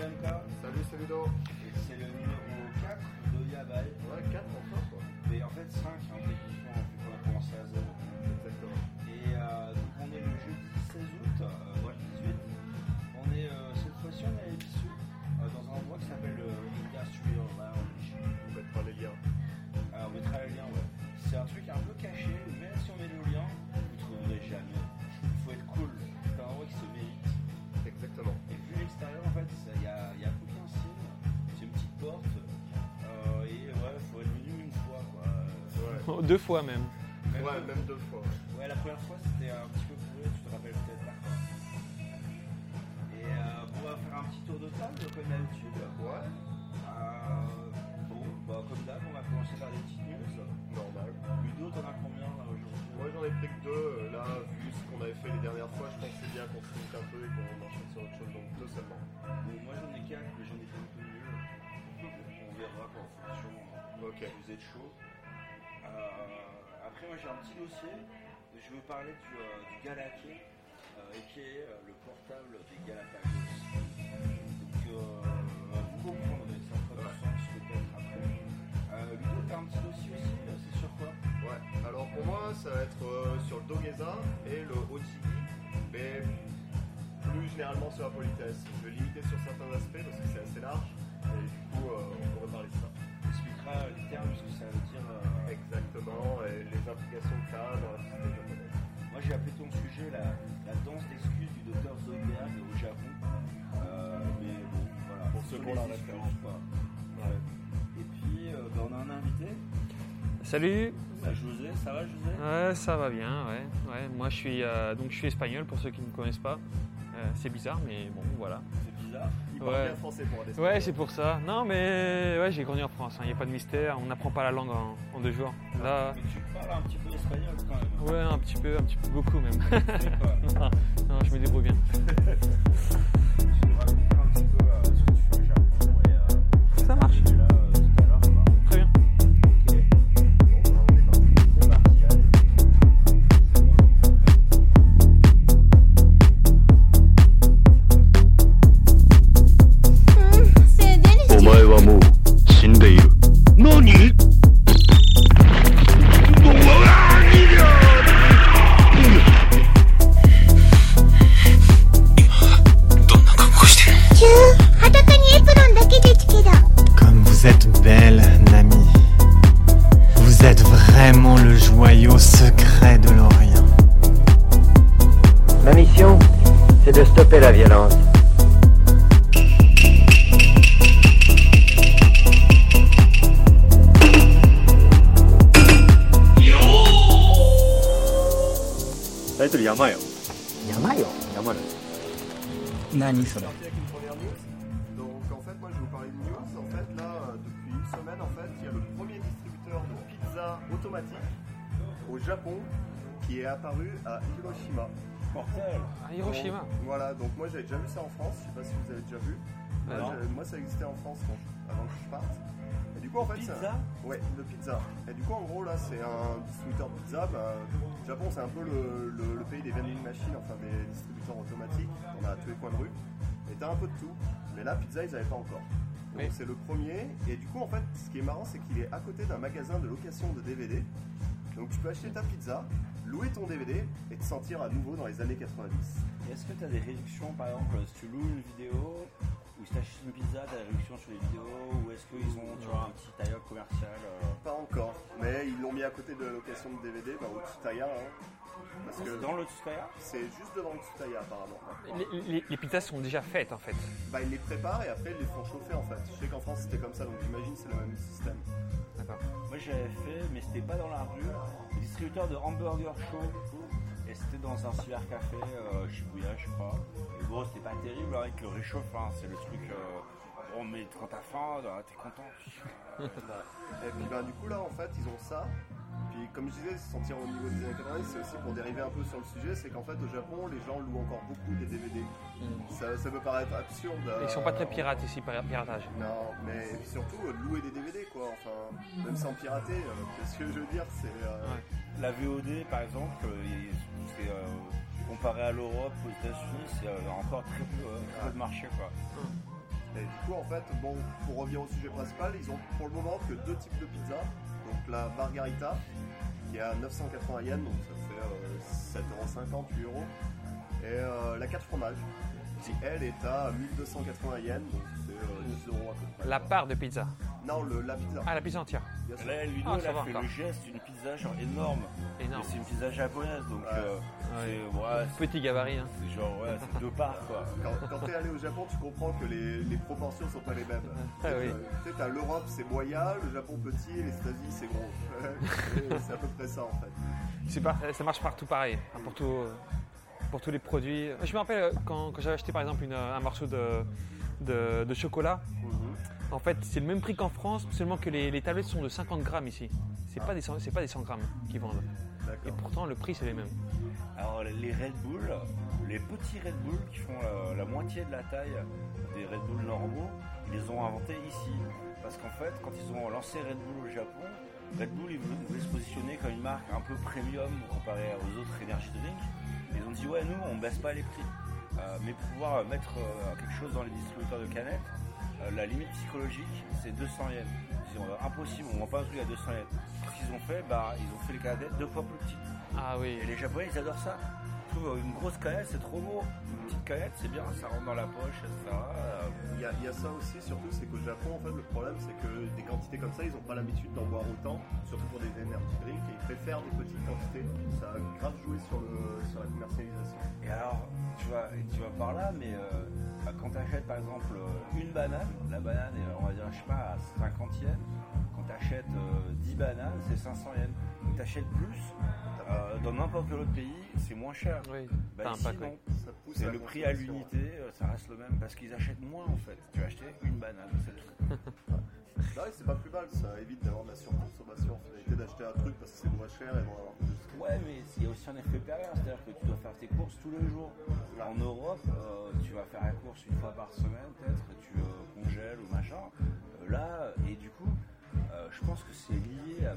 BMK. Salut, c'est Ludo. C'est le numéro 4 de Yabai. Ouais, 4 enfin quoi. Mais en fait 5 hein, techniquement, vu qu'on a commencé à 0. Exactement. Et euh, donc on est le jeudi 16 août, euh, ouais, 18. On est euh, cette fois-ci on est à Ebisu, euh, dans un endroit qui s'appelle le Industrial Lounge. On mettra les liens. Alors on mettra le lien, ouais. C'est un truc un peu caché, même si Deux fois même. Même- Ouais, même deux fois. Ouais, la première fois c'était un petit peu pourri, tu te rappelles peut-être pas. quoi. Et euh, on va faire un petit tour de table comme d'habitude. Ouais, Euh, bon, bah, comme d'hab, on va commencer par les petites news. normal. Ludo, t'en as combien là aujourd'hui? Moi j'en ai pris que deux. Euh, Là, vu ce qu'on avait fait les dernières fois, je pense que c'est bien qu'on se limite un peu et qu'on enchaîne sur autre chose. Donc deux seulement. Bon, Moi j'en ai 4, mais j'en ai fait un peu mieux. On verra quoi, en fonction. Ok. Si vous êtes chaud. Après, moi j'ai un petit dossier. Je veux parler du, euh, du Galaké, euh, et qui est euh, le portable des Galapagos. Donc, euh, vous comprendrez, du sens peut-être après. Ludo, t'as un petit dossier aussi, c'est sur quoi? Ouais, alors pour moi, ça va être sur le Dogeza et le Otigi, mais plus généralement sur la politesse. Je vais limiter sur certains aspects parce que c'est assez large, et du coup, on pourrait parler de ça. Tu expliqueras les termes, ce que ça veut dire. Exactement, et les implications que ça a dans la société japonaise. Moi j'ai appelé ton sujet la, la danse d'excuses du docteur Zollberg au Japon. Euh, mais bon, voilà. Pour ceux qui la référence. quoi. Ouais. Et puis euh, bah, on a un invité, Salut. c'est José, ça va José? Ouais, ça va bien, ouais. ouais. Moi, je suis euh, donc je suis espagnol pour ceux qui ne me connaissent pas. Euh, c'est bizarre, mais bon, voilà. Il parle Ouais. bien français pour un Ouais, c'est pour ça. Non, mais ouais, j'ai grandi en France. Il n'y a pas de mystère. On n'apprend pas la langue en, en deux jours. Là, Mais tu parles un petit peu espagnol quand même. ouais, un petit peu, un petit peu, beaucoup même. Non, non, je me débrouille bien. Tu nous raconteras un petit peu euh, ce que tu fais au Japon et euh, Ça marche. En fait, moi je vais vous parler de news. En fait, là, euh, depuis une semaine, en fait, il y a le premier distributeur de pizza automatique au Japon qui est apparu à Hiroshima. Mortel. À Hiroshima. Donc, voilà, donc moi j'avais déjà vu ça en France, je sais pas si vous avez déjà vu. Non. j'ai- moi ça existait en France quand je- avant que je parte. Et du coup en fait c'est Pizza Ouais, de pizza. Et du coup en gros là c'est un distributeur de pizza. Bah, le Japon c'est un peu le, le- le pays des vending machines, enfin des distributeurs automatiques. On a à tous les coins de rue. Et t'as un peu de tout. Mais là pizza ils avaient pas encore. Donc Oui. c'est le premier. Et du coup en fait ce qui est marrant c'est qu'il est à côté d'un magasin de location de DVD. Donc tu peux acheter ta pizza, louer ton DVD et te sentir à nouveau dans les années 90. Et Est-ce que tu as des réductions par exemple si tu loues une vidéo ou si tu achètes une pizza, tu as des réductions sur les vidéos ou est-ce qu'ils ont tu vois, un petit tailleur commercial euh, Pas encore, mais ils l'ont mis à côté de la location de DVD, bah, au Tsutaya. hein. parce que dans le Tsutaya c'est juste devant le Tsutaya apparemment. Les, les- les pizzas sont déjà faites en fait. Bah, ils les préparent et après ils les font chauffer en fait. Je sais qu'en France c'était comme ça, donc j'imagine c'est le même système. D'accord. Moi j'avais fait, mais c'était pas dans la rue, le distributeur de hamburger chaud. C'était dans un cybercafé, euh, Shibuya, je crois. Et bon, c'était pas terrible avec le réchauffe, hein, c'est le truc. euh, oh, mais quand t'as faim, euh, t'es content. Et puis bah, du coup là en fait ils ont ça. Puis comme je disais, se sentir au niveau des années 90, c'est aussi pour dériver un peu sur le sujet, c'est qu'en fait au Japon les gens louent encore beaucoup des DVD. Ça, ça peut paraître absurde. euh, Ils sont pas très pirates ici, par piratage. Non, mais surtout euh, louer des DVD quoi, enfin, même sans pirater, euh, qu'est-ce que je veux dire, c'est... euh, Ouais. La VOD par exemple, euh, c'est, euh, comparé à l'Europe, aux États-Unis, c'est euh, encore très peu, euh, très peu de marché quoi. Et du coup, en fait, bon, pour revenir au sujet principal, ils ont pour le moment que deux types de pizza. Donc la margarita, qui est à 980 yens, donc ça fait euh, 7,50€, 8 euros. Et euh, la 4 fromages, qui elle est à 1280 yens, c'est 10 euros à peu près. La part de pizza. Non, le, la pizza. Ah, la pizza entière. bien sûr. Là, Ludo, Ah, elle ça a va fait encore. le geste d'une pizza genre énorme. Énorme. C'est une pizza japonaise, donc Ouais. euh, Ouais. c'est ouais, c'est- Petit gabarit. Hein. c'est genre ouais, c'est deux parts quoi. Quand, quand t'es allé au Japon, tu comprends que les, les proportions sont pas les mêmes. Ah oui. Euh, Tu sais, t'as l'Europe, c'est moyen, le Japon petit, et les États-Unis, c'est gros. C'est à peu près ça en fait. C'est pas- ça marche partout pareil, hein, pour, tout, euh, pour tous les produits. Je me rappelle euh, quand, quand j'avais acheté par exemple une, euh, un morceau de, de, de chocolat, en fait c'est le même prix qu'en France, seulement que les, les tablettes sont de 50 grammes ici. C'est pas, des 100 c'est pas des 100 grammes qu'ils vendent. Et pourtant le prix c'est les mêmes. Alors les Red Bull, les petits Red Bull qui font la, la moitié de la taille des Red Bull normaux, ils les ont inventés ici. Parce qu'en fait, quand ils ont lancé Red Bull au Japon, Red Bull ils voulaient, voulaient se positionner comme une marque un peu premium comparée aux autres energy drinks. Ils ont dit ouais nous on baisse pas les prix. Euh, mais pouvoir mettre euh, quelque chose dans les distributeurs de canettes, euh, la limite psychologique c'est 200 yens. Dit, impossible, on vend pas un truc à 200 yens. Qu'est-ce qu'ils ont fait Bah ils ont fait les canettes deux fois plus petites. Ah oui, Et les Japonais, ils adorent ça. Trouve une grosse canette, c'est trop beau. Une petite canette, c'est bien, ça rentre dans la poche, etc. Euh, Il y, a, il y a ça aussi, surtout, c'est qu'au Japon, en fait, le problème, c'est que des quantités comme ça, ils n'ont pas l'habitude d'en boire autant, surtout pour des energy drinks, et ils préfèrent des petites quantités. Ça a grave joué sur, le, sur la commercialisation. Et alors, tu vas, tu vas par là, mais euh, quand tu achètes par exemple une banane, la banane est, on va dire, je sais pas, à 50 yens. Quand tu achètes 10 bananes, c'est 500 yens. Quand tu achètes plus, euh, dans n'importe quel autre pays, c'est moins cher. oui. Bah, ici, non. Ça pousse le prix à l'unité, euh, ça reste le même parce qu'ils achètent moins en fait. Tu as acheté une banane, c'est tout. C'est pas plus mal, ça évite d'avoir de la surconsommation, finalité d'acheter un truc parce que c'est moins cher et d'en avoir plus. Ouais, mais il y a aussi un effet pervers, c'est-à-dire que tu dois faire tes courses tous les jours. En Europe, euh, tu vas faire la course une fois par semaine, peut-être, tu euh, congèles ou machin. Euh, là, et du coup, euh, je pense que c'est lié à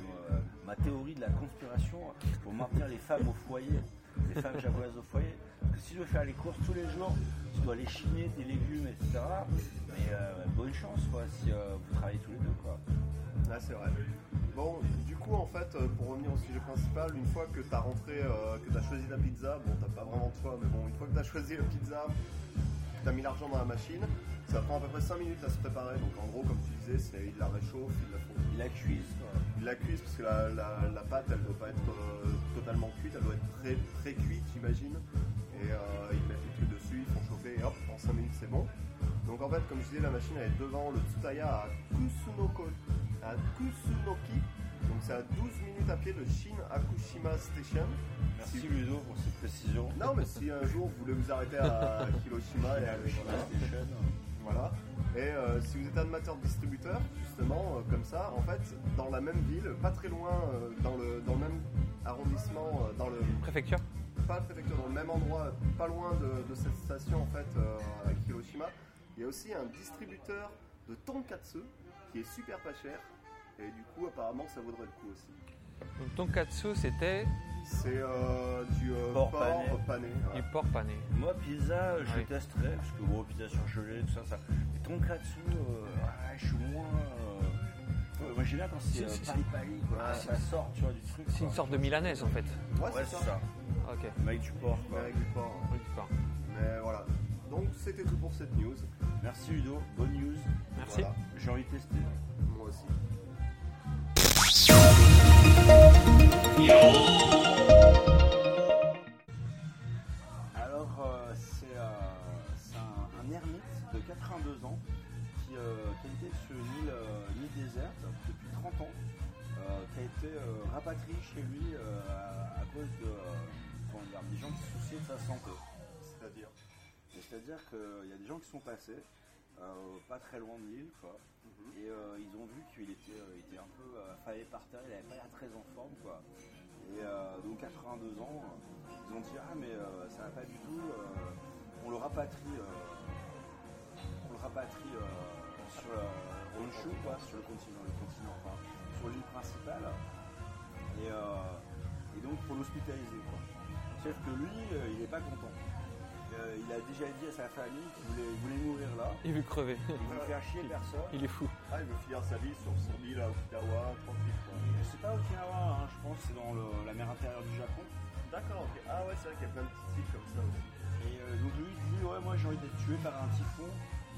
ma, théorie de la conspiration pour maintenir les femmes au foyer, les femmes japonaises au foyer. Parce que si tu veux faire les courses tous les jours, tu dois les chiner, tes légumes, etc. Mais euh, bonne chance, quoi, si euh, vous travaillez tous les deux, quoi. Ah, c'est vrai. Bon, du coup, en fait, pour revenir au sujet principal, une fois que tu as rentré, que tu as choisi la pizza, bon, t'as pas vraiment de choix, mais bon, une fois que tu as choisi la pizza, tu as mis l'argent dans la machine, ça prend à peu près 5 minutes à se préparer. Donc, en gros, comme tu disais, c'est il la réchauffe, il la. Il la cuise. Il la cuise parce que la, la- la pâte, elle ne doit pas être euh, totalement cuite, elle doit être très, très cuite, j'imagine. Et euh, ils mettent les trucs dessus, ils font chauffer et hop, en 5 minutes c'est bon. Donc en fait, comme je disais, la machine elle est devant le Tsutaya à Kusunoko, à Kusunoki. Donc c'est à 12 minutes à pied de Shin Akushima Station. Merci Si- Ludo pour cette précision. Non, mais si un jour vous voulez vous arrêter à Hiroshima et à Hiroshima, voilà. Et euh, si vous êtes animateur distributeur, justement, euh, comme ça, en fait, dans la même ville, pas très loin, euh, dans, le, dans le même arrondissement, euh, dans le, Préfecture pas la préfecture, dans le même endroit, pas loin de, de cette station, en fait, euh, avec Hiroshima, il y a aussi un distributeur de tonkatsu qui est super pas cher. Et du coup, apparemment, ça vaudrait le coup aussi. Donc tonkatsu c'était C'est euh, du euh, Porc porc, pané. pané. ouais. du porc pané. Moi, pizza, je Ouais. testerai, parce que bon, pizza surgelée, tout ça, ça. Mais tonkatsu, euh, ouais, je suis moins. euh, moi, j'aime bien quand c'est euh, quoi. Ah, ça sort, tu vois, du truc. C'est une quoi. sorte de milanaise en fait. Ouais, Ouais, c'est ça. ça. Ok. Mais Avec du porc, Mais quoi. avec du porc. hein. Oui, du porc. Mais voilà. Donc, c'était tout pour cette news. Merci Ludo, bonne news. Merci. Voilà. J'ai envie de tester. Moi aussi. Alors, euh, c'est euh, un, ermite de 82 ans qui, euh, qui a été sur une île, déserte depuis 30 ans, qui a été rapatrié chez lui à, cause de dire, des gens qui se souciaient de sa santé. C'est-à-dire C'est-à-dire qu'il y a des gens qui sont passés euh, pas très loin de l'île, quoi. Et euh, ils ont vu qu'il était, euh, il était un peu faillé par terre, il n'avait pas l'air très en forme, quoi. Et donc 82 ans, ils ont dit ah mais ça va pas du tout, on le rapatrie, on le rapatrie sur Honshu, quoi, sur le continent, le continent, enfin, sur l'île principale. Et, et donc pour l'hospitaliser, quoi. Sauf que lui, il n'est pas content. Euh, il a déjà dit à sa famille qu'il voulait, il voulait mourir là. Il veut crever. Il veut faire chier personne. Il est fou. Ah, il veut finir sa vie sur son île à Okinawa, tranquille. quoi. C'est pas Okinawa, hein, je pense c'est dans le- la mer intérieure du Japon. D'accord, ok. Ah ouais, c'est vrai qu'il y a plein de petites îles comme ça aussi. Et euh, donc lui, il dit Ouais, moi j'ai envie d'être tué par un typhon.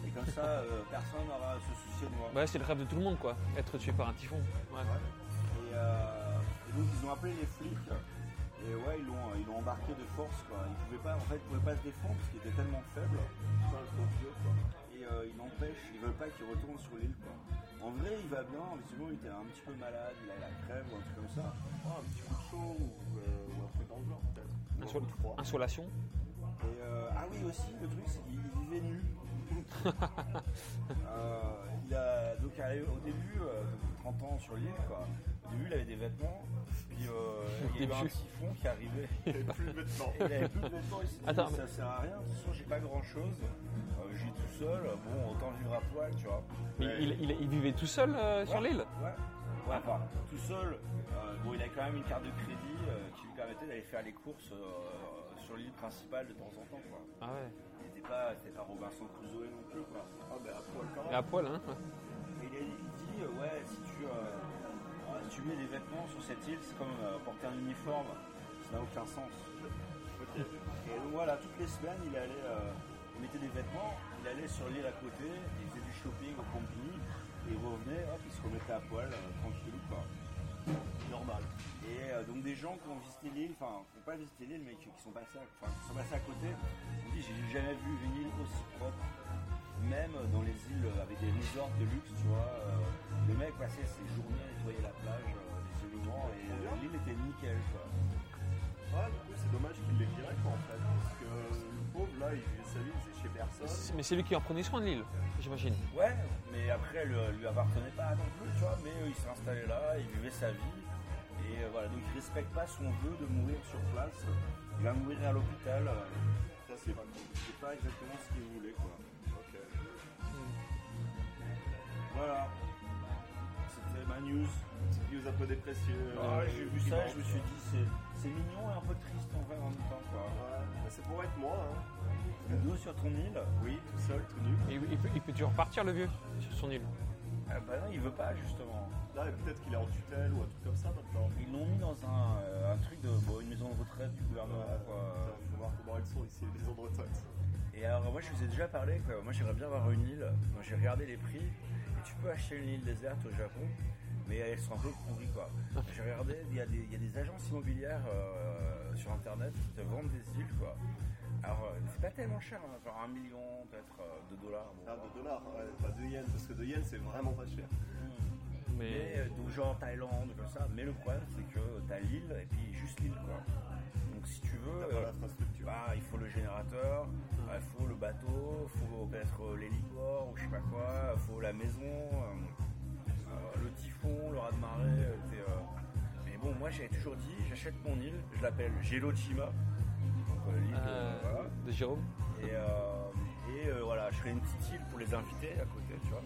Et comme ça, euh, personne n'aura à se soucier de moi. Ouais, c'est le rêve de tout le monde, quoi. Être tué par un typhon. Ouais. Et, euh, et donc ils ont appelé les flics. Et ouais, ils l'ont, ils l'ont embarqué de force. Quoi. Ils pouvaient pas, en fait, ils pouvaient pas se défendre parce qu'il était tellement faible. Putain, le pauvre vieux, quoi. Et euh, ils l'empêchent, ils veulent pas qu'il retourne sur l'île. Quoi. En vrai, il va bien. Visiblement, il était un petit peu malade, il a la crève ou un truc comme ça. Ah, un petit coup de chaud ou, euh, ou un truc dans le genre, peut-être. Insolation. Et euh, ah oui aussi le truc c'est qu'il il vivait nu. Euh, il a donc arrivé au début, euh, donc 30 ans sur l'île quoi. Au début il avait des vêtements, puis euh, il y a eu un typhon qui arrivait. Il n'y avait plus de vêtements. Il avait plus de vêtements, il s'est dit Attends, ça sert à rien, de toute façon j'ai pas grand chose, je vis tout seul, bon autant vivre à poil tu vois. Il, il- il- il vivait tout seul euh, sur Ouais. l'île? Ouais. Ouais, enfin, tout seul, euh, bon, il a quand même une carte de crédit euh, qui lui permettait d'aller faire les courses euh, sur l'île principale de temps en temps. Quoi. Ah ouais. Pas, c'était pas Robinson Crusoe non plus. Quoi. Ah, ben à poil quand même. à poil, hein Et il, a- il dit, euh, ouais, si tu, euh, si tu mets des vêtements sur cette île, c'est comme euh, porter un uniforme. Ça n'a aucun sens. Et donc voilà, toutes les semaines, il allait, euh, il mettait des vêtements, il allait sur l'île à côté, il faisait du shopping au combini, et il revenait, hop, il se remettait à poil, euh, tranquille quoi. Normal. Et euh, donc des gens qui ont visité l'île, enfin qui n'ont pas visité l'île mais qui, qui sont passés à, enfin, qui sont passés à côté, ont dit j'ai jamais vu une île aussi propre. Même dans les îles avec des resorts de luxe, tu vois, euh, le mec passait ses journées à nettoyer la plage, euh, les éléments, et euh, l'île était nickel quoi. Ouais, du coup, c'est dommage qu'il les virait, quoi, en fait. Parce que le pauvre, là, il vivait sa vie, il faisait chez personne. Mais c'est lui qui en prenait soin de l'île, j'imagine. Ouais, mais après elle euh, lui appartenait pas non plus, tu vois, mais euh, il s'est installé là, il vivait sa vie. Et euh, voilà, donc il respecte pas son vœu de mourir sur place. Il va mourir à l'hôpital. euh, Ça, c'est pas cool. C'est pas exactement ce qu'il voulait quoi. Voilà. C'était ma news. Petite news un peu dépressive. Ah, euh, j'ai vu ça, je me suis dit c'est, c'est mignon et un peu triste en vrai en même temps quoi. Ouais, bah, c'est pour être moi, hein. Le dos sur ton île, Oui, tout seul, tout nu. Et il, peut, il peut toujours partir, le vieux, sur son île. ah bah non il veut pas justement. Là, peut-être qu'il est en tutelle ou un truc comme ça maintenant. Ils l'ont mis dans un, euh, un truc de bon, une maison de retraite du gouvernement quoi. Il faut voir comment elles sont ici, les maisons de retraite. Et alors moi je vous ai déjà parlé quoi. Moi j'aimerais bien avoir une île. Moi j'ai regardé les prix. Et tu peux acheter une île déserte au Japon, mais elles sont un peu pourries quoi. J'ai regardé, il y, a des, il y a des agences immobilières euh, sur internet qui te vendent des îles quoi. Alors euh, c'est pas tellement cher, hein, genre un million peut-être euh, de dollars. bon. Ah, de dollars, ouais, pas de yens, parce que de yens, c'est vraiment pas cher. Mais Mais euh, donc genre Thaïlande comme ça. Mais le problème c'est que t'as l'île et puis juste l'île quoi. Donc si tu veux, euh, l'infrastructure. bah, il faut le générateur, il faut le bateau, il faut peut-être euh, l'héliport ou je sais pas quoi, il faut la maison, euh, euh, le typhon, le raz-de-marée. euh, euh, Mais bon, moi j'avais toujours dit, j'achète mon île, je l'appelle euh, l'île, de- euh, voilà. de Jérôme. Et, euh, et euh, voilà, je ferai une petite île pour les invités à côté, tu vois.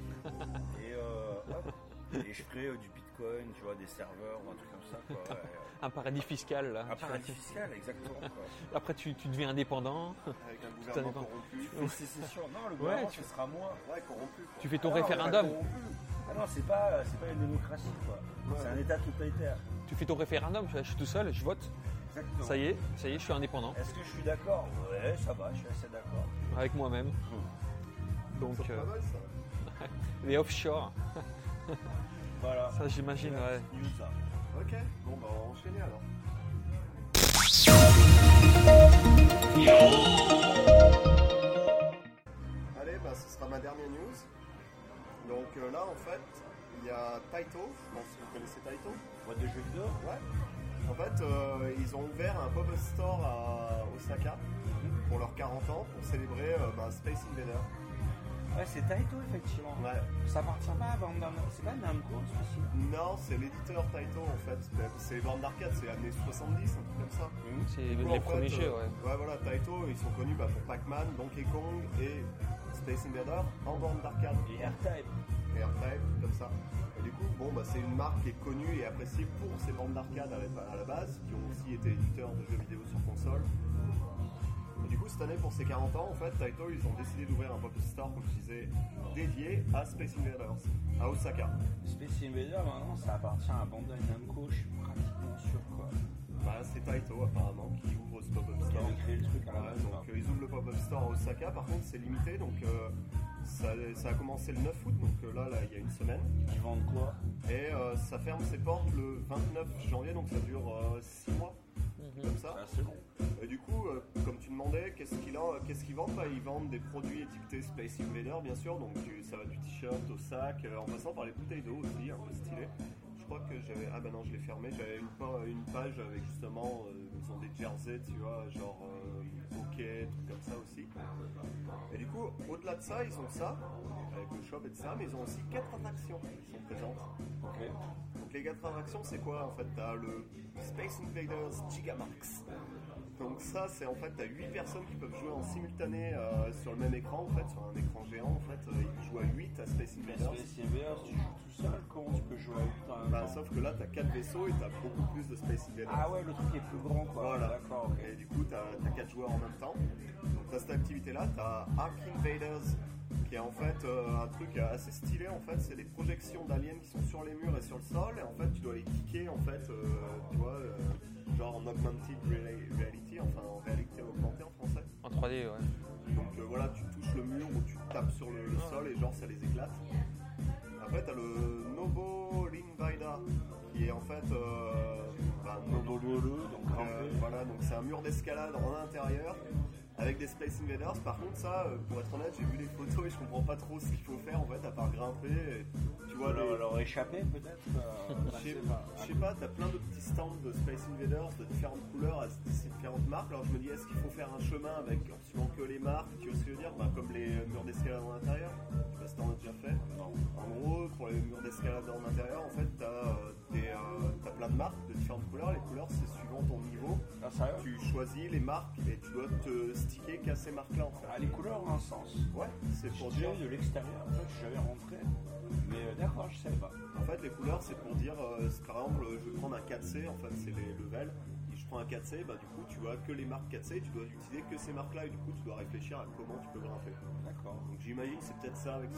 Et, euh, hop. Et je ferai euh, du bitcoin, tu vois, des serveurs ou un truc comme ça. Quoi. Ouais, euh, Un paradis fiscal, là. un paradis fiscal, exactement. Quoi. Après, tu, tu deviens indépendant. Avec un gouvernement corrompu. C'est sûr, non, le gouvernement, tu- ce sera moi. Ouais, corrompu. quoi. Tu fais ton Ah non, référendum. corrompu. Ah non, c'est pas, c'est pas une démocratie, quoi. C'est un état totalitaire. Tu fais ton référendum. Je suis tout seul, je vote. Exactement. Ça y est, ça y est, je suis indépendant. Est-ce que je suis d'accord? Ouais, ça va, je suis assez d'accord. Avec moi-même. Donc, C'est euh, pas mal, ça. les offshore, Voilà. ça j'imagine, ouais. News, ça. Ok, bon, bah, on va enchaîner alors. Allez, bah, ce sera ma dernière news. Donc euh, là, en fait, il y a Taito. Je pense que vous connaissez Taito. Boîte de jeux vidéo Ouais. En fait, euh, ils ont ouvert un pop-up store à Osaka pour leurs 40 ans pour célébrer euh, bah, Space Invader. Ouais, c'est Taito, effectivement. Ouais. Ça appartient pas à Bandai C'est pas Namco, ceci Non, c'est l'éditeur Taito en fait. Mais C'est bornes d'arcade, c'est années 70, un truc comme ça. C'est Du coup, les en fait, premiers euh, jeux, ouais. Ouais, voilà, Taito, ils sont connus bah, pour Pac-Man, Donkey Kong et Space Invader en borne d'arcade. Et R-Type. Et après, comme ça. Et du coup, bon, bah, c'est une marque qui est connue et appréciée pour ses bandes d'arcade à, la- à la base, qui ont aussi été éditeurs de jeux vidéo sur console. Du coup, cette année, pour ses 40 ans, en fait, Taito, ils ont décidé d'ouvrir un pop-up store, comme je disais, dédié à Space Invaders, à Osaka. Space Invader, maintenant, ça appartient à Bandai Namco, je suis pratiquement sûr, quoi. Bah, c'est Taito, apparemment, qui ouvre ce pop-up Qui store. créé le truc à la Ouais, base. donc euh, ils ouvrent le pop-up store à Osaka, par contre c'est limité, donc euh, ça, ça a commencé le 9 août, donc euh, là, là il y a une semaine, Ils vendent quoi? Et euh, ça ferme ses portes le 29 janvier, donc ça dure 6 mois, comme ça. Ah, c'est bon. Et du coup, euh, comme tu demandais, qu'est-ce qu'ils en- qu'est-ce qu'ils vendent Bah, Ils vendent des produits étiquetés Space Invader, bien sûr, donc ça va du t-shirt au sac, euh, en passant par les bouteilles d'eau aussi, un peu stylé. Je crois que j'avais. Ah bah non, je l'ai fermé. J'avais une, pa- une page avec justement. euh, ils ont des jerseys, tu vois, genre hockey, trucs comme ça aussi. Et du coup, au-delà de ça, ils ont ça, avec le shop et de ça, mais ils ont aussi quatre attractions qui sont présentes. Ok. Donc les quatre attractions, c'est quoi En fait, t'as le Space Invaders Gigamax. Donc ça, c'est en fait, t'as 8 personnes qui peuvent jouer en simultané euh, sur le même écran, en fait, sur un écran géant, en fait, euh, ils jouent à 8 à Space Invaders. Space Invader, tu joues tout seul, comment tu peux jouer à 8 en même Bah, sauf que là, t'as 4 vaisseaux et t'as beaucoup plus de Space Invaders. Ah ouais, le truc est plus grand, quoi. Voilà. D'accord. Et du coup, t'as as 4 joueurs en même temps. Donc, t'as cette activité-là. T'as Ark Invaders, qui est en fait euh, un truc assez stylé. En fait, c'est des projections d'aliens qui sont sur les murs et sur le sol. Et en fait, tu dois les kicker, en fait, euh, tu vois, euh, genre en augmented reali- reality, enfin en réalité augmentée en français. En 3D, ouais. Donc euh, voilà, tu touches le mur ou tu tapes sur le, le sol et genre ça les éclate. Après, t'as le Nobo Linvaida, qui est en fait. Euh, bah, Lolo, donc euh, voilà, donc c'est un mur d'escalade en intérieur avec des Space Invaders. Par contre, ça, euh, pour être honnête, j'ai vu les photos et je comprends pas trop ce qu'il faut faire en fait, à part grimper. et, tu vois, leur, les- leur échapper peut-être euh, je sais pas. t'as plein de petits stands de Space Invaders de différentes couleurs, à différentes marques. Alors je me dis, est-ce qu'il faut faire un chemin avec en suivant que les marques Tu vois ce que je veux dire? Bah, Comme les murs d'escalade en intérieur. Je sais pas si t'en as déjà fait. Non. En gros, pour les murs d'escalade en intérieur, en fait, t'as euh, euh, plein de marques de différentes couleurs. Les couleurs, c'est suivant ton niveau. Ah, sérieux? Tu choisis les marques et tu dois te qu'à ces marques-là en fait. Ah, les couleurs ont un sens. Ouais, c'est pour dire. de l'extérieur, en fait, je suis jamais rentré. Mais euh, d'accord, je savais pas. En fait, les couleurs, c'est pour dire, euh, par exemple, je vais prendre un 4C, en fait, c'est les levels. Et je prends un 4C, bah, du coup, tu vois que les marques 4C, tu dois utiliser que ces marques-là, et du coup, tu dois réfléchir à comment tu peux grimper. D'accord. Donc, j'imagine que c'est peut-être ça avec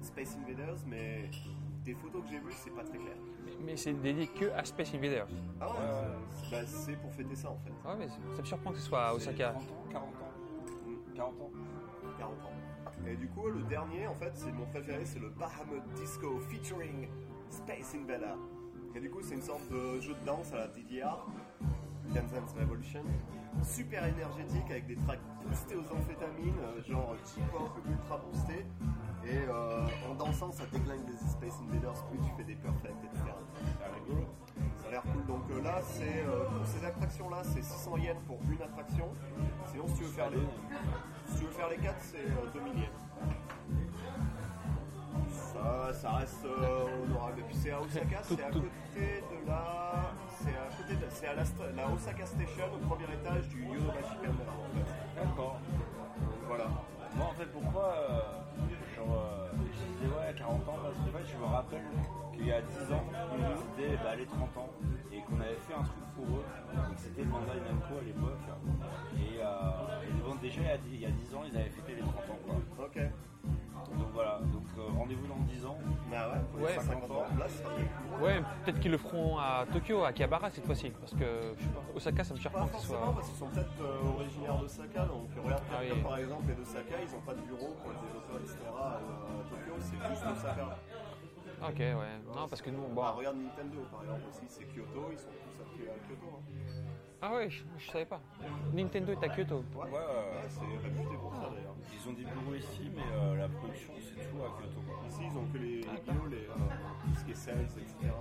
Space Invaders, mais des photos que j'ai vues, c'est pas très clair. Mais c'est dédié que à Space Invaders. Ah ouais, bah, c'est pour fêter ça, en fait. Ah ouais, mais ça me surprend que ce soit à Osaka. 30 ans, 40 ans. Mm. 40 ans. 40 ans. Et du coup, le dernier, en fait, c'est mon préféré, c'est le Bahamut Disco featuring Space Invader. Et du coup, c'est une sorte de jeu de danse à la DDR, Dance Dance Revolution, super énergétique avec des tracks boostés aux amphétamines, euh, genre J-pop ultra boosté. Et euh, en dansant, ça déglingue des Space Invaders, plus tu fais des perfects, etc. C'est rigolo. Ça a l'air cool. Donc euh, là, c'est euh, pour ces attractions-là, c'est 600 yens pour une attraction. Sinon, si tu veux faire les, si tu veux faire les 4, c'est euh, 2000 yens. Ça, ça reste euh, honorable. Et puis c'est à Osaka, c'est à côté de la, c'est à côté de, c'est à la, Osaka Station au premier étage du Yodobashi Terminal, en fait. D'accord. Voilà. Moi, en fait, pourquoi euh, genre, euh, je disais ouais, 40 ans Parce fait, je me rappelle qu'il y a 10 ans, c'était bah, les 30 ans et qu'on avait fait un truc pour eux. Donc, c'était Bandai Namco à l'époque. Et, euh, et bon, déjà, il y, a, il y a 10 ans, ils avaient fêté les 30 ans. Quoi. Ok. Donc voilà, donc rendez-vous dans 10 ans. Bah ouais, Ouais, les 50 ans. Là, c'est un peu Ouais, peut-être qu'ils le feront à Tokyo, à Akihabara cette fois-ci. Parce que je sais pas, Osaka, ça me Pas surprend que ce forcément soit. parce qu'ils sont peut-être euh, originaires d'Osaka, donc regarde Ah oui. par exemple et d'Osaka, ils n'ont pas de bureau pour les développeurs, etc. à Tokyo, c'est juste Osaka. Ok, ouais. Non, parce que nous, bon. Bah, regarde Nintendo par exemple aussi, c'est Kyoto, ils sont tous à à Kyoto. Ah ouais, je, je savais pas. Nintendo est à Kyoto. Ouais, Ouais, euh, Ouais, c'est réputé pour ça d'ailleurs. ils ont des bureaux ici, mais euh, la production, c'est tout à Kyoto. quoi. Ici, ils ont que les, les bio, les, euh, tout ce qui est sales, etc.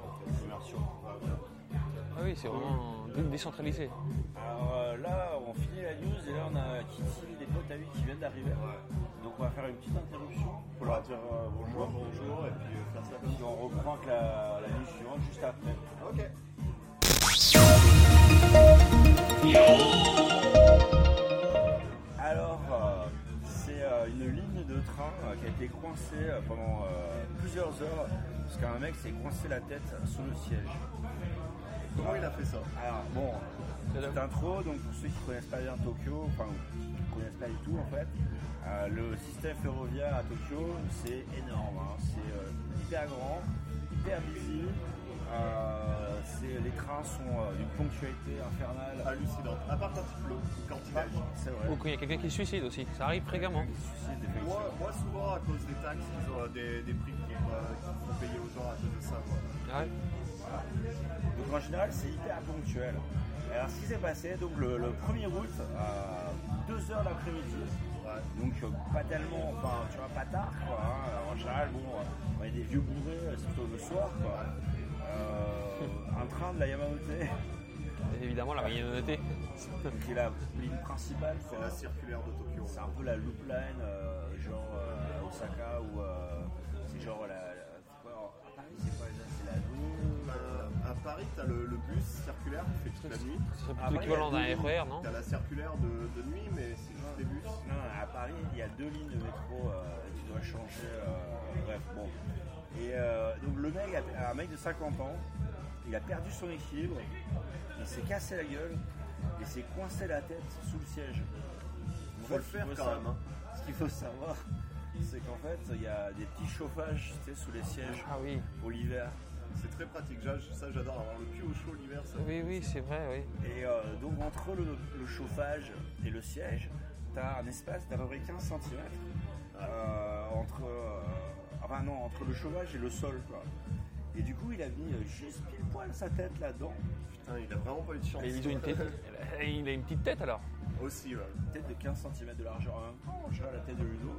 Commerciaux. Ah oui, c'est vraiment dé- décentralisé. Alors euh, là, on finit la news et là, on a Kitty, des potes à lui qui viennent d'arriver. Donc on va faire une petite interruption pour leur dire euh, Bonjour, bonjour. et puis euh, faire ça comme Puis on reprend la, la news suivante juste après. Ok. Alors, euh, c'est euh, une ligne de train euh, qui a été coincée pendant plusieurs heures parce qu'un mec s'est coincé la tête sous le siège. Comment il a fait ça? Alors, bon, là- intro, donc pour ceux qui ne connaissent pas bien Tokyo, enfin, qui ne connaissent pas du tout en fait, le système ferroviaire à Tokyo, c'est énorme. hein. C'est hyper grand, hyper busy. Euh, c'est- les trains sont euh, d'une ponctualité infernale. Hallucinante. À part quand il pleut, quand il neige. C'est vrai. Ou quand il y a quelqu'un qui se suicide aussi, ça arrive fréquemment. Suicide. Moi, moi, souvent, à cause des taxes, ils ont euh, des, des prix qui, euh, qui font payer aux gens à cause de ça. Quoi. Ouais. Donc en général, c'est hyper ponctuel. Alors ce qui s'est passé, donc le, le 1er août, à 2h l'après-midi, Ouais. donc euh, pas tellement, enfin tu vois, pas tard quoi. hein. En général, bon, euh, on est des vieux bourrés, euh, c'est plutôt le soir quoi. Euh, un train de la Yamamote, évidemment, la noté. qui est la ligne principale, C'est la circulaire de Tokyo. C'est un peu la loop line, euh, genre euh, Osaka ou euh, c'est genre la. la- c'est quoi, à Paris, c'est quoi déjà C'est la 2 Euh, à Paris, t'as le, le bus circulaire qui fait toute la nuit. C'est l'équivalent d'un RER, non T'as la circulaire de, de nuit, mais c'est juste des bus. Non, à Paris, il y a deux lignes de métro euh, et tu dois changer. euh, bref, bon. Et euh, donc le mec, a- un mec de 50 ans, il a perdu son équilibre, il s'est cassé la gueule et s'est coincé la tête sous le siège. En Faut le faire quand savoir- même, hein. Ce qu'il faut savoir, c'est qu'en fait, il y a des petits chauffages tu sais, sous les sièges Ah oui, pour l'hiver. C'est très pratique. Ça, j'adore avoir le cul au chaud l'hiver. ça. oui, oui, c'est vrai, oui. Et euh, donc entre le, le chauffage et le siège, tu as un espace d'à peu près 15 cm entre, euh, enfin non, entre le chauffage et le sol. Quoi. Et du coup, il a mis euh, juste pile poil sa tête là-dedans, Putain, il a vraiment pas eu de chance. Et ils ont une tête. Il a une petite tête alors Aussi, ouais. une tête de 15 cm de largeur en même temps, je dirais la tête de Ludo.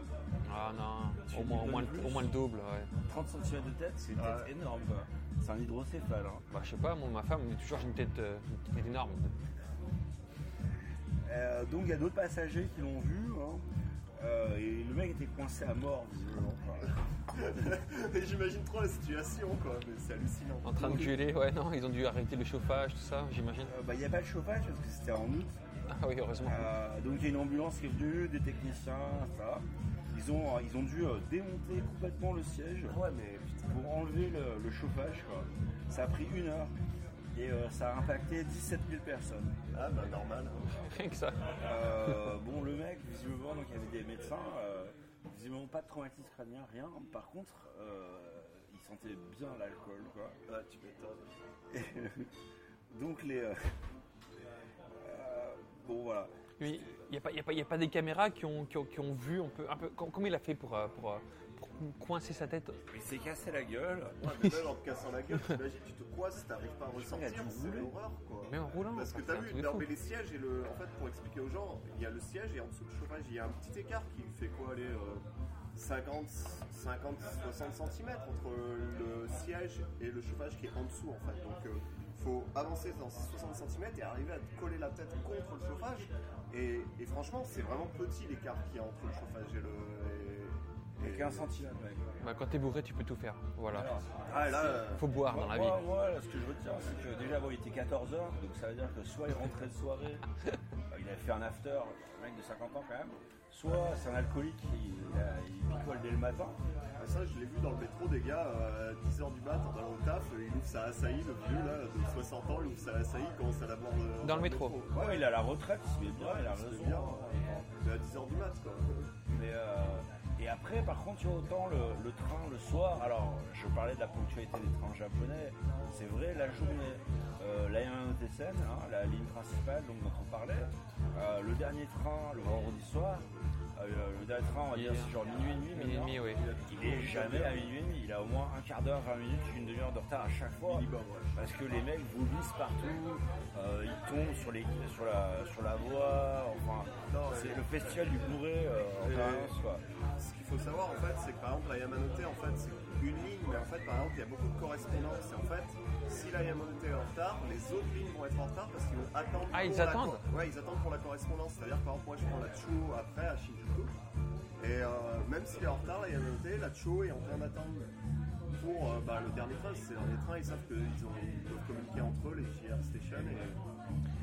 Ah non, au moins, au moins, le- plus au moins le double, ouais. 30 cm de tête, c'est une tête Ouais. énorme. quoi. C'est un hydrocéphale. hein. Bah, je sais pas, moi, ma femme, elle a toujours une tête, euh, une tête énorme. Euh, donc il y a d'autres passagers qui l'ont vu. hein. Euh, et le mec était coincé à mort, visiblement. J'imagine trop la situation, quoi. Mais c'est hallucinant. En train de gueuler, ouais, non, ils ont dû arrêter le chauffage, tout ça, j'imagine. Euh, bah, Il n'y a pas de chauffage parce que c'était en août. Ah oui, heureusement. Euh, donc il y a une ambulance qui est venue, des techniciens, ça. Ils ont, ils ont dû démonter complètement le siège Ouais, mais putain. pour enlever le, le chauffage. quoi. Ça a pris une heure et euh, ça a impacté 17 000 personnes. Ah, bah normal. Rien que ça. Euh, bon, le mec, visiblement, donc il y avait des médecins, euh, visiblement pas de traumatisme crânien, rien. Par contre, euh, il sentait bien l'alcool, quoi. Ah, tu m'étonnes. Donc les. bon, voilà. Il n'y a, pas- a, a des caméras qui ont, qui ont, qui ont vu un peu, un peu. com- Comment il a fait pour, pour, pour coincer sa tête Il s'est cassé la gueule. Ouais, mais même en te cassant la gueule, t'imagines, tu te coises, t'arrives pas à ressortir, c'est l'horreur, quoi. Même en roulant. Parce que t'as vu, non mais les sièges et le. En fait, pour expliquer aux gens, il y a le siège et en dessous le chauffage, il y a un petit écart qui fait quoi, aller 50, 50, 60 cm entre le siège et le chauffage qui est en dessous, en fait. Donc, euh, faut avancer dans ces 60 cm et arriver à te coller la tête contre le chauffage. Et, et franchement, c'est vraiment petit l'écart qu'il y a entre le chauffage et le. et- Et 15 cm, mec. Bah, quand t'es bourré, tu peux tout faire. Voilà. Ah, là, euh, Faut boire dans la vie. moi, moi, là, ce que je retiens, c'est que déjà, bon, il était 14h, donc ça veut dire que soit il rentrait de soirée, il avait fait un after, un mec de 50 ans quand même, soit c'est un alcoolique, il, il picole dès le matin. Ah, ça, je l'ai vu dans le métro, des gars, euh, à 10h du mat, en allant au taf, il ouvre sa açaï, le vieux là, de 60 ans, il ouvre sa açaï, il commence à la boire euh, Dans le métro. Ouais, il a la retraite, il se met bien, il a raison. bien, mais à 10h du mat, quoi. Euh, et après, par contre, tu vois, autant le, train le soir, alors je parlais de la ponctualité des trains japonais, c'est vrai, la journée, euh, la Yamanote Sen, hein, la ligne principale dont on parlait, euh, le dernier train, le vendredi soir, le dernier train, on va dire, c'est genre minuit et demi, Minuit et demi, oui. Il est jamais à minuit et demi, il a au moins un quart d'heure, 20 minutes, une demi-heure de retard à chaque fois. Parce que les mecs vomissent partout, euh, ils tombent sur, les, sur, la, sur la voie, enfin, c'est le festival du bourré euh, en Et- permanence, quoi. Ce qu'il faut savoir en fait, c'est que par exemple la Yamanote, en fait, c'est une ligne, mais en fait, par exemple, il y a beaucoup de correspondances. Et en fait, si la Yamanote est en retard, les autres lignes vont être en retard parce qu'ils vont attendre. Ah, ils pour la attendent Ouais, ils attendent pour la correspondance. C'est-à-dire, par exemple, moi, je prends la Chuo après à Shinjuku. Et euh, même s'il est en retard, là, il y a noté, la Cho est en train d'attendre pour euh, bah, le dernier train. C'est le dernier train, ils savent qu'ils ont- ils doivent communiquer entre eux, les JR Station. Et...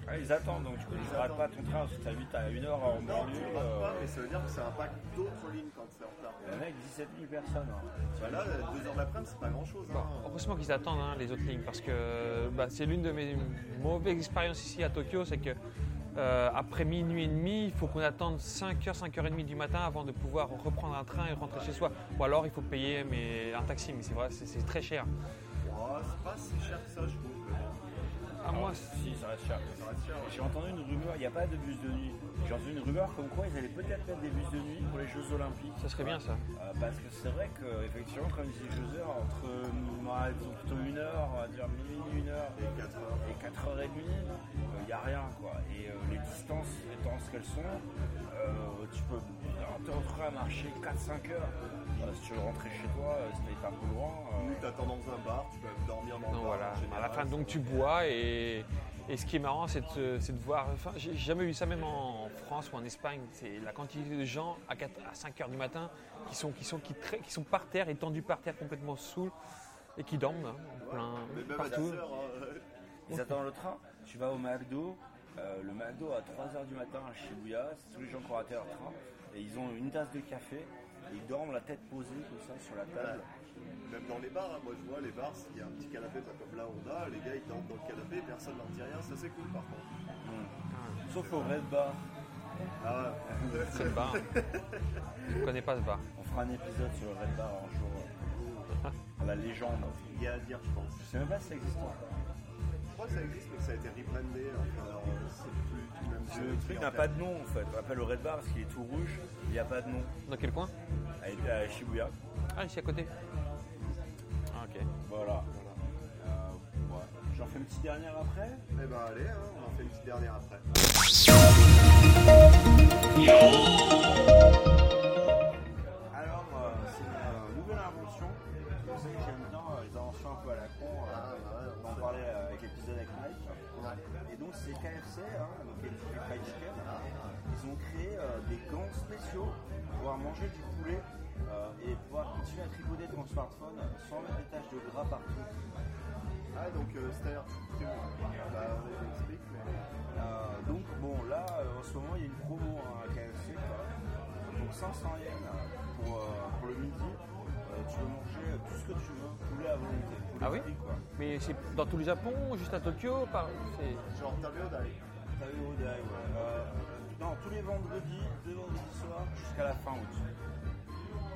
Ouais, ils attendent, donc du coup, Ils attendent. pas ton train, si t'as 8 à 1 heure en Non, tu banlieue. ne rates pas, euh, mais ça veut dire que ça impacte d'autres lignes quand c'est en retard. Il y en a avec 17 000 personnes. hein. Bah là, 2 heures d'après-midi, c'est pas grand chose. Bon, heureusement qu'ils attendent hein, les autres lignes parce que bah, c'est l'une de mes mauvaises expériences ici à Tokyo, c'est que euh, après minuit et demi, il faut qu'on attende 5h, 5h30 du matin avant de pouvoir reprendre un train et rentrer chez soi. Ou alors il faut payer mais, un taxi, mais c'est vrai, c'est c'est très cher. c'est pas si cher que ça, je trouve. Ah, moi, Si, ça reste cher. J'ai entendu une rumeur, il n'y a pas de bus de nuit. J'ai entendu une rumeur comme quoi ils allaient peut-être mettre des bus de nuit pour les Jeux Olympiques. ça serait bien ça. Euh, parce que c'est vrai qu'effectivement, comme disait José, entre euh, plutôt une heure, on va dire minuit, une heure Et 4 heures. et 4h30, il n'y a rien quoi. Et euh, les distances étant ce qu'elles sont, euh, tu peux te retrouver à marcher 4-5 heures. Euh, si tu veux rentrer chez toi, euh, si t'es un peu loin. euh, Ou t'attends dans un bar, tu peux dormir dans le bar. voilà, à la fin donc tu bois et, et ce qui est marrant c'est de, c'est de voir, enfin j'ai jamais vu ça même en France ou en Espagne, c'est la quantité de gens à, 4 à 5 heures du matin qui sont, qui, sont, qui, tra- qui sont par terre, étendus par terre complètement saouls et qui dorment hein, en plein, Mais même à partout. 10 heures, hein, Ils attendent le train, tu vas au McDo, euh, le McDo à 3h du matin à Shibuya, c'est tous les gens qui ont raté leur train, et ils ont une tasse de café, ils dorment la tête posée comme ça sur la table. Même dans les bars, hein, moi je vois les bars, il y a un petit canapé pas comme là on a, les gars ils dorment dans le canapé, personne leur dit rien, ça c'est cool par contre. Sauf au Red Bar. Ah ouais. C'est le bar. Je connais pas ce bar. On fera un épisode sur le Red Bar un jour. euh, La légende. Il y a à dire je pense. Je sais même pas si ça existe encore. Je crois que ça existe mais que ça a été rebrandé, alors euh, c'est plus Le truc n'a pas de nom en fait. On l'appelle le Red Bar parce qu'il est tout rouge. Il n'y a pas de nom. Dans quel coin Elle était à Shibuya. Ah ici à côté. Ah ok. Voilà. Euh, ouais. J'en fais une petite dernière après? Eh ben allez, hein, on en fait une petite dernière après. Alors, euh, c'est une euh, nouvelle invention. Vous savez que j'aime bien les inventions un peu à la con. euh, Ah, on en parlait euh, avec l'épisode avec Mike. Et donc, c'est KFC, hein, donc Fried Chicken. Ils ont créé euh, des gants spéciaux pour pouvoir manger du poulet euh, et pouvoir continuer à tripoter ton smartphone sans mettre des taches de gras partout. Ah donc euh, c'est-à-dire, c'est bon. Bah explique mais... Donc bon là en ce moment il y a une promo hein, à KFC quoi. donc 500 yens pour, pour le midi tu peux manger tout ce que tu veux poulet à volonté Ah oui quoi Mais c'est dans tout le Japon, juste à Tokyo par... c'est- Genre t'as vu Odai T'as eu au Dai, ouais. Euh, non tous les vendredis les vendredis soirs jusqu'à la fin août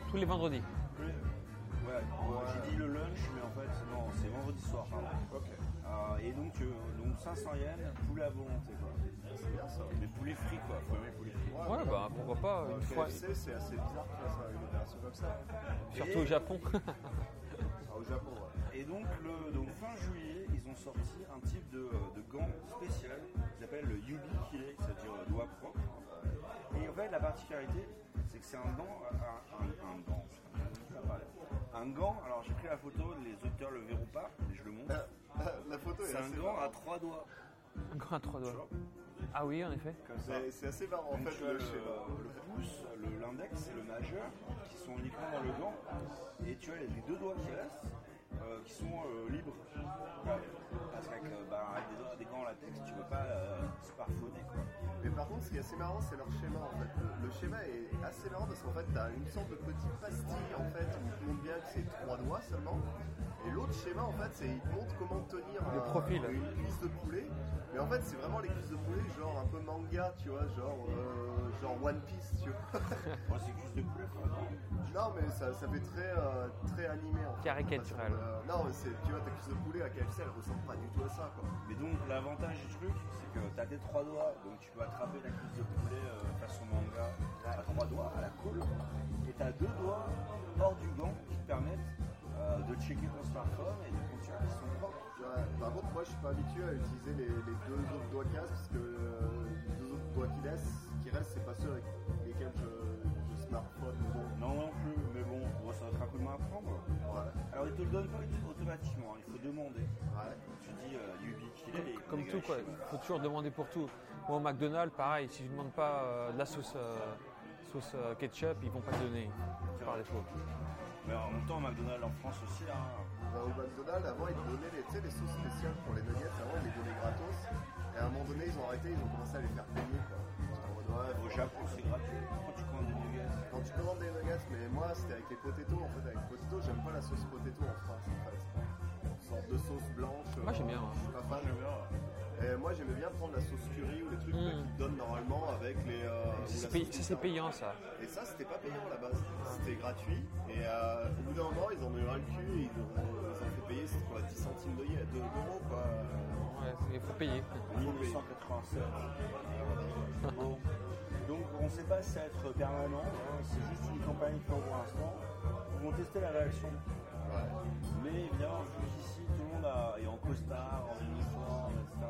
Tous les vendredis. Tous les- ouais, ouais, j'ai dit le lunch mais en fait non c'est vendredi soir pardon Ok. Euh, et donc, euh, donc 500 yens poulet à volonté quoi C'est bien ça. mais poulet frit quoi faut aimer le poulet frit Ouais bah pourquoi pas Euh, une fois. C'est assez bizarre que ça, une opération comme ça. Surtout au Japon. Ah, au Japon, ouais. Et donc, le, donc fin juillet, ils ont sorti un type de, de gant spécial qui s'appelle le Yubi Kile, c'est-à-dire le doigt propre. Et en fait, la particularité, c'est que c'est un gant, un, un- un gant, un gant. Alors j'ai pris la photo, les auteurs le verront pas, mais je le montre. La photo est C'est un assez gant à trois doigts. Un grand à trois doigts. Ah oui en effet. C'est assez marrant en Donc, fait tu as le le, pouce, le- l'index et le majeur qui sont uniquement dans le gant. Et tu as les deux doigts qui restent, euh, qui sont euh, libres. Parce qu'avec euh, bah, des, doigts- des gants latex, tu peux pas euh, smartphoner. Quoi. Mais par contre, ce qui est assez marrant, c'est leur schéma en fait. Le, le schéma est assez marrant parce qu'en fait, tu as une sorte de petite pastille en fait où il te montre bien que c'est trois doigts seulement. Et l'autre schéma en fait, c'est il te montre comment tenir Le un- profil. une cuisse de poulet. Mais en fait, c'est vraiment les cuisses de poulet, genre un peu manga, tu vois, genre, euh, genre One Piece, tu vois. Moi, c'est juste de poulet. Non, mais ça, ça fait très, euh, très animé en fait. Caricatural. Euh, non, mais c'est, tu vois, ta cuisse de poulet à KFC, elle ressemble pas du tout à ça, quoi. Mais donc, l'avantage du truc, c'est que tu as tes trois doigts, donc tu peux attraper la cuisse de poulet euh, façon manga à trois doigts, à la colle. Et tu as deux doigts hors du gant qui te permettent euh, de checker ton smartphone et de continuer sont propres. Ouais, par contre, moi, je suis pas habitué à utiliser les, les deux autres doigts casse parce que euh, les deux autres doigts qui, laissent, qui restent, c'est pas ceux avec lesquels je, je smartphone. Bon, Non, non plus, mais bon, bon, ça va être un coup de main à prendre. ouais, Alors, ils te le donnent pas automatiquement, il faut demander. ouais. Tu dis euh, Yubi qu'il est. et Comme les tout quoi, il faut toujours demander pour tout. Moi au McDonald's, pareil, si je ne demande pas euh, de la sauce, euh, sauce euh, ketchup, ils vont pas te donner par défaut. Mais en même temps, McDonald's en France aussi, là. Bah, au McDonald's, avant, ils donnaient les, tu sais, les sauces spéciales pour les nuggets. Avant, ils les donnaient gratos. Et à un moment donné, ils ont arrêté, ils ont commencé à les faire payer. Quoi. Au Japon, c'est gratuit. Quand tu commandes des nuggets? Quand tu commandes des nuggets, mais moi c'était avec les potatoes en fait. Avec les potatoes, j'aime pas la sauce potato en France en fait. Une sorte de sauce blanche. Moi, j'aime bien, Je suis pas fan. Et moi j'aimais bien prendre la sauce curry ou les trucs Mm. là, qu'ils te donnent normalement avec les. euh, C'est Ça, payant, ça. Et ça c'était pas payant à la base. C'était gratuit. Et euh, au bout d'un moment, ils en ont eu ras le cul et ils ont, ils ont fait payer c'était quoi 10 centimes de ye- de- d'euros quoi. Ouais, il faut payer. 1987. Bon. Donc on ne sait pas si ça va être permanent, hein, c'est juste une campagne pour l'instant. Ils vont tester la réaction. Ouais. Mais évidemment, vu qu'ici tout le monde a- est en costard, en uniforme, etc.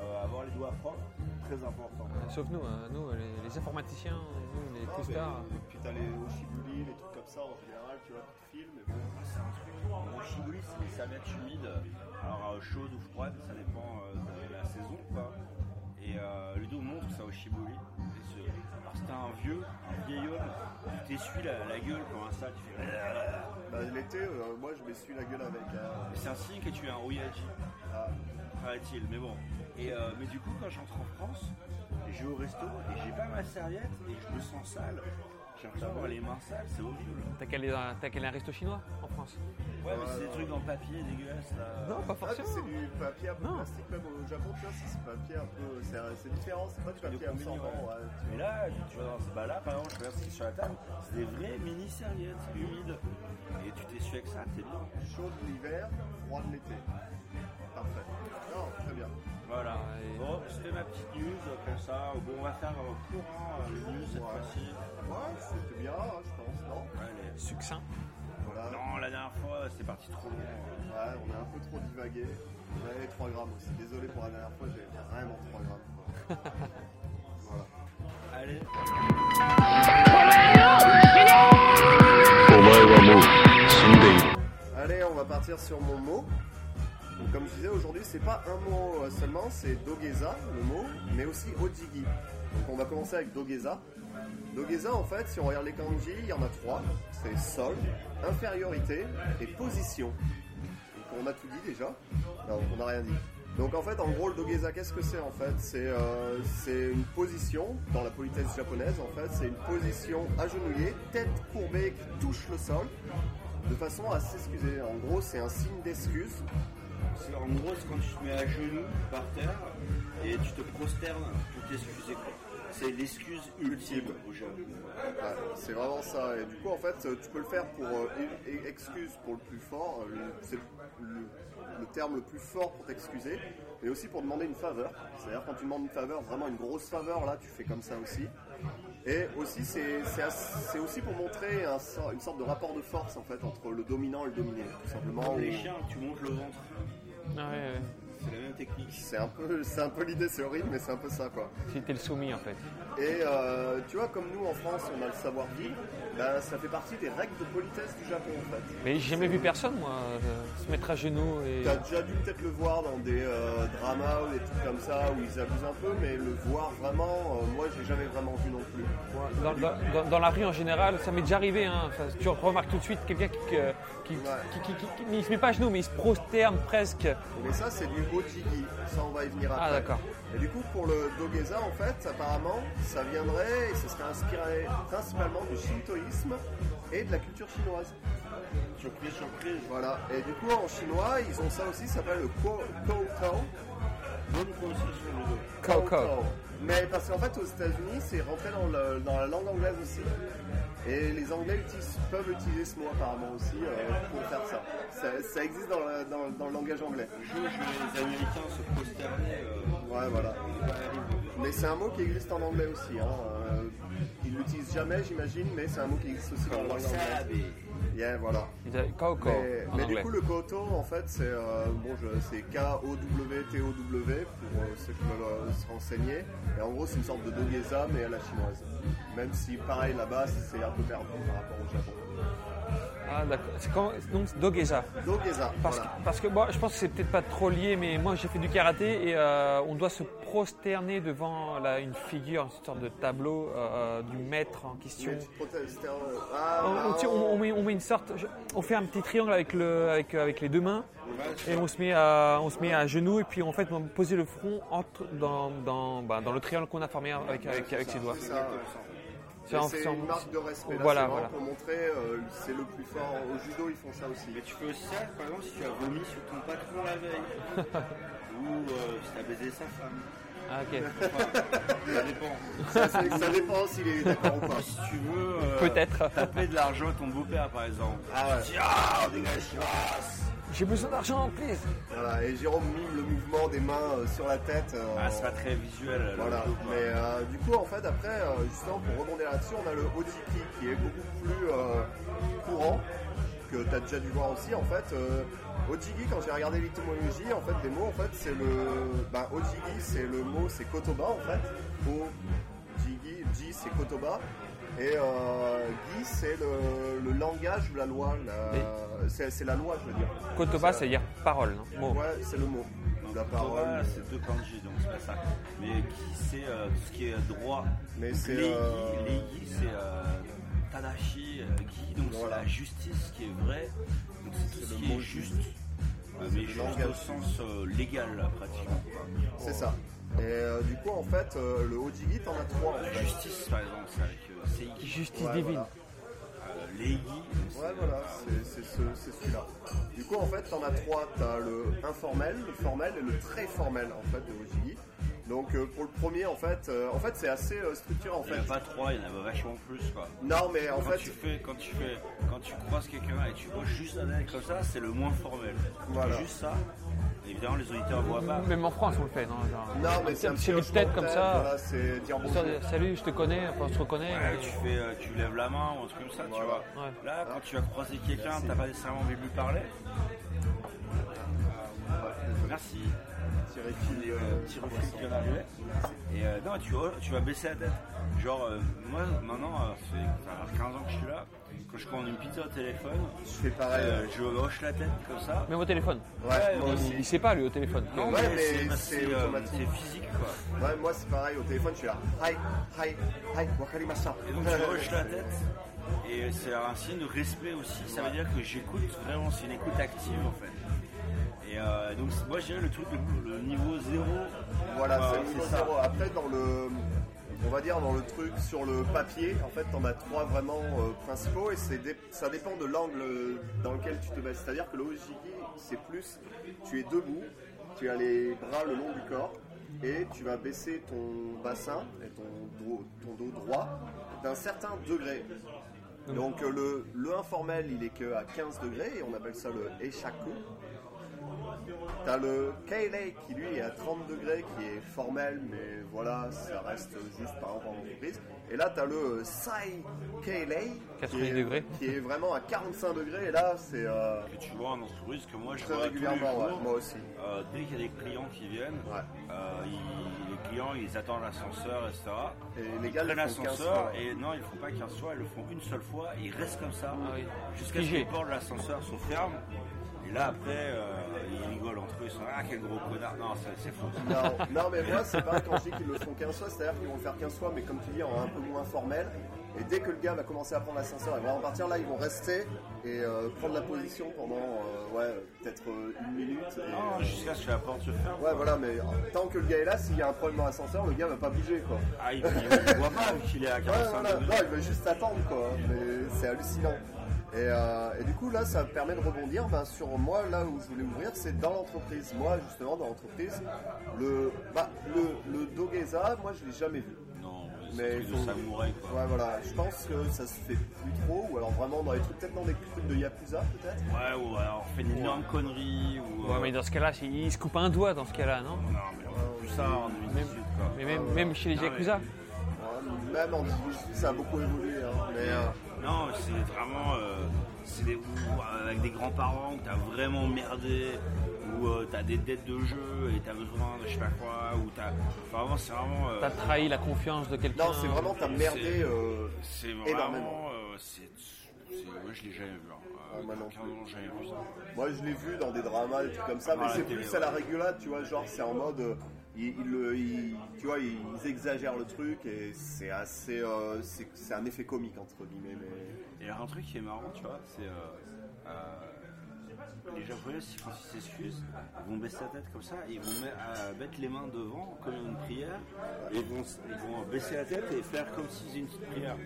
euh, avoir les doigts propres, très important. Euh, Sauf nous, hein, nous les, les informaticiens, nous, les Non, costards. mais- Et puis t'as les Oshibuli, les trucs comme ça en général, tu vois, qui te filment. Mais bon. C'est un truc. Mon shibuli, c'est serviettes humides, alors euh, chaudes ou froides, ça dépend euh, de la saison. Quoi. Et euh, Ludo montre ça au shibuli. Un vieux, un vieil homme, tu t'essuies la, la gueule comme un sale, tu fais. Bah, l'été, euh, moi je m'essuie la gueule avec. euh, c'est un signe que tu es un oyaji, ah, paraît-il, mais bon. Et, euh, mais du coup, quand je rentre en France, je vais au resto et j'ai pas ma serviette et je me sens sale. Les mains sales, c'est horrible. T'as qu'à aller t'as qu'à aller à un resto chinois en France Ouais, mais c'est des trucs en papier dégueulasses là. Non, pas Ah, forcément. c'est du papier un peu Non. plastique, même au Japon, tu vois, c'est ce papier un peu. C'est c'est différent, c'est pas du papier combiné, absorbant. ouais. Ouais, Mais là, tu vois, dans ce bas-là, par exemple, je regarde ce qui est sur la table, c'est des vraies mini-serviettes humides. Et tu t'essuies avec ça, t'es bien. chaud de l'hiver, froid de l'été. Parfait. Non, très bien. Voilà. Et... Bon, c'était ma petite news euh, comme ça. On va faire un courant euh, les news cette fois-ci. Ouais, c'était bien, hein, je pense, non? Allez. Succinct. Voilà. Non, la dernière fois, c'est parti trop loin. Ouais, on a un peu trop divagué. On avait 3 grammes aussi. Désolé pour la dernière fois, j'avais vraiment 3 grammes. voilà. Allez. Allez, on va partir sur mon mot. Comme je disais, aujourd'hui, c'est pas un mot seulement, c'est dogeza, le mot, mais aussi ojigi. Donc, on va commencer avec dogeza. Dogeza, en fait, si on regarde les kanji, il y en a trois. C'est sol, infériorité et position. Donc, on a tout dit déjà. Non, on n'a rien dit. Donc en fait, en gros, le dogeza, qu'est-ce que c'est en fait? C'est euh, c'est une position, dans la politesse japonaise, en fait, c'est une position agenouillée, tête courbée qui touche le sol, de façon à s'excuser. En gros, c'est un signe d'excuse. C'est- En gros, c'est quand tu te mets à genoux par terre et tu te prosternes pour t'excuser. C'est l'excuse ultime au Japon. Ouais, c'est vraiment ça. Et du coup, en fait, tu peux le faire pour euh, e- excuse pour le plus fort. euh, C'est le, le terme le plus fort pour t'excuser. Et aussi pour demander une faveur. C'est-à-dire quand tu demandes une faveur, vraiment une grosse faveur, là, tu fais comme ça aussi. Et aussi, c'est aussi pour montrer un une sorte de rapport de force, en fait, entre le dominant et le dominé. Tout simplement. Comme les chiens, tu montes le ventre. Ah ouais, ouais. C'est la même technique. C'est un peu, c'est un peu l'idée, c'est horrible, mais c'est un peu ça, quoi. C'était le soumis en fait. Et euh, tu vois, comme nous en France, on a le savoir-vivre, bah, ça fait partie des règles de politesse du Japon en fait. Mais j'ai jamais vu personne moi euh, se mettre à genoux et. Tu as déjà dû peut-être le voir dans des euh, dramas ou des trucs comme ça où ils abusent un peu, mais le voir vraiment, moi j'ai jamais vraiment vu non plus. Dans, dans- dans- dans la rue en général, ça m'est déjà arrivé. Hein. Enfin, tu remarques tout de suite quelqu'un qui, qui, qui, Ouais. qui- qui- qui- qui- mais il se met pas à genoux, mais il se prosterne presque. Mais ça c'est du ojigi, ça on va y venir après. Ah d'accord. Et du coup pour le dogeza en fait, apparemment, ça viendrait et ce serait inspiré principalement du shintoïsme et de la culture chinoise. Surprise, surprise. Voilà, et du coup en chinois, ils ont ça aussi, ça s'appelle le ko- koutou. Bonne prononciation, le dos. Coco. Mais parce qu'en fait, aux États-Unis, c'est rentré dans, le- dans la langue anglaise aussi. Et les Anglais utilisent- peuvent utiliser ce mot apparemment aussi euh, pour faire ça. Ça, ça existe dans le, dans- dans le langage anglais. Le je les Américains se prosterner, euh, Ouais, voilà. Mais c'est un mot qui existe en anglais aussi. Hein. Euh, ils l'utilisent jamais, j'imagine, mais c'est un mot qui existe aussi dans la langue anglaise. Yeah, voilà. Coco Mais, mais du coup, le koto, en fait, c'est euh, bon, K-O-W-T-O-W pour euh, ceux qui veulent euh, se renseigner. Et en gros, c'est une sorte de dogeza, mais à la chinoise. Même si, pareil, là-bas, c'est un peu perdu par rapport au Japon. Ah, d'accord. Donc, Dogeza. Dogeza. Parce, voilà. que, parce que bon, je pense que c'est peut-être pas trop lié, mais moi j'ai fait du karaté et euh, on doit se prosterner devant là, une figure, une sorte de tableau euh, du maître en question. Ah, On, on- tu sais, on- on met, on met une sorte, je- on fait un petit triangle avec, le, avec, avec les deux mains et on se met à, on se met à genoux et puis en fait on va poser le front entre, dans, dans, bah, dans le triangle qu'on a formé avec, avec, avec ses doigts. C'est une marque de respect. Là, Voilà, pour montrer, euh, c'est le plus fort. Au judo, ils font ça aussi. Mais tu fais aussi ça, par exemple, si tu as vomi sur ton patron la veille. ou euh, si tu as baisé sa femme. Ah, ok. Enfin, ça dépend. Ça, dépend s'il est d'accord ou pas. Si tu veux euh, Peut-être. taper de l'argent à ton beau-père, par exemple. Ah ouais. On dégage, J'ai besoin d'argent, please. Voilà, et Jérôme mime le mouvement des mains euh, sur la tête. euh, Ah, c'est pas très visuel. Voilà, mais euh, du coup, en fait, après, euh, justement, pour rebondir là-dessus, on a le Ojiki qui est beaucoup plus euh, courant, que tu as déjà dû voir aussi. En fait, euh, Ojiki, quand j'ai regardé l'étymologie en fait, des mots, en fait, c'est le. Ben, Ojiki, c'est le mot, c'est kotoba, en fait. O-Jigi, C'est kotoba. Et euh, Gi, c'est le, le langage ou la loi. la- C'est c'est la loi, je veux dire. Kotoba, Ça- ça veut dire parole, non Mot. Ouais, c'est le mot. Donc, La parole. c'est deux kanji, donc c'est pas ça. Mais qui c'est euh, tout ce qui est droit. Mais Donc, c'est, Leigi, euh, Leigi, c'est euh, Tadashi, euh, Gi, donc Voilà. c'est la justice qui est vraie. Donc c'est tout C'est ce le qui est mot juste. juste. Euh, C'est mais juste au sens euh, légal, pratiquement. C'est ça. Et euh, du coup, en fait, euh, le Ojigi, t'en as trois. En La fait. justice, par exemple, c'est avec euh, Seiki. Justice Ouais, divine. voilà. Ouais, voilà, c'est c'est ce- c'est celui-là. Du coup, en fait, t'en as trois. T'as le informel, le formel et le très formel, en fait, de Ojigi. Donc, euh, pour le premier, en fait, euh, en fait c'est assez euh, structuré, en Il n'y fait. en a pas trois, il y en a vachement plus, quoi. Non, mais en quand fait, tu fais, quand tu fais, quand tu croises quelqu'un et tu vois juste un œil comme ça, c'est le moins formel. Voilà. Juste ça. Évidemment, les auditeurs ne voient pas. Même en France, on le fait, non genre, non, mais c'est un petit hochement tête de comme ça. Voilà, c'est dire bonjour. Salut, Salut, je te connais, enfin, on se reconnaît. Ouais, tu fais, euh, tu lèves la main ou un truc comme ça, tu Voilà. vois. Ouais. Là, quand tu vas croiser quelqu'un, t'as pas nécessairement envie de lui parler. Merci. Euh, qui arriver. Et euh, non, tu, vas- tu vas baisser la tête. Genre, euh, moi, maintenant, euh, ça fait ça fait 15 ans que je suis là. Quand je commande une pizza au téléphone, Je fais pareil. euh, je hoche la tête comme ça. Même au téléphone. ouais, moi Il, aussi. il sait pas, lui, au téléphone. Non, Ouais, mais c'est- euh, automatique. c'est physique quoi. Ouais, moi, c'est pareil. Au téléphone, je suis là. Hi, hi, hi, wakarimashita. Et donc tu hoches la tête. Et c'est un signe de respect aussi. Ça veut dire que j'écoute vraiment, c'est une écoute active en fait. Et euh, donc moi je dirais le truc, le, le niveau zéro. Voilà, c'est le niveau ça. zéro. Après, dans le, on va dire dans le truc sur le papier, en fait, t'en as trois vraiment euh, principaux et ça dépend de l'angle dans lequel tu te baisses. C'est-à-dire que le ojiki, c'est plus, tu es debout, tu as les bras le long du corps et tu vas baisser ton bassin et ton dos, droit d'un certain degré. Donc euh, le, informel, il est que à 15 degrés et on appelle ça le eishaku. T'as le Keilei qui lui est à 30 degrés, qui est formel, mais voilà, ça reste juste par exemple en entreprise. Et là, t'as le Sai Keilei, qui 90 est, degrés. qui est vraiment à 45 degrés. Et là, c'est euh, Que tu vois en entreprise que moi je très vois tous les régulièrement, ouais, moi aussi. Euh, dès qu'il y a des clients qui viennent, Ouais. euh, ils- les clients ils attendent l'ascenseur, etc. Et les Ils gars, prennent ils 15 l'ascenseur et non, ils ne font pas 15 fois, ils le font une seule fois, et ils restent comme ça Ah oui. jusqu'à ce que les portes de l'ascenseur se ferment. Là après, euh, ils rigolent entre eux, ils sont ah quel gros connard. Non, c'est faux. Non, non, mais moi, c'est pareil quand je dis qu'ils le font 15 fois, c'est-à-dire qu'ils vont le faire 15 fois, mais comme tu dis, en un peu moins formel. Et dès que le gars va commencer à prendre l'ascenseur et va repartir, là, ils vont rester et euh, prendre la position pendant, euh, ouais, peut-être euh, une minute. et, Non, jusqu'à ce que la porte se ferme. Ouais, voilà, mais tant que le gars est là, s'il y a un problème dans l'ascenseur, le gars va pas bouger, quoi. Ah, il, il, voit pas qu'il est à Ouais, 45 voilà. degrés. Non, il va juste attendre, quoi. Mais c'est hallucinant. Et, euh, et du coup, là, ça me permet de rebondir ben, sur moi, là où je voulais ouvrir, c'est dans l'entreprise. Moi, justement, dans l'entreprise, le, bah, le, le Dogeza, moi, je l'ai jamais vu. Non, Mais faut- samouraï quoi. Ouais, voilà. Je pense que ça se fait plus trop, ou alors vraiment dans les trucs, peut-être dans des trucs de Yakuza, peut-être. Ouais, ou alors on fait une énorme connerie ou. Ouais, euh, mais dans ce cas-là, il se coupe un doigt dans ce cas-là, non? Non, mais on fait plus ça en 2018 quoi. Mais même, même chez les Non, mais- Yakuza. Ouais, Même en 18, ça a beaucoup évolué. hein. Mais, euh, Non, c'est vraiment. euh, c'est des, euh, avec des grands-parents que t'as vraiment merdé, ou euh, t'as des dettes de jeu et t'as besoin de je sais pas quoi, ou t'as. Enfin, vraiment, c'est vraiment. euh, T'as trahi la confiance de quelqu'un. non, c'est vraiment, t'as merdé. C'est- euh, c'est énormément. vraiment. euh, c'est c'est- ouais, je l'ai jamais vu. hein. Euh, Ah, moi non carrément, jamais vu ça. Moi, je l'ai vu dans des dramas, des trucs comme ça, mais Ah, c'est plus à la régulade, tu vois, genre c'est en mode, euh, ils, tu vois, ils, exagèrent le truc et c'est assez, euh, c'est c'est un effet comique entre guillemets, mais Et alors, un truc qui est marrant, tu vois, c'est. euh, euh, les Japonais, si- quand ils s'excusent, ils vont baisser la tête comme ça, ils vont mettre, euh, mettre les mains devant, comme une prière, et ils vont, ils vont baisser la tête et faire comme s'ils faisaient une petite prière.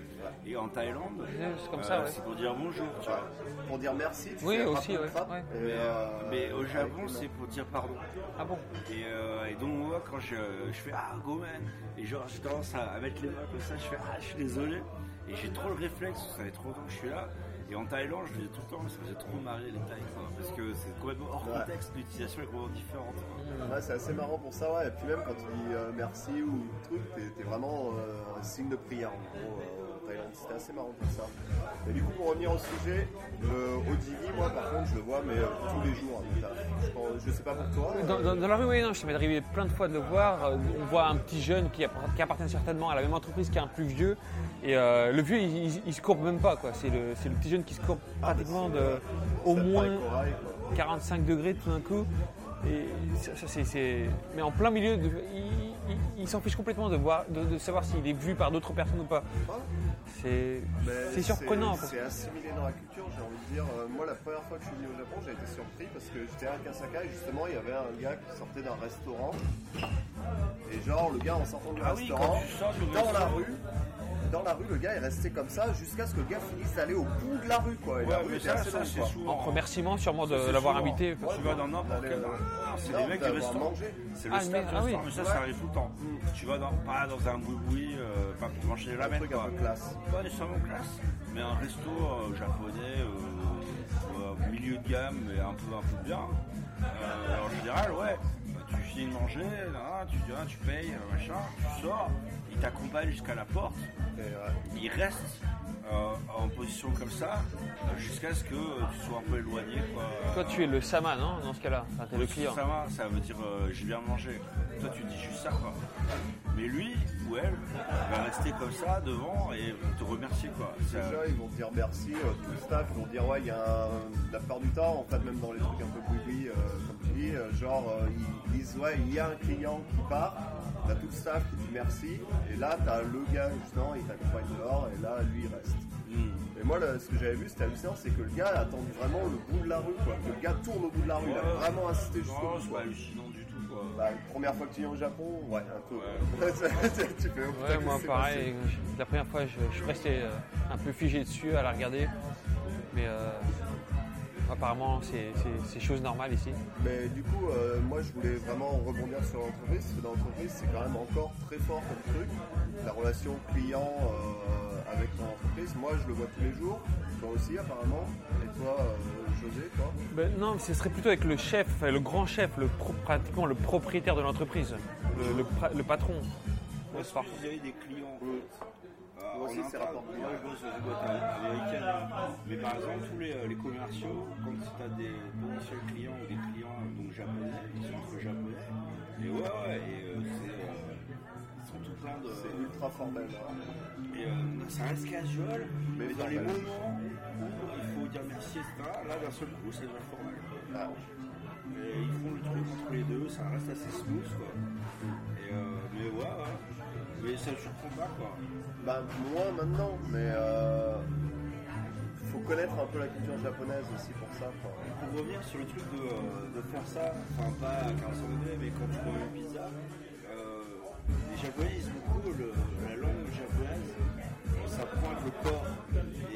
Et en Thaïlande, C'est comme ça, euh, ouais. c'est pour dire bonjour, tu vois. pour dire merci, tu Oui, sais, aussi, ouais, une frappe, ouais. et, Mais, euh, mais au Japon, c'est pour dire pardon. Ah bon? Et, euh, et donc moi quand je, je fais ah go man et genre j'ai tendance à, à mettre les mains comme ça, je fais ah je suis désolé et j'ai trop le réflexe, ça fait trop longtemps que je suis là. Et en Thaïlande je le tout le temps, ça faisait trop marrer les Thaïs quoi, parce que c'est complètement hors Ouais. contexte, l'utilisation est complètement différente. Ouais, c'est assez marrant pour ça, ouais. Et puis même quand tu dis euh, merci ou truc, t'es vraiment euh, un signe de prière en gros euh, Thaïlande. C'était assez marrant pour ça. Et du coup, pour revenir au sujet, le Odivi, moi par contre, je le vois, mais euh, tous les jours. taf. Je, je sais pas pour toi. Dans, dans- dans la rue, oui, non, je m'est arrivé plein de fois de le voir. Euh, On voit un petit jeune qui, appart- qui appartient certainement à la même entreprise qu'un plus vieux. Et euh, le vieux, il, il- il se courbe même pas. quoi. C'est le, le petit jeune qui se courbe pratiquement de au moins paraît corail, quoi. 45 degrés tout d'un coup. Et ça, ça, Mais en plein milieu, de... il, il- il s'en fiche complètement de, voir, de, de savoir s'il est vu par d'autres personnes ou pas. C'est, surprenant. C'est assimilé dans la culture, j'ai envie de dire. Euh, moi, la première fois que je suis venu au Japon, j'ai été surpris parce que j'étais à Kasaka et justement, il y avait un gars qui sortait d'un restaurant. Et genre, le gars, en sortant du Ah restaurant, dans la rue, dans la rue, le gars est resté comme ça jusqu'à ce que le gars finisse d'aller au bout de la rue, quoi. Et la Ouais, rue mais était ça, assez ça longue, c'est quoi. souvent. En remerciement sûrement de l'avoir invité. Tu vas dans n'importe quel. Non, c'est les mecs du d'avoir restaurant. mangé. C'est le Ah, du ah oui. mais ça, ça arrive tout le temps. Tu vas dans, pas dans un boui-boui, euh, pas pour manger de la quoi. peu classe. Pas nécessairement classe, mais un resto euh, japonais, euh, euh, milieu de gamme, mais un peu, un peu bien. Euh, en général, ouais, tu finis de manger, là, tu, dis, ah, tu payes, machin, tu sors, il t'accompagne jusqu'à la porte, il reste euh, en position comme ça euh, jusqu'à ce que euh, tu sois un peu éloigné. Quoi. Toi, tu es le sama, non Dans ce cas-là, enfin, t'es le client. Ça va, ça veut dire euh, j'ai bien mangé. Toi, tu dis juste ça, quoi. Mais lui ou elle va rester comme ça devant et te remercier, quoi. Ça- Déjà, ils vont te dire merci, euh, tout le staff, ils vont te dire ouais, il y a un... la plupart du temps, en fait, même dans les trucs un peu boui euh, comme tu dis, euh, genre, euh, ils disent ouais, il y a un client qui part, t'as tout le staff qui dit merci, et là, t'as le gars, justement, il t'accompagne dehors, et là, lui, il reste. Hmm. Et moi, ce que j'avais vu, c'était hallucinant, c'est que le gars a attendu vraiment le bout de la rue, quoi. Que le gars tourne au bout de la rue, il a vraiment insisté jusqu'au bout, c'est pas hallucinant du tout, quoi. Bah, première fois que tu viens au Japon, ouais, un peu. Ouais. tu fais, oh, putain, Ouais, moi pareil. La première fois, je, je suis resté euh, un peu figé dessus à la regarder. Mais euh, apparemment, c'est- chose normale ici. Mais du coup, euh, moi je voulais vraiment rebondir sur l'entreprise, parce que dans l'entreprise c'est quand même encore très fort comme truc. La relation client euh, avec ton entreprise, moi je le vois tous les jours, toi aussi apparemment, et toi euh, José, toi? Ben, non, ce serait plutôt avec le chef, le grand chef, le pro- pratiquement le propriétaire de l'entreprise, le, le patron. Des clients, Moi aussi, en c'est interne, rapport Moi, je bosse. Mais par exemple, tous les, euh, les commerciaux, quand tu as des potentiels clients ou des clients donc japonais, ils sont entre japonais. Et ouais, ouais, et euh, c'est, euh, ils sont tout pleins de. C'est ultra formel. hein. Et euh, ça reste casual, mais, dans les moments où il faut dire merci, etc., là d'un seul coup, ça devient formel. Ah. Et ils font le truc entre les deux, ça reste assez smooth, quoi. Et mais ouais, ouais. Mais ça ne surprend pas, quoi. Bah moins maintenant, mais euh, faut connaître un peu la culture japonaise aussi pour ça. Quoi. Pour revenir sur le truc de, euh, de faire ça, enfin pas à 45 degrés, mais quand tu prends une pizza, euh, les japonais disent beaucoup le- la langue japonaise, ça prend avec le corps.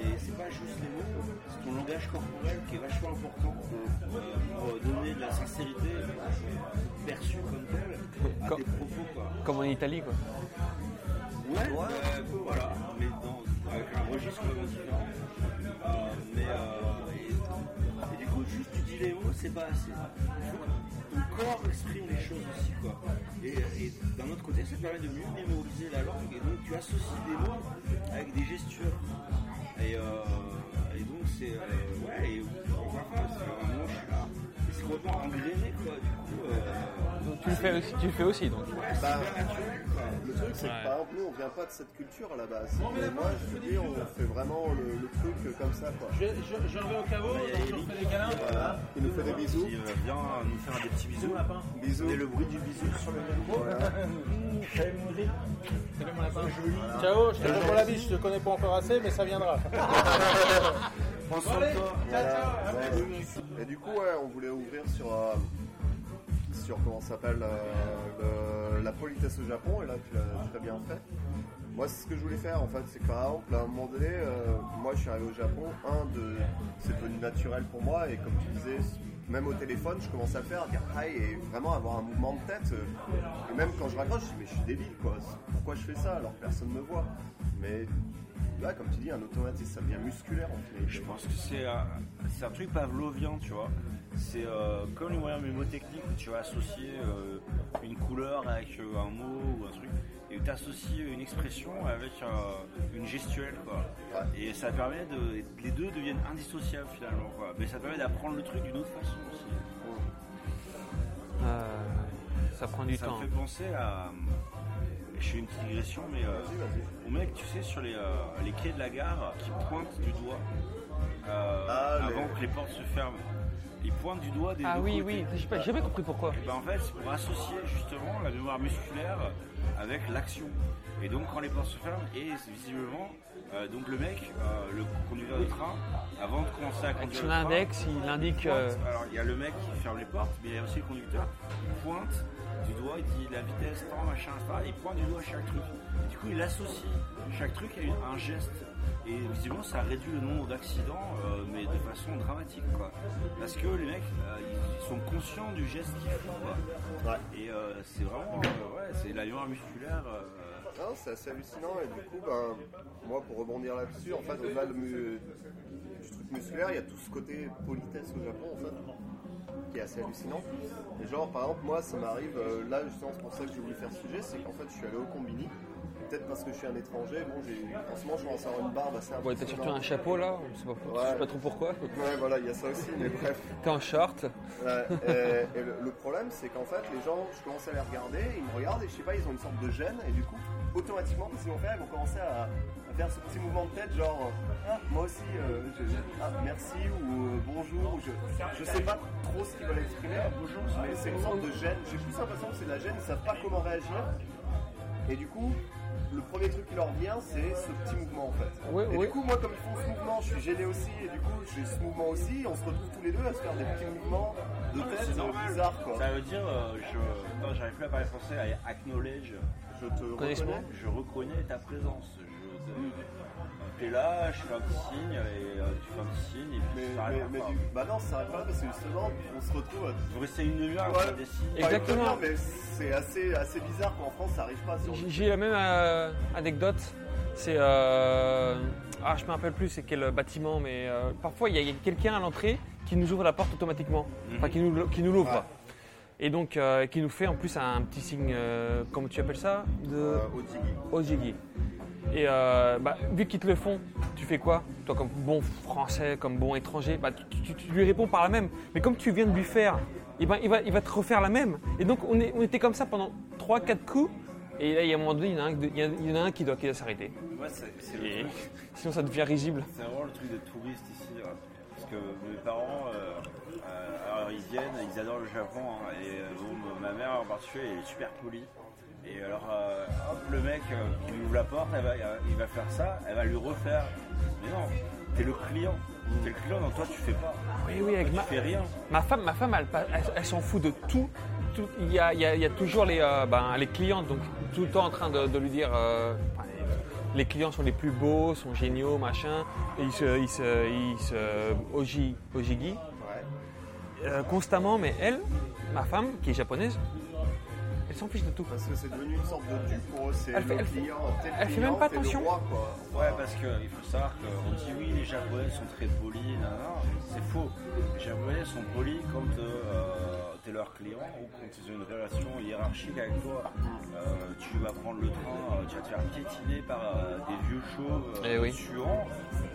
Et c'est pas juste les mots, c'est ton langage corporel qui est vachement important pour donner de la sincérité perçue comme telle à Comme- tes propos. Quoi. Comme en Italie, quoi. Ouais, euh, voilà, mais dans, avec un registre différent. Euh, mais euh, et, du coup, juste tu dis les mots, c'est pas assez. Ton corps exprime les choses aussi, quoi. Et, d'un autre côté, ça permet de mieux mémoriser la langue, et donc tu associes des mots avec des gestures. Et, euh, et donc c'est ouais, et enfin, c'est un moment, je suis là, c'est complètement engrainé, quoi. Du coup, tu le fais aussi, tu le fais aussi donc. Bah, le truc, c'est Ouais. que par exemple, nous, on vient pas de cette culture à la base. Mais moi, je vous dis, on fait vraiment le, le truc comme ça, quoi. Je, je, je vais au caveau, je fais des câlins. Voilà. Il nous fait des bisous. Qui euh, vient nous faire des petits bisous. Bisous. Et le bruit du bisou sur le micro. Ciao, je te fais pour la biche, je te connais pas encore assez, mais ça viendra. Prends soin de toi. Ouais. Et du coup, ouais, on voulait ouvrir sur, euh, sur comment s'appelle, euh, la politesse au Japon, et là, tu l'as très bien fait. Moi, c'est ce que je voulais faire, en fait, c'est que par exemple, à un moment donné, euh, moi, je suis arrivé au Japon, un, de, c'est devenu naturel pour moi, et comme tu disais, même au téléphone, je commence à faire, dire hi, et vraiment avoir un mouvement de tête. euh, et même quand je raccroche, je dis, mais je suis débile, quoi. Pourquoi je fais ça alors personne ne me voit? Mais là, comme tu dis, un automatisme, ça devient musculaire, en finalité. Je pense que c'est un, c'est un truc pavlovien, tu vois. C'est euh, comme les moyens mnémotechniques où tu vas associer euh, une couleur avec euh, un mot ou un truc, et tu associes une expression avec euh, une gestuelle, quoi. Et ça permet de. Les deux deviennent indissociables finalement, quoi. Mais ça permet d'apprendre le truc d'une autre façon aussi. Euh, ça prend du ça temps. me fait penser à. Je fais une petite digression, mais euh, au mec, tu sais, sur les, euh, les quais de la gare qui pointent du doigt euh, Ah, les- avant que les portes se ferment. Ils pointent du doigt des Ah deux oui, côtés. oui, j'ai pas- j'ai jamais compris pourquoi. Et ben, en fait, c'est pour associer justement la mémoire musculaire avec l'action. Et donc, quand les portes se ferment, et c'est visiblement, euh, donc le mec, euh, le conducteur de train, avant de commencer à conduire son le train, index, il indique. euh. Alors, il y a le mec qui ferme les portes, mais il y a aussi le conducteur qui pointe du doigt, il dit la vitesse, temps, machin, etc. Il pointe du doigt chaque truc. Et du coup, il associe chaque truc à un geste. Et visiblement, ça réduit le nombre d'accidents, euh, mais de façon dramatique, quoi. Parce que les mecs, euh, ils sont conscients du geste qu'ils font, quoi. Ouais. Et euh, c'est vraiment, euh, ouais, c'est la mémoire musculaire. euh, Non, c'est assez hallucinant et du coup, ben, moi pour rebondir là-dessus, en fait, au-delà du truc musculaire, il y a tout ce côté politesse au Japon, en fait, qui est assez hallucinant. Et genre, par exemple, moi, ça m'arrive, euh, là, justement, c'est pour ça que j'ai voulu faire ce sujet, c'est qu'en fait, je suis allé au Combini. Peut-être parce que je suis un étranger, bon, j'ai, en ce moment, je commence à avoir une barbe assez Ouais, t'as surtout un chapeau là, je sais pas, je sais pas trop pourquoi. Ouais, voilà, il y a ça aussi, mais bref. T'es en short. Ouais, et, et le, le problème, c'est qu'en fait, les gens, je commence à les regarder, ils me regardent et je sais pas, ils ont une sorte de gêne, et du coup, automatiquement, qu'est-ce qu'ils vont faire Ils vont commencer à faire ce petit mouvement de tête, genre, euh, ah, moi aussi, euh, je- ah, merci ou euh, bonjour, ou je, je sais pas trop ce qu'ils veulent exprimer, mais c'est une sorte de gêne. J'ai plus l'impression que c'est de la gêne, ils savent pas comment réagir, et du coup, le premier truc qui leur vient, c'est ce petit mouvement en fait. Oui, et oui. du coup, moi, comme ils font ce mouvement, je suis gêné aussi, et du coup, j'ai ce mouvement aussi, on se retrouve tous les deux à se faire des petits mouvements de tête c'est euh, normal. bizarres quoi. Ça veut dire, euh, je, non, j'arrive plus à parler français, à acknowledge. Je te reconnais. Je reconnais ta présence. T'es là, je fais un petit signe, et euh, tu fais un petit signe, et puis Mais, ça mais, arrive mais pas. du, bah non, ça arrive pas parce que justement, on se retrouve à Vous restez une demi-heure à Ouais. des signes. Pas Exactement. mais c'est assez, assez bizarre qu'en France ça arrive pas sur J'ai- J'ai la même euh, anecdote. C'est. euh, ah, je me rappelle plus c'est quel bâtiment, mais euh, parfois il y a, il y a quelqu'un à l'entrée qui nous ouvre la porte automatiquement. Enfin, qui nous, qui nous l'ouvre. Ouais. Et donc, euh, qui nous fait en plus un petit signe, euh, comment tu appelles ça? De euh, au Tigui. Ojigi. Et euh, bah, vu qu'ils te le font, tu fais quoi? Toi, comme bon français, comme bon étranger, bah, tu, tu- tu lui réponds par la même. Mais comme tu viens de lui faire, eh ben, il, va, il va te refaire la même. Et donc, on, est- on était comme ça pendant 3-4 coups. Et là, il y a un moment donné, il y en a un, il y en a- il y en a un qui doit, qui doit s'arrêter. Ouais, c'est, c'est le Et truc. sinon, ça devient risible. C'est vraiment le truc de touriste ici. là. Parce que mes parents, euh, euh, alors ils viennent, ils adorent le Japon. hein, et bon, ma mère en particulier, elle est super polie. Et alors, euh, hop, le mec euh, qui lui ouvre la porte, elle va- euh, il va faire ça, elle va lui refaire. Mais non, t'es le client. T'es le client, donc toi tu fais pas. Oui, oui, avec Tu ma, fais rien. ma femme, ma femme elle, elle- elle s'en fout de tout. Tout- Il y, a, il y a- il y a toujours les, euh, ben, les clientes, donc tout le temps en train de, de lui dire euh, les clients sont les plus beaux, sont géniaux, machin. Et ils se, ils se, ils se oji, ojigi Ouais. euh, constamment, mais elle, ma femme, qui est japonaise, elle s'en fiche de tout. Parce que c'est devenu une sorte de dû pour eux, c'est Elle fait- le elle fait- client, tel elle fait client, même pas attention. roi, quoi. Ouais, parce qu'il faut savoir qu'on dit oui, les Japonais sont très polis, nan, nan. c'est faux. Les Japonais sont polis quand euh, t'es leur client ou quand ils ont une relation hiérarchique avec toi. Euh, tu vas prendre le train, euh, tu vas te faire piétiner par euh, des vieux chauves euh, Eh oui. suants.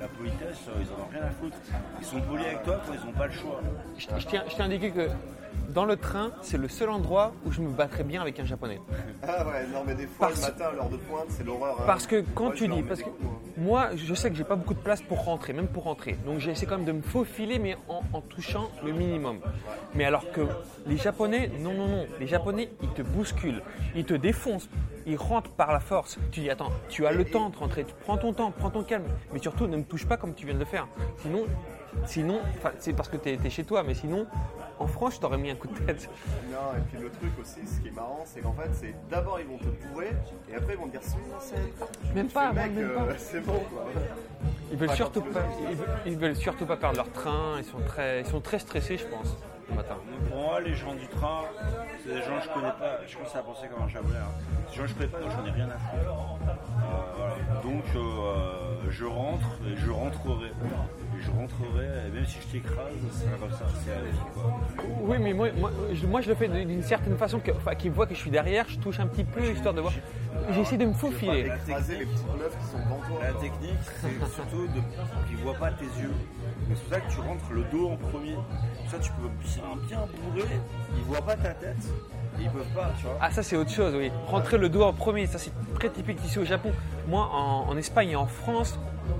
La politesse, euh, ils en ont rien à foutre. Ils sont polis avec toi quand ils n'ont pas le choix. Je, je tiens, je tiens à indiquer que dans le train, c'est le seul endroit où je me battrais bien avec un japonais. Ah ouais, non, mais des fois, Parce- le matin, l'heure de pointe, c'est l'horreur. hein. Parce que quand tu dis, parce que hein. moi, je sais que j'ai pas beaucoup de place pour rentrer, même pour rentrer. Donc j'ai essayé quand même de me faufiler, mais en, en touchant le minimum. Mais alors que les Japonais, non, non, non, les Japonais, ils te bousculent, ils te défoncent, ils rentrent par la force. Tu dis, attends, tu as le temps de rentrer, tu prends ton temps, prends ton calme, mais surtout ne me touche pas comme tu viens de le faire. Sinon, sinon, c'est parce que tu es, chez toi, mais sinon, en France, je t'aurais mis un coup de tête. Non, et puis le truc aussi, ce qui est marrant, c'est qu'en fait, c'est d'abord ils vont te bourrer, et après ils vont te dire c'est c'est- Même pas, fais, mec, même euh, pas. c'est bon quoi. Ils veulent surtout pas, ils veulent, ils veulent surtout pas perdre leur train. Ils sont très, ils sont très stressés, je pense, le matin. Pour moi, les gens du train, c'est des gens que je connais pas. Je commence à penser comme un hein. Des gens que je connais pas, donc j'en ai rien à foutre. Euh, voilà. Donc euh, je rentre et je rentrerai. Je rentrerai, et même si je t'écrase, c'est pas comme ça. C'est vie, quoi. Oui, mais moi, moi, je, moi, je le fais d'une certaine façon, que- enfin, qu'ils voient que je suis derrière, je touche un petit peu, histoire de voir. J'essaie de me faufiler. Écraser les petites meufs qui sont devant toi. La technique, c'est surtout de, qu'ils voient pas tes yeux. C'est pour ça que tu rentres le dos en premier. Ça, tu peux bien bien bourré, ils voient pas ta tête, et ils peuvent pas, tu vois. Ah, ça, c'est autre chose, oui. Rentrer le dos en premier, ça, c'est très typique ici au Japon. Moi, en, en Espagne et en France,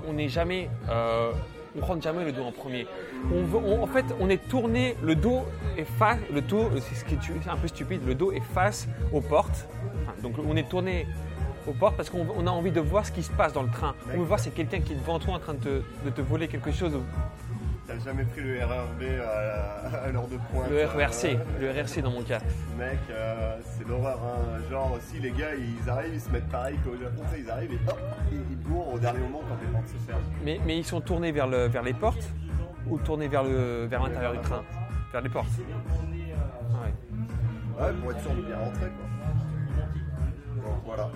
on n'est jamais. euh, on rentre jamais le dos en premier. On veut- on- en fait, on est tourné, le dos est face, le dos, c'est ce qui est tu- c'est un peu stupide, le dos est face aux portes. Enfin, donc on est tourné aux portes parce qu'on on a envie de voir ce qui se passe dans le train. On veut voir c'est quelqu'un qui est devant toi en train de te voler quelque chose. T'as jamais pris le RRB à, l'heure de pointe. Le RERC, euh, le RRC dans mon cas. Mec, euh, c'est l'horreur. Hein. Genre, si les gars ils arrivent, ils se mettent pareil qu'au Japon, ils arrivent et hop, ils, bourrent au dernier moment quand les portes se ferment. Mais, mais ils sont tournés vers, le, vers les portes ou tournés vers le vers l'intérieur du train? Vers les portes. Ouais. Ouais, pour être sûr de bien rentrer quoi. Donc voilà.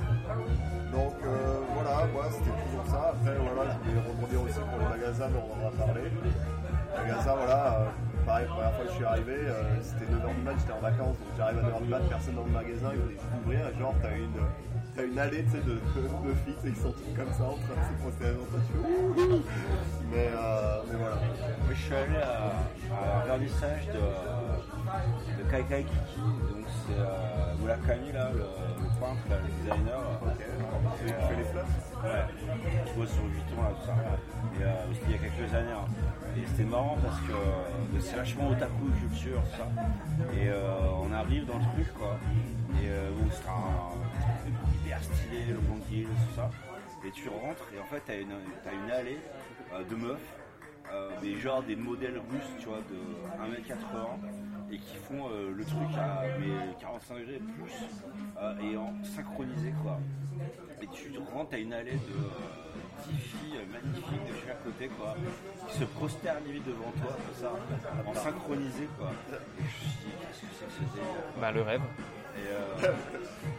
Donc euh, voilà, moi c'était toujours ça. Après voilà, je voulais rebondir aussi pour les magasins dont on en a parlé. Les magasins, voilà, euh, pareil, la première fois que je suis arrivé, euh, c'était 9h du mat, j'étais en vacances, donc j'arrive à 9h du mat, personne dans le magasin, ils juste ouvrir, et genre t'as une, t'as une allée de, de sais, qui sont toutes comme ça en train de se tu fais Ouh mais, euh, mais voilà. Je suis allé à, à un vernissage de, de Kaikai Kiki, c'est euh, Murakami, là, le, le peintre, là, le designer. Ok, tu fais- tu fais les fleurs Ouais, bosse sur Vuitton, là, tout ça. Et euh, c'était il y a quelques années. hein. Et c'était marrant parce que euh, c'est vachement otaku culture, tout ça. Et euh, on arrive dans le truc, quoi. Et euh, bon, c'est un hyper stylé, le Hill, tout ça. Et tu rentres et en fait, t'as une, t'as une allée euh, de meufs, euh, des genre des modèles russes, tu vois, de 1m80 et qui font euh, le truc à mais 45 degrés plus euh, et en synchronisé quoi. Et tu rentres à une allée de euh, 10 filles euh, magnifiques de chaque côté quoi, qui se prosternent limite devant toi comme ça, en synchronisé quoi. Et je me suis dit qu'est-ce que c'est que ce délire Bah, le rêve. et euh,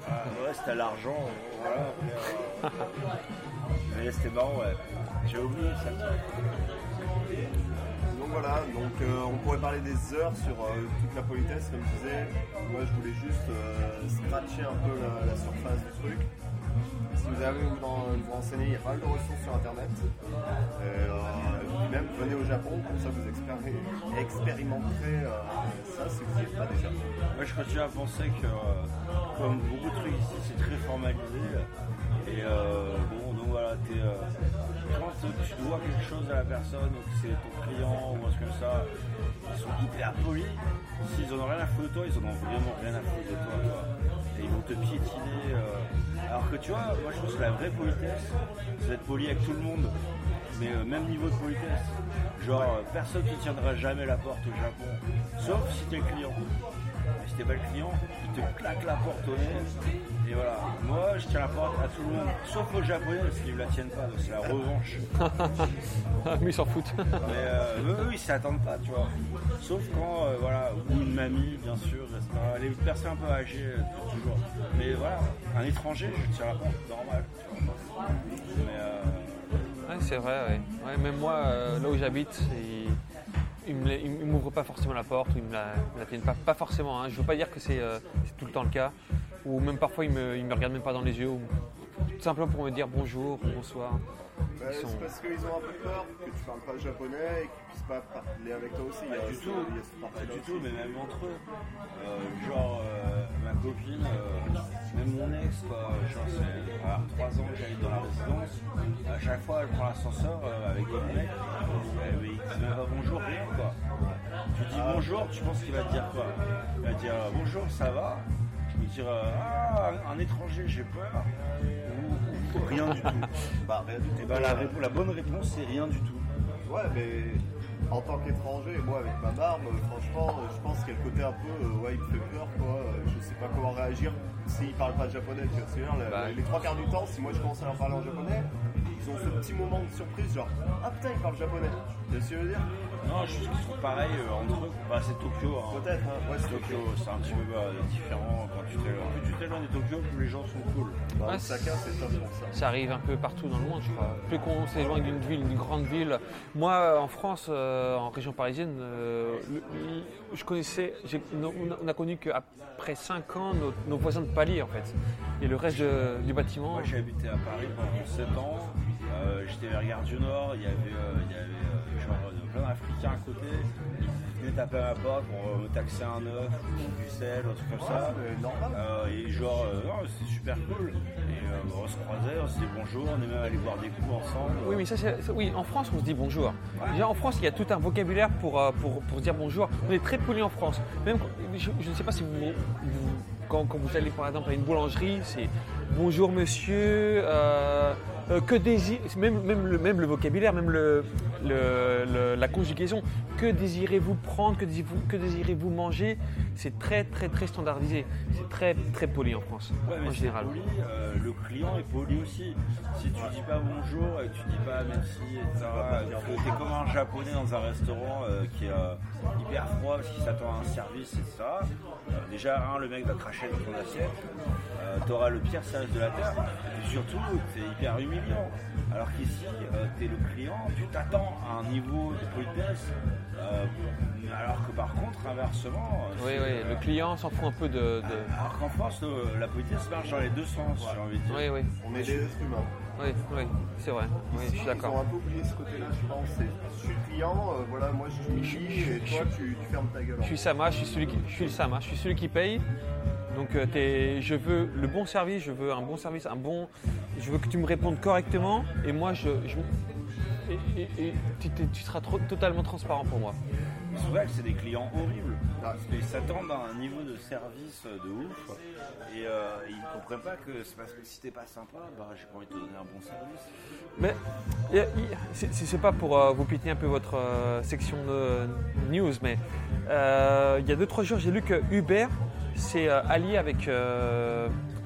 ah, ouais, c'était à l'argent, euh, voilà. mais, euh, mais c'était marrant, ouais. J'ai oublié ça. Donc voilà, donc euh, on pourrait parler des heures sur euh, toute la politesse, comme je disais. Moi je voulais juste euh, scratcher un peu la, surface du truc. Si vous avez envie de vous vous renseigner, il y a pas mal de ressources sur internet. Et, même venez au Japon, comme ça vous expéri- expérimenterez ça si vous n'y êtes pas déjà. Moi, je continue à penser que, comme beaucoup de trucs ici, c'est très formalisé. Et bon, donc voilà, t'es, quand tu dois quelque chose à la personne, ou que c'est ton client ou un truc comme ça, ils sont hyper polis. S'ils en ont rien à foutre de toi, ils en ont vraiment rien à foutre de toi. quoi. Et ils vont te piétiner. euh. Alors que tu vois, moi je pense que la vraie politesse, c'est d'être poli avec tout le monde. Mais euh, même niveau de politesse. Genre, euh, personne ne tiendra jamais la porte au Japon, sauf si t'es le client. Mais si t'es pas le client, te claque la porte au nez. Et voilà. Moi, je tiens la porte à tout le monde, sauf aux Japonais, parce qu'ils ne la tiennent pas, donc c'est la revanche. Ah, mais ils s'en foutent. Mais euh, eux, eux, ils s'attendent pas, tu vois. Sauf quand, euh, voilà, ou une mamie, bien sûr. Les personnes un peu âgées, euh, toujours. Mais voilà, un étranger, je tiens la porte, normal. tu vois. Mais euh, Ouais, c'est vrai, ouais. Ouais, même moi, là où j'habite, ils ne m'ouvrent pas forcément la porte, ou ils me la, la tiennent pas, forcément. hein. Je ne veux pas dire que c'est euh, c'est tout le temps le cas, ou même parfois ils me, ils me regardent même pas dans les yeux. ou- tout simplement pour me dire bonjour, bonsoir. Bah, sont- C'est parce qu'ils ont un peu peur que tu parles pas japonais et qu'ils puissent pas parler avec toi aussi. Il y a Pas du tout, pas du tout, mais même entre eux. Euh, genre, euh, ma copine, euh, même mon ex, quoi, genre, c'est alors, trois ans que j'habite dans la résidence. À chaque fois, elle prend l'ascenseur avec des mecs, elle, te dit pas bonjour, rien, quoi. Tu dis bonjour, tu penses qu'il va te dire quoi? Il va te dire bonjour, ça va? Il va te dire ah, un, étranger, j'ai peur. Ou rien du tout. Bah, rien du tout. Et ben, la, bonne réponse, c'est rien du tout. Ouais, mais en tant qu'étranger, moi avec ma barbe, euh, franchement, euh, je pense qu'il y a le côté un peu, euh, ouais, il me fait peur, quoi. Je sais pas comment réagir s'ils parlent pas japonais. Tu vois, ce que je veux dire, la- Bah. les trois quarts du temps, si moi je commence à leur parler en japonais, ils ont ce petit moment de surprise, genre, ah putain, ils parlent japonais. Tu vois ce que je veux dire? Non, je trouve pareil euh, entre eux. Bah, c'est Tokyo. hein. Peut-être, hein. ouais, c'est Tokyo, c'est un petit peu euh, différent quand tu t'éloignes. Plus tu t'éloignes de Tokyo, plus les gens sont cool. Bah, Ouais, Osaka, c'est top pour ça. Ça arrive un peu partout dans le monde, je crois. Plus qu'on s'éloigne d'une ville, d'une grande ville. Moi, en France, euh, en région parisienne, euh, le- le- je connaissais, j'ai- on a- on a connu qu'après 5 ans nos, nos voisins de palier, en fait. Et le reste de- du bâtiment. Moi, j'ai habité à Paris pendant 7 ans. Euh, J'étais vers Gare du Nord. Il y avait, euh, il y avait euh, genre, euh, plein d'Africains à côté. Ils venaient taper à ma porte pour euh, me taxer un œuf du sel, un truc comme ça. C'est. Euh, et genre, euh, non, c'était super cool. Et euh, on se croisait, on se disait bonjour, on est même allé boire des coups ensemble. Oui, mais ça, c'est- ça- oui, en France, on se dit bonjour. Déjà, en France, il y a tout un vocabulaire pour, euh, pour, pour dire bonjour. On est très poli en France. Même, quand- je, je ne sais pas si vous, vous- quand, quand vous allez par exemple à une boulangerie, c'est bonjour monsieur, euh, que désir, même, même, le, même le vocabulaire, même le, le- le- la conjugaison, que désirez-vous prendre, que désirez-vous, que manger, c'est très très très standardisé. C'est très très poli en France, Ouais, en c'est général. poli, euh, le client est poli aussi. Si tu dis pas bonjour et que tu dis pas merci, etc., que t'es comme un japonais dans un restaurant euh, qui est euh, hyper froid parce qu'il s'attend à un service, etc. euh, déjà, un, le mec va cracher dans ton assiette, euh, t'auras le pire service de la terre, et surtout, t'es hyper humiliant. Alors qu'ici, euh, t'es le client, tu t'attends un niveau de politesse, euh, alors que par contre, inversement, euh, Oui, oui, euh, le client s'en fout un peu de. de- alors qu'en France, le- la politesse marche dans les deux sens, j'ai envie de dire. Oui, oui, On est des êtres humains. oui, oui, c'est vrai. Oui, je suis Ils ont d'accord. un peu oublié ce côté-là, je pense. C'est, je suis client, euh, voilà, moi je t'humilie et toi tu, tu fermes ta gueule. Je suis Sama, je suis celui qui, je suis le Sama, je suis celui qui paye. Donc euh, t'es- je veux le bon service, je veux un bon service, un bon. Je veux que tu me répondes correctement et moi je. je- et, et- et tu, seras trop- totalement transparent pour moi. C'est vrai que c'est des clients horribles. Parce qu'ils s'attendent à un niveau de service de ouf. Et euh, ils ne comprennent pas que c'est parce que si t'es pas sympa, bah, j'ai pas envie de te donner un bon service. Mais c'est pas pour euh, vous piquer un peu votre euh, section de news, mais euh, il y a 2-3 jours j'ai lu que Uber s'est allié avec,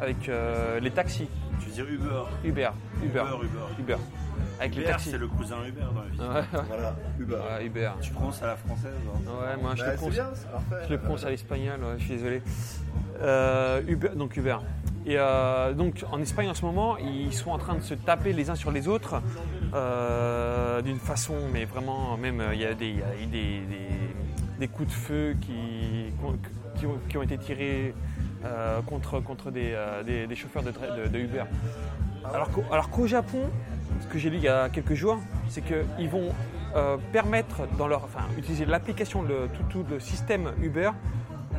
avec les taxis. Tu veux dire Uber? Uber, Uber, Uber, Uber. Uber. Avec les Uber, taxis. c'est le cousin Uber dans la vie. Ouais. Voilà, Uber. Ouais, Uber. Tu prononces à la française. hein. Ouais, moi je Bah, le prononce, bien, c'est parfait. je le prononce à l'espagnol, ouais, je suis désolé. Euh, Uber, donc Uber. Et euh, donc en Espagne en ce moment, ils sont en train de se taper les uns sur les autres euh, d'une façon, mais vraiment, même il y a des, il y a eu des, des- des coups de feu qui, qui, ont, qui ont été tirés euh, contre, contre des, euh, des- des chauffeurs de, tra- de- de Uber. Alors qu'au, alors qu'au Japon, ce que j'ai lu il y a quelques jours, c'est qu'ils vont euh, permettre, dans leur, enfin, utiliser l'application, le, tout, le système Uber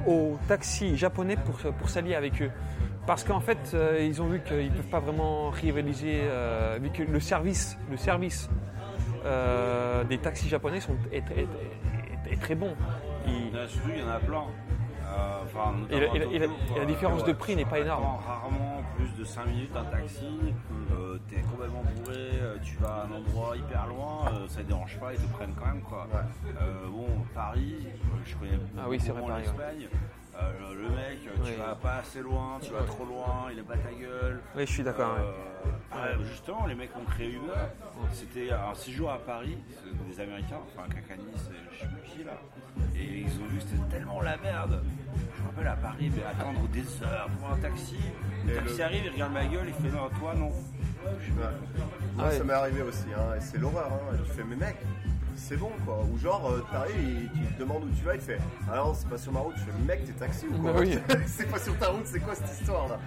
aux taxis japonais pour, s'allier avec eux. Parce qu'en fait, euh, ils ont vu qu'ils ne peuvent pas vraiment rivaliser, euh, vu que le service, euh, des taxis japonais sont, est, très bon. Il y en a plein. Euh, enfin, Et la- et et et différence de prix n'est pas énorme. Rarement plus de 5 minutes un taxi, euh, t'es complètement bourré, euh, tu vas à un endroit hyper loin, euh, ça ne dérange pas, ils te prennent quand même quoi. Ouais. Euh, bon, Paris, euh, je connais Ah oui, c'est vrai, Paris. Euh, le- le mec, tu Oui. vas pas assez loin, tu vas trop loin, il a pas ta gueule. Oui, je suis d'accord. ouais. Euh, ouais, justement, les mecs ont créé Uber. C'était un séjour à Paris, des Américains, enfin Kakani, c'est je sais plus qui là. Et ils ont vu que c'était tellement la merde. Je me rappelle à Paris, mais attendre des heures pour un taxi. Le Et taxi le- arrive, il regarde ma gueule, il fait non, toi non. Ouais. Ah ouais. ça m'est arrivé aussi, hein, et c'est l'horreur. Hein. Tu fais, mais mec, c'est bon quoi. Ou genre, euh, t'arrives, il- tu te demandes où tu vas, il te fait Ah non, c'est pas sur ma route. Je fais Mec, t'es taxi ou quoi Bah oui. C'est pas sur ta route, c'est quoi cette histoire là?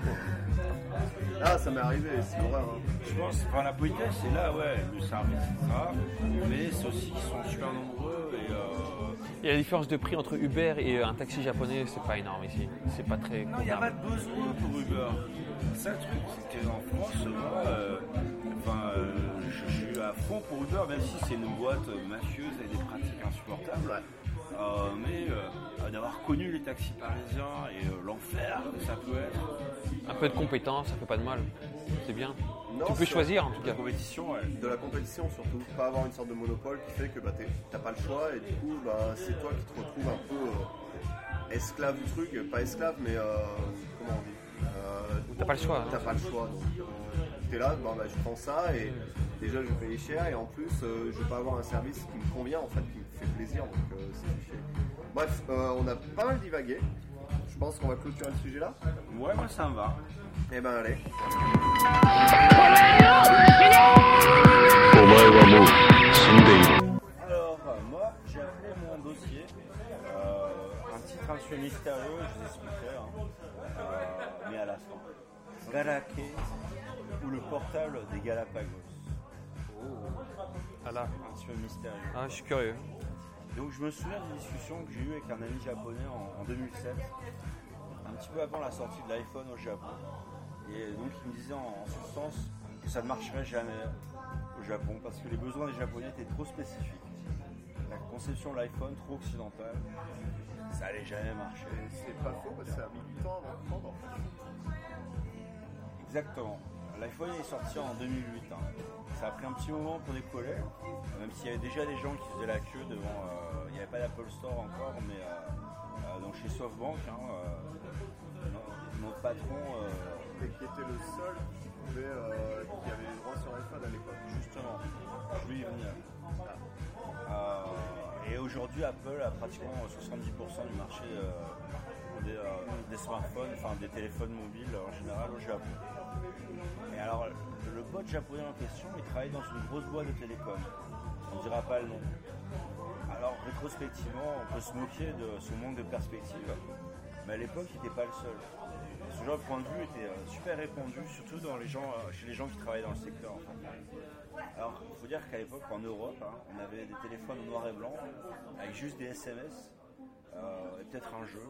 Ah, ça m'est arrivé, c'est horreur. hein. Je pense, enfin la politesse, c'est là, ouais, le service, etc. Mais c'est aussi qu'ils sont super nombreux Et la différence de prix entre Uber et un taxi japonais, c'est pas énorme ici. C'est pas très Non, il n'y a pas de besoin pour Uber. C'est ça le truc, c'est qu'en France, moi, euh, enfin, euh, je, je suis à fond pour Uber, même si c'est une boîte euh, mafieuse avec des pratiques insupportables. Euh, mais euh, d'avoir connu les taxis parisiens et euh, l'enfer que ça peut être, Un peu de compétence, ça fait pas de mal. C'est bien. Non, tu peux choisir en tout la cas. compétition, ouais. De la compétition surtout, pas avoir une sorte de monopole qui fait que bah, t'as pas le choix et du coup bah, c'est toi qui te retrouves un peu euh, esclave du truc, pas esclave mais euh, comment on dit Euh, T'as pas le choix, hein. T'as pas le choix euh, t'es là, bah, bah, je prends ça et déjà je vais payer cher et en plus je vais pas avoir un service qui me convient en fait, qui me fait plaisir donc c'est. Bref, on a pas mal divagué je pense qu'on va clôturer le sujet là. Ouais, moi ça me va. Eh ben allez. Alors, euh, moi j'ai appelé mon dossier euh, un titre un peu mystérieux, je vous expliquerai, hein. euh, mais à la fin. Galaké ou le portable des Galapagos. Oh. Ah là. Un peu mystérieux. Ah, je suis curieux. Donc je me souviens d'une discussion que j'ai eue avec un ami japonais en, en 2007, un petit peu avant la sortie de l'iPhone au Japon. Et donc il me disait en, en substance que ça ne marcherait jamais au Japon parce que les besoins des Japonais étaient trop spécifiques. La conception de l'iPhone trop occidentale, ça allait jamais marcher. C'est pas faux parce que ça a mis du temps de prendre. Exactement. L'iPhone est sorti en 2008. hein. Ça a pris un petit moment pour décoller, même s'il y avait déjà des gens qui faisaient la queue devant. euh, il n'y avait pas d'Apple Store encore, mais euh, euh, donc chez SoftBank, hein, euh, no- notre patron, Et qui était le seul qui pouvait, qui avait les droits sur iPhone à l'époque. justement, je lui venir. Euh, et aujourd'hui, Apple a pratiquement 70% du marché des, des smartphones, enfin des téléphones mobiles en général au Japon. Et alors, le pote japonais en question, il travaille dans une grosse boîte de télécom. On ne dira pas le nom. Alors, rétrospectivement, on peut se moquer de son manque de perspective, mais à l'époque, il n'était pas le seul. Ce genre de point de vue était euh, super répandu, surtout euh, chez les gens qui travaillaient dans le secteur. Alors, il faut dire qu'à l'époque, en Europe, hein, on avait des téléphones en noir et blanc, avec juste des SMS, euh, et peut-être un jeu,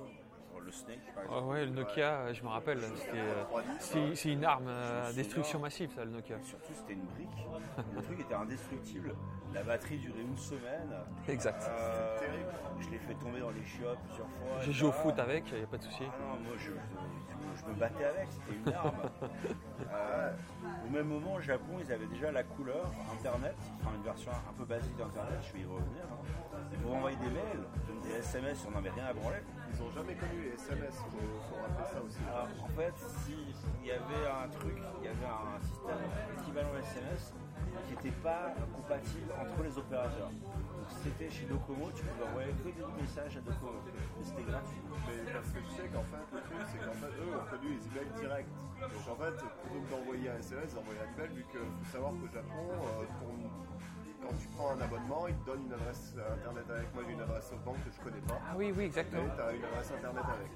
le Snake par Ah exemple. ouais, le Nokia, je me rappelle, c'était, euh, c'est une arme euh, à destruction massive, ça, le Nokia. Surtout, c'était une brique. Le truc était indestructible. La batterie durait une semaine. Exact. Euh, je l'ai fait tomber dans les chiottes plusieurs fois. J'ai joué au foot avec, il n'y a pas de souci. Ah non, moi je, je- me battais avec, c'était une arme. Euh, au même moment, au Japon, ils avaient déjà la couleur, Internet, enfin une version un peu basique d'Internet, je vais y revenir. hein. Pour envoyer des mails, des SMS, on n'avait rien à branler. Ils ont jamais connu les SMS, faut, faut rappeler ça aussi. Alors, en fait, s'il y avait un truc, il y avait un système équivalent SMS qui n'était pas compatible entre les opérateurs. Donc, si c'était chez Docomo, tu pouvais envoyer que des messages à Docomo. Mais c'était gratuit. Mais parce que tu sais qu'en fait, le truc, c'est qu'en fait, eux ont connu les emails directs. Donc en fait, plutôt que d'envoyer un SMS, ils envoyaient un email, vu qu'il faut savoir qu'au Japon, euh, ton- quand tu prends un abonnement, ils te donnent une adresse internet avec. Moi, j'ai une adresse SoftBank que je connais pas. Ah oui, oui, exactement. tu as une adresse internet avec.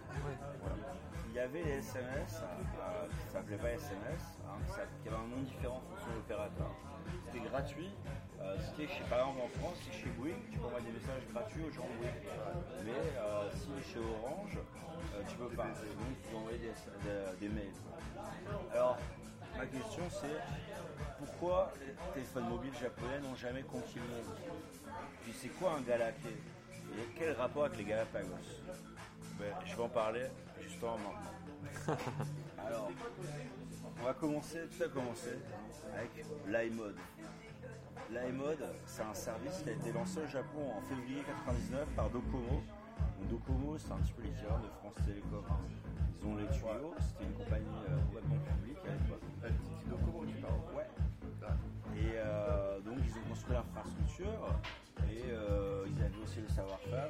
Il y avait les SMS, euh, qui ne s'appelaient pas SMS, hein, qui avaient un nom différent en fonction de l'opérateur. C'était gratuit. Euh, ce qui est chez, par exemple en France, c'est chez Bouygues, tu peux envoyer des messages gratuits aux gens Bouygues. Mais euh, si chez Orange, euh, tu peux pas. Donc tu peux envoyer des, des- des mails. Alors, ma question c'est pourquoi les téléphones mobiles japonais n'ont jamais monde Puis c'est quoi un Galake Et quel rapport avec les Galapagos? Ben, Je vais en parler justement maintenant. Alors, on va commencer, tout a commencé avec l'iMode. L'iMode, c'est un service qui a été lancé au Japon en février 99 par Docomo. Docomo, c'est un petit peu l'équivalent de France Télécom. hein. Ils ont les tuyaux, c'était une compagnie euh, complètement publique à l'époque. Euh, Docomo, tu parles. Ouais. Et euh, donc ils ont construit l'infrastructure et euh, ils avaient aussi le savoir-faire.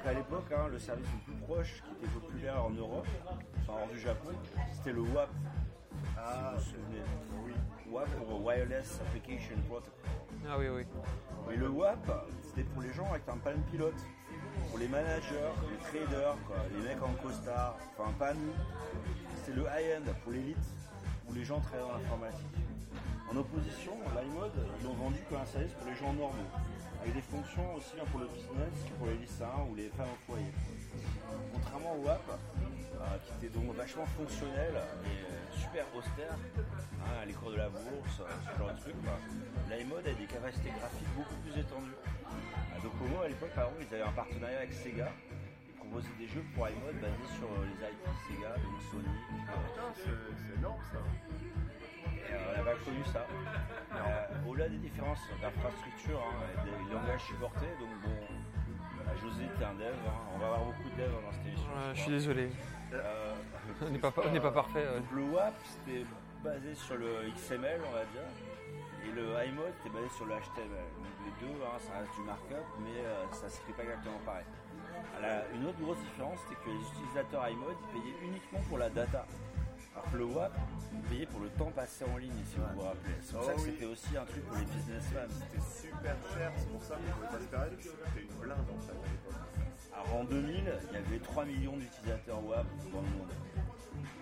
Donc à l'époque, hein, le service le plus proche qui était populaire en Europe, enfin hors du Japon, c'était le WAP. Ah, si vous vous souvenez. Oui. WAP pour Wireless Application Protocol. Ah oui, oui. Et le WAP, c'était pour les gens avec un pan pilote. Pour les managers, les traders, quoi, les mecs en costard, enfin pas nous. C'est le high-end pour l'élite où les gens travaillent dans l'informatique. En opposition, l'iMode, ils l'ont vendu comme un service pour les gens normaux, avec des fonctions aussi bien pour le business que pour les lycéens ou les femmes au foyer. Contrairement au WAP, euh, qui était donc vachement fonctionnel et super austère, hein, les cours de la bourse, euh, ce genre de truc, l'iMode a des capacités graphiques beaucoup plus étendues. À Docomo, à l'époque, par exemple, ils avaient un partenariat avec Sega. Ils proposaient des jeux pour iMode basés sur euh, les IP Sega, donc Sony. Putain, c'est c'est énorme ça. Euh, on n'a pas connu ça. Euh, Au-delà des différences d'infrastructure hein, et des langages supportés, donc bon, José, t'es un dev, hein, on va avoir beaucoup de devs dans cette émission. Ouais, je suis désolé. Euh, On n'est pas, on n'est pas parfait. ouais. donc le WAP, c'était basé sur le XML, on va dire. Et le iMode, c'était basé sur le HTML. Donc les deux, hein, ça reste du markup, mais euh, ça ne s'écrit pas exactement pareil. Une autre grosse différence, c'était que les utilisateurs iMode, ils payaient uniquement pour la data. Le WAP, ils payaient pour le temps passé en ligne, si vous vous rappelez. C'est pour Oh ça que oui. c'était aussi un truc pour les businessmen. C'était super cher, c'est pour ça qu'on pouvait pas se permettre, c'était une blinde en fait à l'époque. Alors en 2000, il y avait 3 millions d'utilisateurs WAP dans le monde.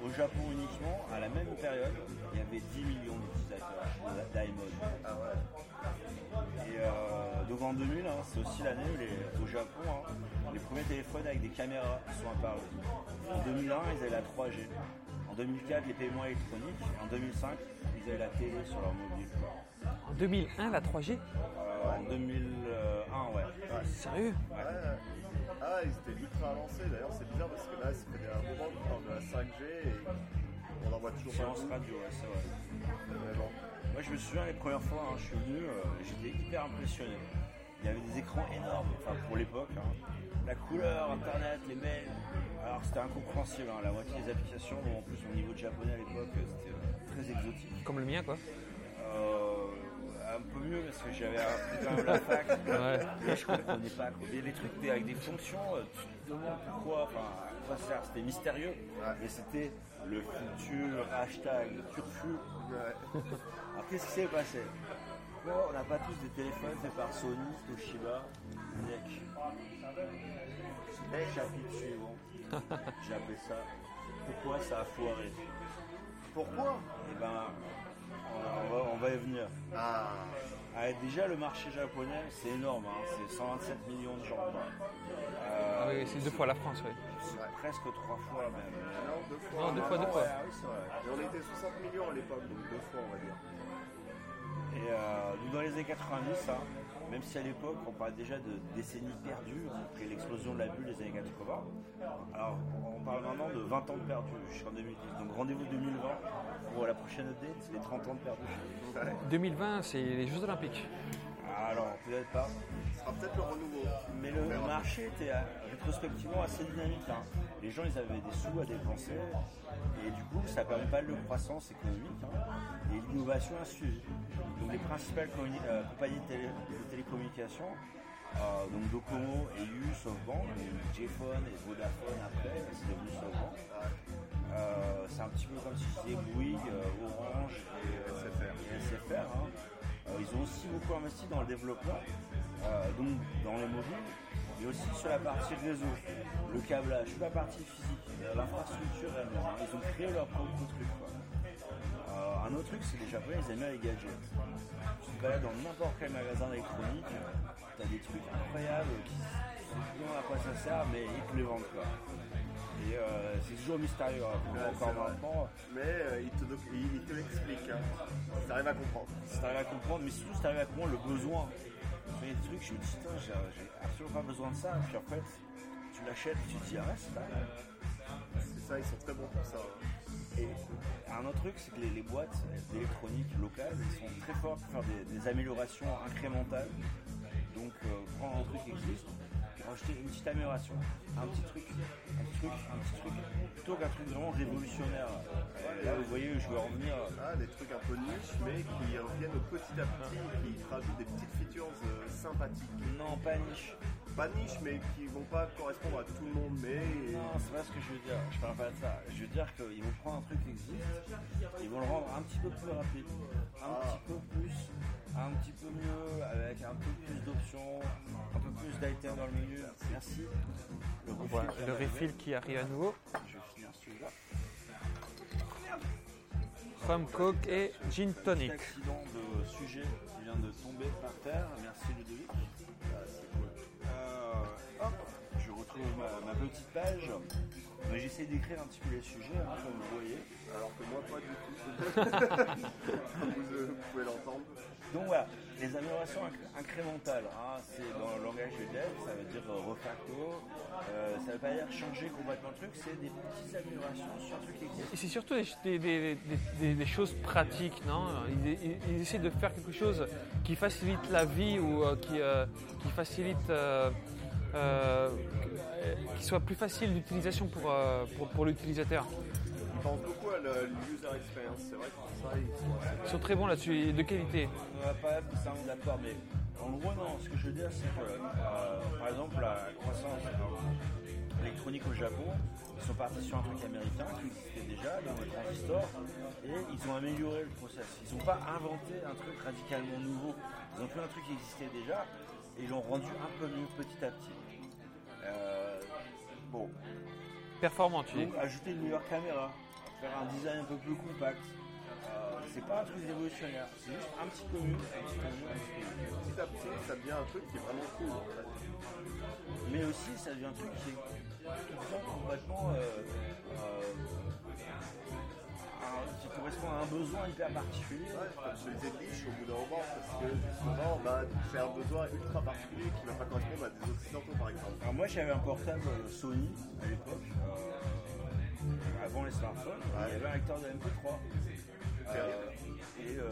Au Japon uniquement, à la même période, il y avait 10 millions d'utilisateurs d'iMode. Ah ouais. Et euh, donc en 2000, hein, c'est aussi l'année où les, au Japon, hein, les premiers téléphones avec des caméras sont apparus. En 2001, ils avaient la 3G. En 2004, les paiements électroniques. En 2005, ils avaient la télé sur leur mobile. En 2001, la 3G Euh, en 2001, ouais. Sérieux? Ouais. Ah, ils étaient ultra avancés. D'ailleurs, c'est bizarre parce que là, ça fait un moment qu'on parle de la 5G et on en voit toujours pas Séance beaucoup. radio, ouais, c'est vrai. Mais bon. Moi, je me souviens les premières fois, hein, je suis venu, euh, j'étais hyper impressionné. Il y avait des écrans énormes, enfin pour l'époque. hein. La couleur, Internet, les mails. Alors c'était incompréhensible, hein, la moitié des applications, bon, en plus mon niveau de japonais à l'époque, euh, c'était euh, très exotique. Comme le mien, quoi. Euh, un peu mieux parce que j'avais appris quand même la fac. Ouais. Mais je comprenais pas. quoi. Des trucs avec des fonctions, euh, tu te demandes pourquoi. Enfin, à quoi ça sert C'était mystérieux. Mais c'était le futur hashtag, le turfu. Ouais. Alors qu'est-ce qui s'est passé? Pourquoi on n'a pas tous des téléphones faits par Sony, Toshiba, NEC Chapitre suivant. J'ai appelé ça. Pourquoi ça a foiré Pourquoi Eh ben, on va, on va y venir. Ah. Ah, déjà, le marché japonais, c'est énorme. hein. C'est 127 millions de gens. Euh, Ah oui, c'est deux fois la France, oui. c'est presque trois fois même. Non, deux fois. Non, deux fois, deux Ah fois. ouais, oui, c'est vrai. Et on était 60 millions à l'époque, donc deux fois, on va dire. Et euh, dans les années 90, hein, même si à l'époque on parlait déjà de décennies perdues, après l'explosion de la bulle des années 80, alors on parle maintenant de 20 ans de perdus jusqu'en 2010. Donc rendez-vous 2020 pour la prochaine update, c'est les 30 ans de perdus. 2020, c'est les Jeux Olympiques. Alors peut-être pas, Ce sera peut-être le renouveau. mais le marché était euh, rétrospectivement assez dynamique. hein. Les gens ils avaient des sous à dépenser et du coup ça permet pas de croissance économique hein. et l'innovation a suivi. Donc les principales euh, compagnies de, télé- de télécommunications, euh, donc Docomo et U, SoftBank, et J-Phone et Vodafone après, c'est devenu SoftBank. Euh, c'est un petit peu comme si c'était Bouygues, euh, Orange et SFR. et SFR, hein. Euh, ils ont aussi beaucoup investi dans le développement, euh, donc dans les mobiles, mais aussi sur la partie réseau, le câblage, la partie physique, euh, l'infrastructure hein. Ils ont créé leur propre truc. un autre truc, c'est les Japonais, ils aiment bien les gadgets. Tu te balades dans n'importe quel magasin d'électronique, t'as des trucs incroyables qui plus à quoi ça sert, mais ils te les vendent quoi. Et euh, c'est toujours mystérieux, hein, Ouais, encore maintenant. Mais euh, il te, il, il te l'explique. Hein. Ça arrive à comprendre. Si t'arrives à comprendre, mais surtout si t'arrives à comprendre le besoin. Il y a des trucs, je me dis, putain, j'ai absolument pas besoin de ça. Puis en fait, tu l'achètes, tu te dis, ah c'est pas mal. C'est ça, ils sont très bons pour ça. hein. Et un autre truc, c'est que les, les boîtes d'électronique locales, ils sont très fortes pour faire des, des améliorations incrémentales. Donc, euh, prendre un truc qui existe, rajouter une petite amélioration, un petit truc, un petit truc, un petit truc, plutôt qu'un truc vraiment révolutionnaire. Et là, vous voyez, je vais revenir. Ah, des trucs un peu niches, mais qui reviennent petit à petit, qui te rajoutent des petites features euh, sympathiques. Non, pas niche. Pas niche, mais qui vont pas correspondre à tout le monde. Mais Non, c'est pas ce que je veux dire. Je parle pas de ça. Je veux dire qu'ils vont prendre un truc qui existe, ils vont le rendre un petit peu plus rapide, un Ah. petit peu plus, un petit peu mieux, avec un peu plus d'options, un peu plus d'items dans le milieu. Merci. Le refill, Voilà, vient le d'arriver. refill qui arrive à nouveau. Je vais finir celui-là. Rhum, Coke et Gin Tonic. accident de sujet qui vient de tomber par terre. Merci Ludovic. Ma, ma petite page. Mais j'essaie d'écrire un petit peu les sujets, hein, comme vous voyez. alors que moi pas du tout. Vous, euh, vous pouvez l'entendre. Donc voilà, les améliorations inc- incrémentales, hein, c'est dans le langage de dev, ça veut dire euh, refacto, euh, ça veut pas dire changer complètement le truc, c'est des petites améliorations sur un truc qui existe. Et c'est surtout des, des- des- des- des choses pratiques, non? Ils, ils- ils essaient de faire quelque chose qui facilite la vie ou euh, qui, euh, qui facilite, euh, qui soit plus facile d'utilisation pour, euh, pour, pour l'utilisateur. Ils pensent beaucoup à le- l'user experience. C'est vrai que pour ça, ils sont assez Ils sont très bons là-dessus, de qualité. On va pas être d'accord, mais en gros, non, ce que je veux dire, c'est que, euh, par exemple, la croissance électronique au Japon, ils sont partis sur un truc américain qui existait déjà, dans les transistors, et ils ont amélioré le process. Ils n'ont pas inventé un truc radicalement nouveau. Ils ont pris un truc qui existait déjà, et ils l'ont rendu un peu mieux petit à petit. Euh, bon, Performant, tu dis. donc ajouter une meilleure caméra, faire un design un peu plus compact. Euh, c'est pas un truc révolutionnaire, c'est juste un petit peu mieux, petit à petit, ça devient un truc qui est vraiment cool en fait. Mais aussi, ça devient un truc qui, est- complètement. euh, euh, qui correspond à un besoin hyper particulier. Ouais, comme je le disais niche au bout d'un moment, parce que justement, bah, c'est un besoin ultra particulier qui ne va pas correspondre à des occidentaux par exemple. Alors moi j'avais un portable euh, Sony à l'époque, euh, avant les smartphones, il y avait un lecteur de MP3. Euh, et euh,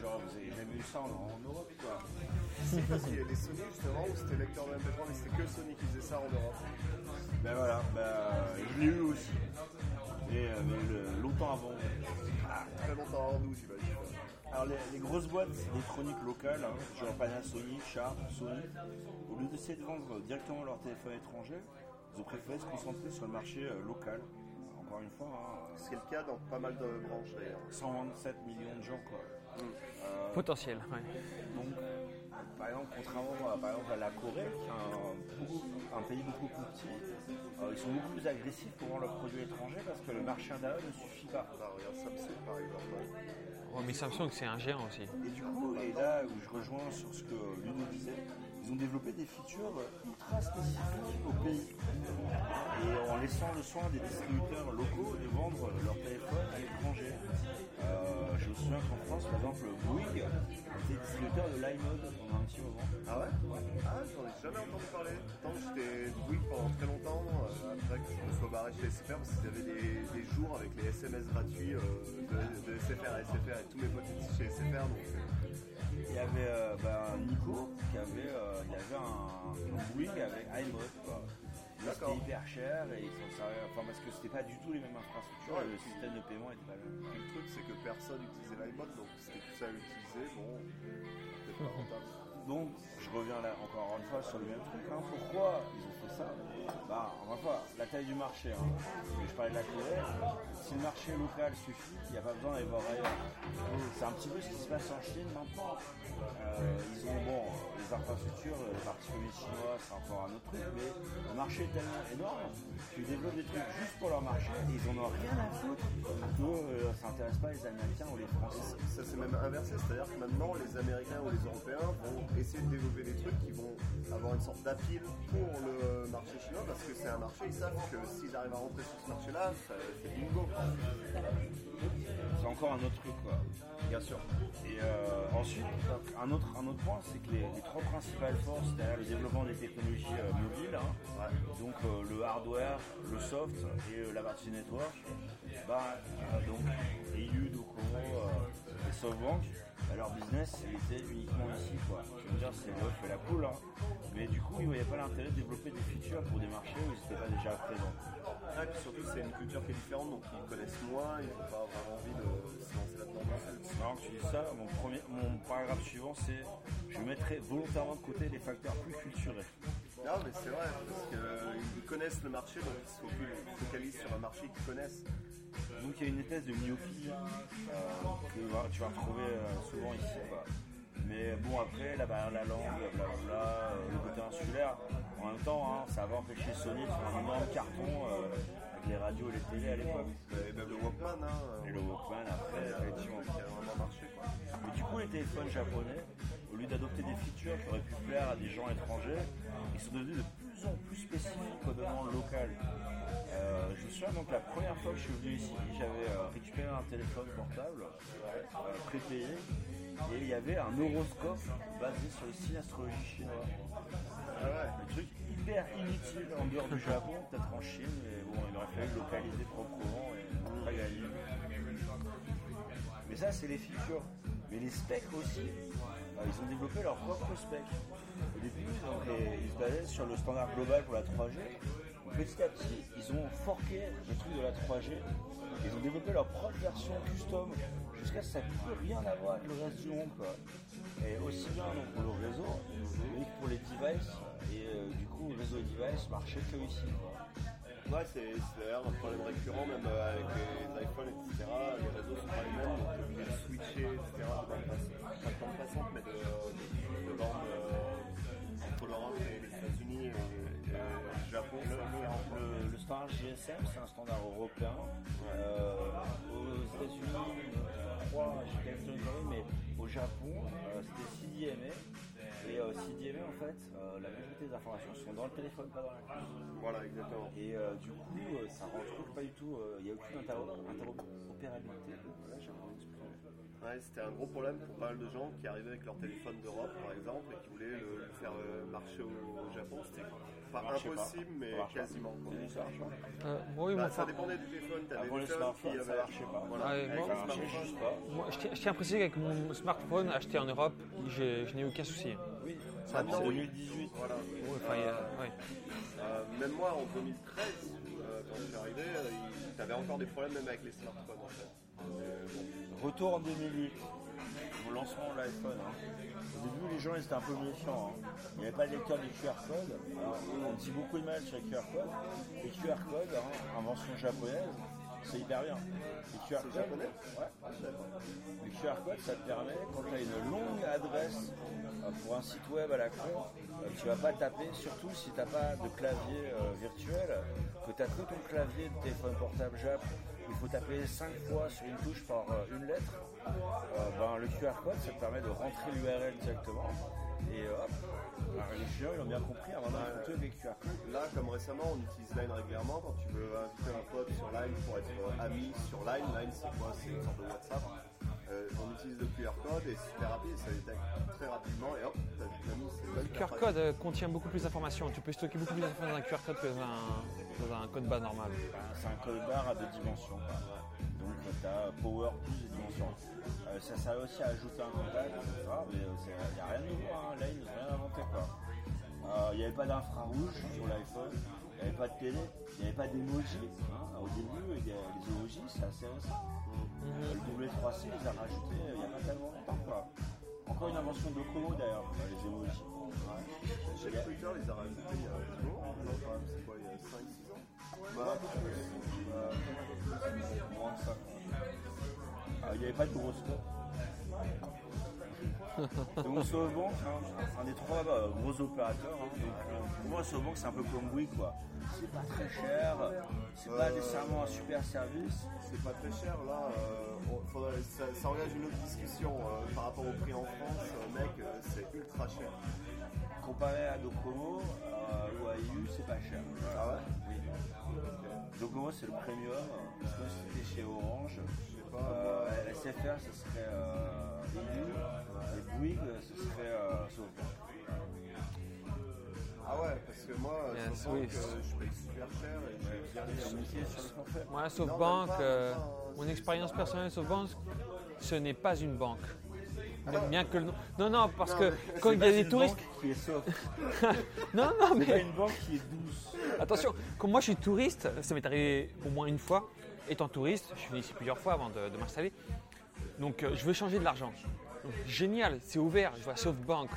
genre vous avez jamais eu ça en, en Europe quoi. Si, parce qu'il y a les Sony justement où c'était lecteur de MP3, mais c'était que Sony qui faisait ça en Europe. Ben voilà, ben, je l'ai eu aussi. Et, euh, longtemps avant. Ah, Très longtemps avant nous, j'imagine. Alors les, les grosses boîtes électroniques locales, hein, genre Panasonic, Sharp, Sony, au lieu d'essayer de vendre directement leur téléphone étranger, ils ont préféré se concentrer sur le marché euh, local. Encore une fois, hein, C'est le cas dans pas mal de branches d'ailleurs. 127 millions de gens quoi. Euh, Potentiel, ouais. donc, par exemple, contrairement à, par exemple, à la Corée, qui est un, un pays beaucoup plus petit, euh, ils sont beaucoup plus agressifs pour vendre leurs produits étrangers parce que le marché intérieur ne suffit pas. Là, regarde Samsung par exemple. Oh, mais Samsung, c'est un géant aussi. Et du coup, et là où je rejoins sur ce que Luno disait, ils ont développé des features ultra spécifiques au pays. Et en laissant le soin des distributeurs locaux de vendre leur téléphone à l'étranger. Euh, je me souviens qu'en France, par exemple, Bouygues était distributeur de l'iMode pendant un petit moment. Ah ouais? Ah, j'en ai jamais entendu parler. Pourtant, j'étais Bouygues pendant très longtemps, euh, après que je me sois barré chez SFR, parce qu'il y avait des, des jours avec les SMS gratuits euh, de, de SFR à SFR et tous mes potes étaient chez SFR, donc euh, Il y avait euh, bah, Nico qui avait, euh, il y avait un, un Bouygues avec iMode. quoi. C'était hyper cher et ils s'en servaient, enfin parce que c'était pas du tout les mêmes infrastructures Ouais. et le système de paiement était pas le même. le truc c'est que personne utilisait l'iPod, donc c'était tout ça à utiliser, bon, peut-être pas rentable. Donc, je reviens là encore une fois sur le même truc. hein. Pourquoi ils ont fait ça? Bah, encore une fois, la taille du marché. hein. Je parlais de la Corée. Si le marché local suffit, il n'y a pas besoin d'aller voir ailleurs. C'est un petit peu ce qui se passe en Chine maintenant. Euh, ils ont, bon, les infrastructures, les partis communistes chinois, c'est encore un autre truc, mais le marché est tellement énorme qu'ils développent des trucs juste pour leur marché et ils en ont rien à foutre que euh, ça n'intéresse pas les Américains ou les Français. Ça c'est même inversé, c'est-à-dire que maintenant les Américains ou les Européens vont essayer de développer des trucs qui vont avoir une sorte d'appel pour le marché chinois parce que c'est un marché, ils savent que s'ils arrivent à rentrer sur ce marché-là, c'est bingo. C'est encore un autre truc, quoi. Bien sûr. Et euh, ensuite, un autre, un autre point, c'est que les, les trois principales forces derrière le développement des technologies euh, mobiles, hein, donc euh, le hardware, le soft et la partie network, bah, donc EU, Docomo et SoftBank, bah, leur business il était uniquement ici. Quoi. Je veux dire, c'est l'œuf et la poule. hein. Mais du coup, ils ne voyaient pas l'intérêt de développer des features pour des marchés où ils n'étaient pas déjà présents. Ah, et puis surtout c'est une culture qui est différente, donc ils connaissent moins, ils n'ont pas vraiment envie de se lancer là-dedans. C'est marrant que tu dis ça. Mon, premier, mon paragraphe suivant, c'est je mettrai volontairement de côté les facteurs plus culturels. Non, mais c'est vrai, parce qu'ils connaissent le marché, donc ils se focalisent sur un marché qu'ils connaissent. Donc il y a une espèce de myopie euh, que va- tu vas retrouver euh, souvent ici. quoi. Mais bon, après, la barrière de la langue, blablabla, euh, le côté insulaire, en même temps, hein, ça va empêcher Sony de faire un énorme carton euh, avec les radios et les télés à l'époque. Et même le Walkman, hein, Et le Walkman après, effectivement. qui a vraiment marché. Quoi. Mais du coup, les téléphones japonais, au lieu d'adopter des features qui auraient pu plaire à des gens étrangers, ils sont devenus de plus en plus spécifiques aux demandes locales. Euh, je me souviens donc la première fois que je suis venu ici, j'avais euh, récupéré un téléphone portable euh, prépayé et il y avait un horoscope basé sur les signes astrologiques chinois. Ah. Un truc hyper inutile en dehors du Japon, peut-être en Chine, mais bon, il aurait fallu le localiser proprement et pas gagné. Mais ça, c'est les features. Mais les specs aussi, ils ont développé leurs propres specs. Au début, ils se basaient sur le standard global pour la 3G. Petit à petit, ils ont forqué le truc de la 3G. Ils ont développé leur propre version custom jusqu'à ce que ça n'ait plus rien à voir avec le reste du monde. Et aussi bien pour le réseau, mais pour les devices. Et euh, du coup, le réseau device marchait que ici. Ouais, c'est d'ailleurs un problème récurrent, même euh, avec les iPhones, etc. Les réseaux sont pas les mêmes, donc tu peux switcher, etc. pas de bande passante, mais de, de, de bande euh, entre l'Europe et les États-Unis et, et le Japon. Le, le- le standard GSM, c'est un standard européen. Euh, aux États-Unis, je crois, j'ai mais au Japon, euh, c'était CDMA. Et euh, CDMA, en fait, euh, la majorité des informations sont dans le téléphone, pas dans la. Voilà, exactement. Et euh, du coup, euh, ça retrouve pas du tout, il n'y a aucune interopérabilité. Voilà. Ouais, c'était un gros problème pour pas mal de gens qui arrivaient avec leur téléphone d'Europe, par exemple, et qui voulaient le, le faire marcher au, au Japon. C'était pas impossible, mais Ça marche pas. quasiment. ça marche pas. Euh, oui, Bah, ça dépendait du téléphone. Avant les smartphones, ça marchait pas. Voilà. Ouais, Avec moi- les Ça marchait smartphones. juste pas. moi, je tiens- je tiens à préciser qu'avec mon smartphone acheté en Europe, je n'ai aucun souci. Oui, Ça, c'est non, oui. 2018. Voilà. Ouais, enfin, il y a- ouais. Euh, même moi en 2013, euh, quand je suis arrivé, euh, il- t'avais encore des problèmes même avec les smartphones en fait. Euh, bon. Retour en 2008, au lancement de l'iPhone. hein. Au début, les gens ils étaient un peu méfiants. hein. Il n'y avait pas de lecteur de QR code. Alors, on dit beaucoup de mal sur les QR codes. Les QR codes, hein, invention japonaise, c'est hyper bien. Les QR codes, japonais? ouais. Les QR codes, ça te permet, quand tu as une longue adresse euh, pour un site web à la con, euh, tu vas pas taper, surtout si tu n'as pas de clavier euh, virtuel, que tu as que ton clavier de téléphone portable Jap, il faut taper 5 fois sur une touche par euh, une lettre. Euh, ben, le QR code, ça te permet de rentrer l'URL directement. Et hop, Alors, les chiens, ils ont bien compris, avant photo avec QR code. Là, comme récemment, on utilise Line régulièrement quand tu veux inviter un pote sur Line pour être euh, ami sur Line. Line, c'est quoi? C'est une sorte de WhatsApp. Euh, on utilise le QR code et c'est super rapide, ça détecte très rapidement et hop, t'as Le QR code euh, contient beaucoup plus d'informations. Tu peux stocker beaucoup plus d'informations dans un QR code que dans un, dans un code bas normal. Ben, c'est un code barre à deux dimensions. Donc tu as power plus de dimensions. Euh, ça sert aussi à ajouter un contact, etc. Mais il n'y a rien de nouveau, hein. là ils n'ont rien inventé. quoi. Euh, Il n'y avait pas d'infrarouge sur l'iPhone, n'y avait pas de télé, il n'y avait pas d'emoji. hein. Au début, il y a les emojis, c'est assez récent. Euh, Le W3C, ils ont rajouté euh, il n'y a pas tellement longtemps. Quoi. Encore une invention de Komo d'ailleurs, euh, les emojis. Ouais. Les Twitter, les a rajoutés il y a c'est quoi, il y a 5-6 ans Bah. Euh, moins ça. Ah, Il n'y avait pas de gros scope. Donc SoftBank, hein, un des trois euh, gros opérateurs. hein. Donc, euh, pour moi, SoftBank, c'est un peu comme Bouygues, quoi. C'est pas très cher, c'est pas Euh, nécessairement un super service. C'est pas très cher là, euh, faudrait- ça, ça engage une autre discussion euh, par rapport au prix en France, euh, mec, euh, c'est ultra cher. Comparé à Docomo euh, ou à EU, c'est pas cher. Ah ouais? Oui. Docomo, c'est le premium. Parce que c'était chez Orange. Je sais pas. Euh, SFR, ce serait euh, EU. Et Bouygues, ce serait euh, SoftBank. Ah ouais, parce que moi, je sens oui. que je paye super cher et je vais bien limité sur le forfait. Moi, Non, même pas, euh, mon c'est- expérience personnelle SoftBank, ce n'est pas une banque. Ah. Bien que le nom. Non, non, parce Non, que mais quand il y a des une touristes. banque qui est soft. Non, non, C'est mais une banque qui est douce. attention, comme moi je suis touriste, ça m'est arrivé au moins une fois. Étant touriste, je suis venu ici plusieurs fois avant de, de m'installer. Donc euh, je veux changer de l'argent. Donc, Génial, c'est ouvert, je vois SoftBank.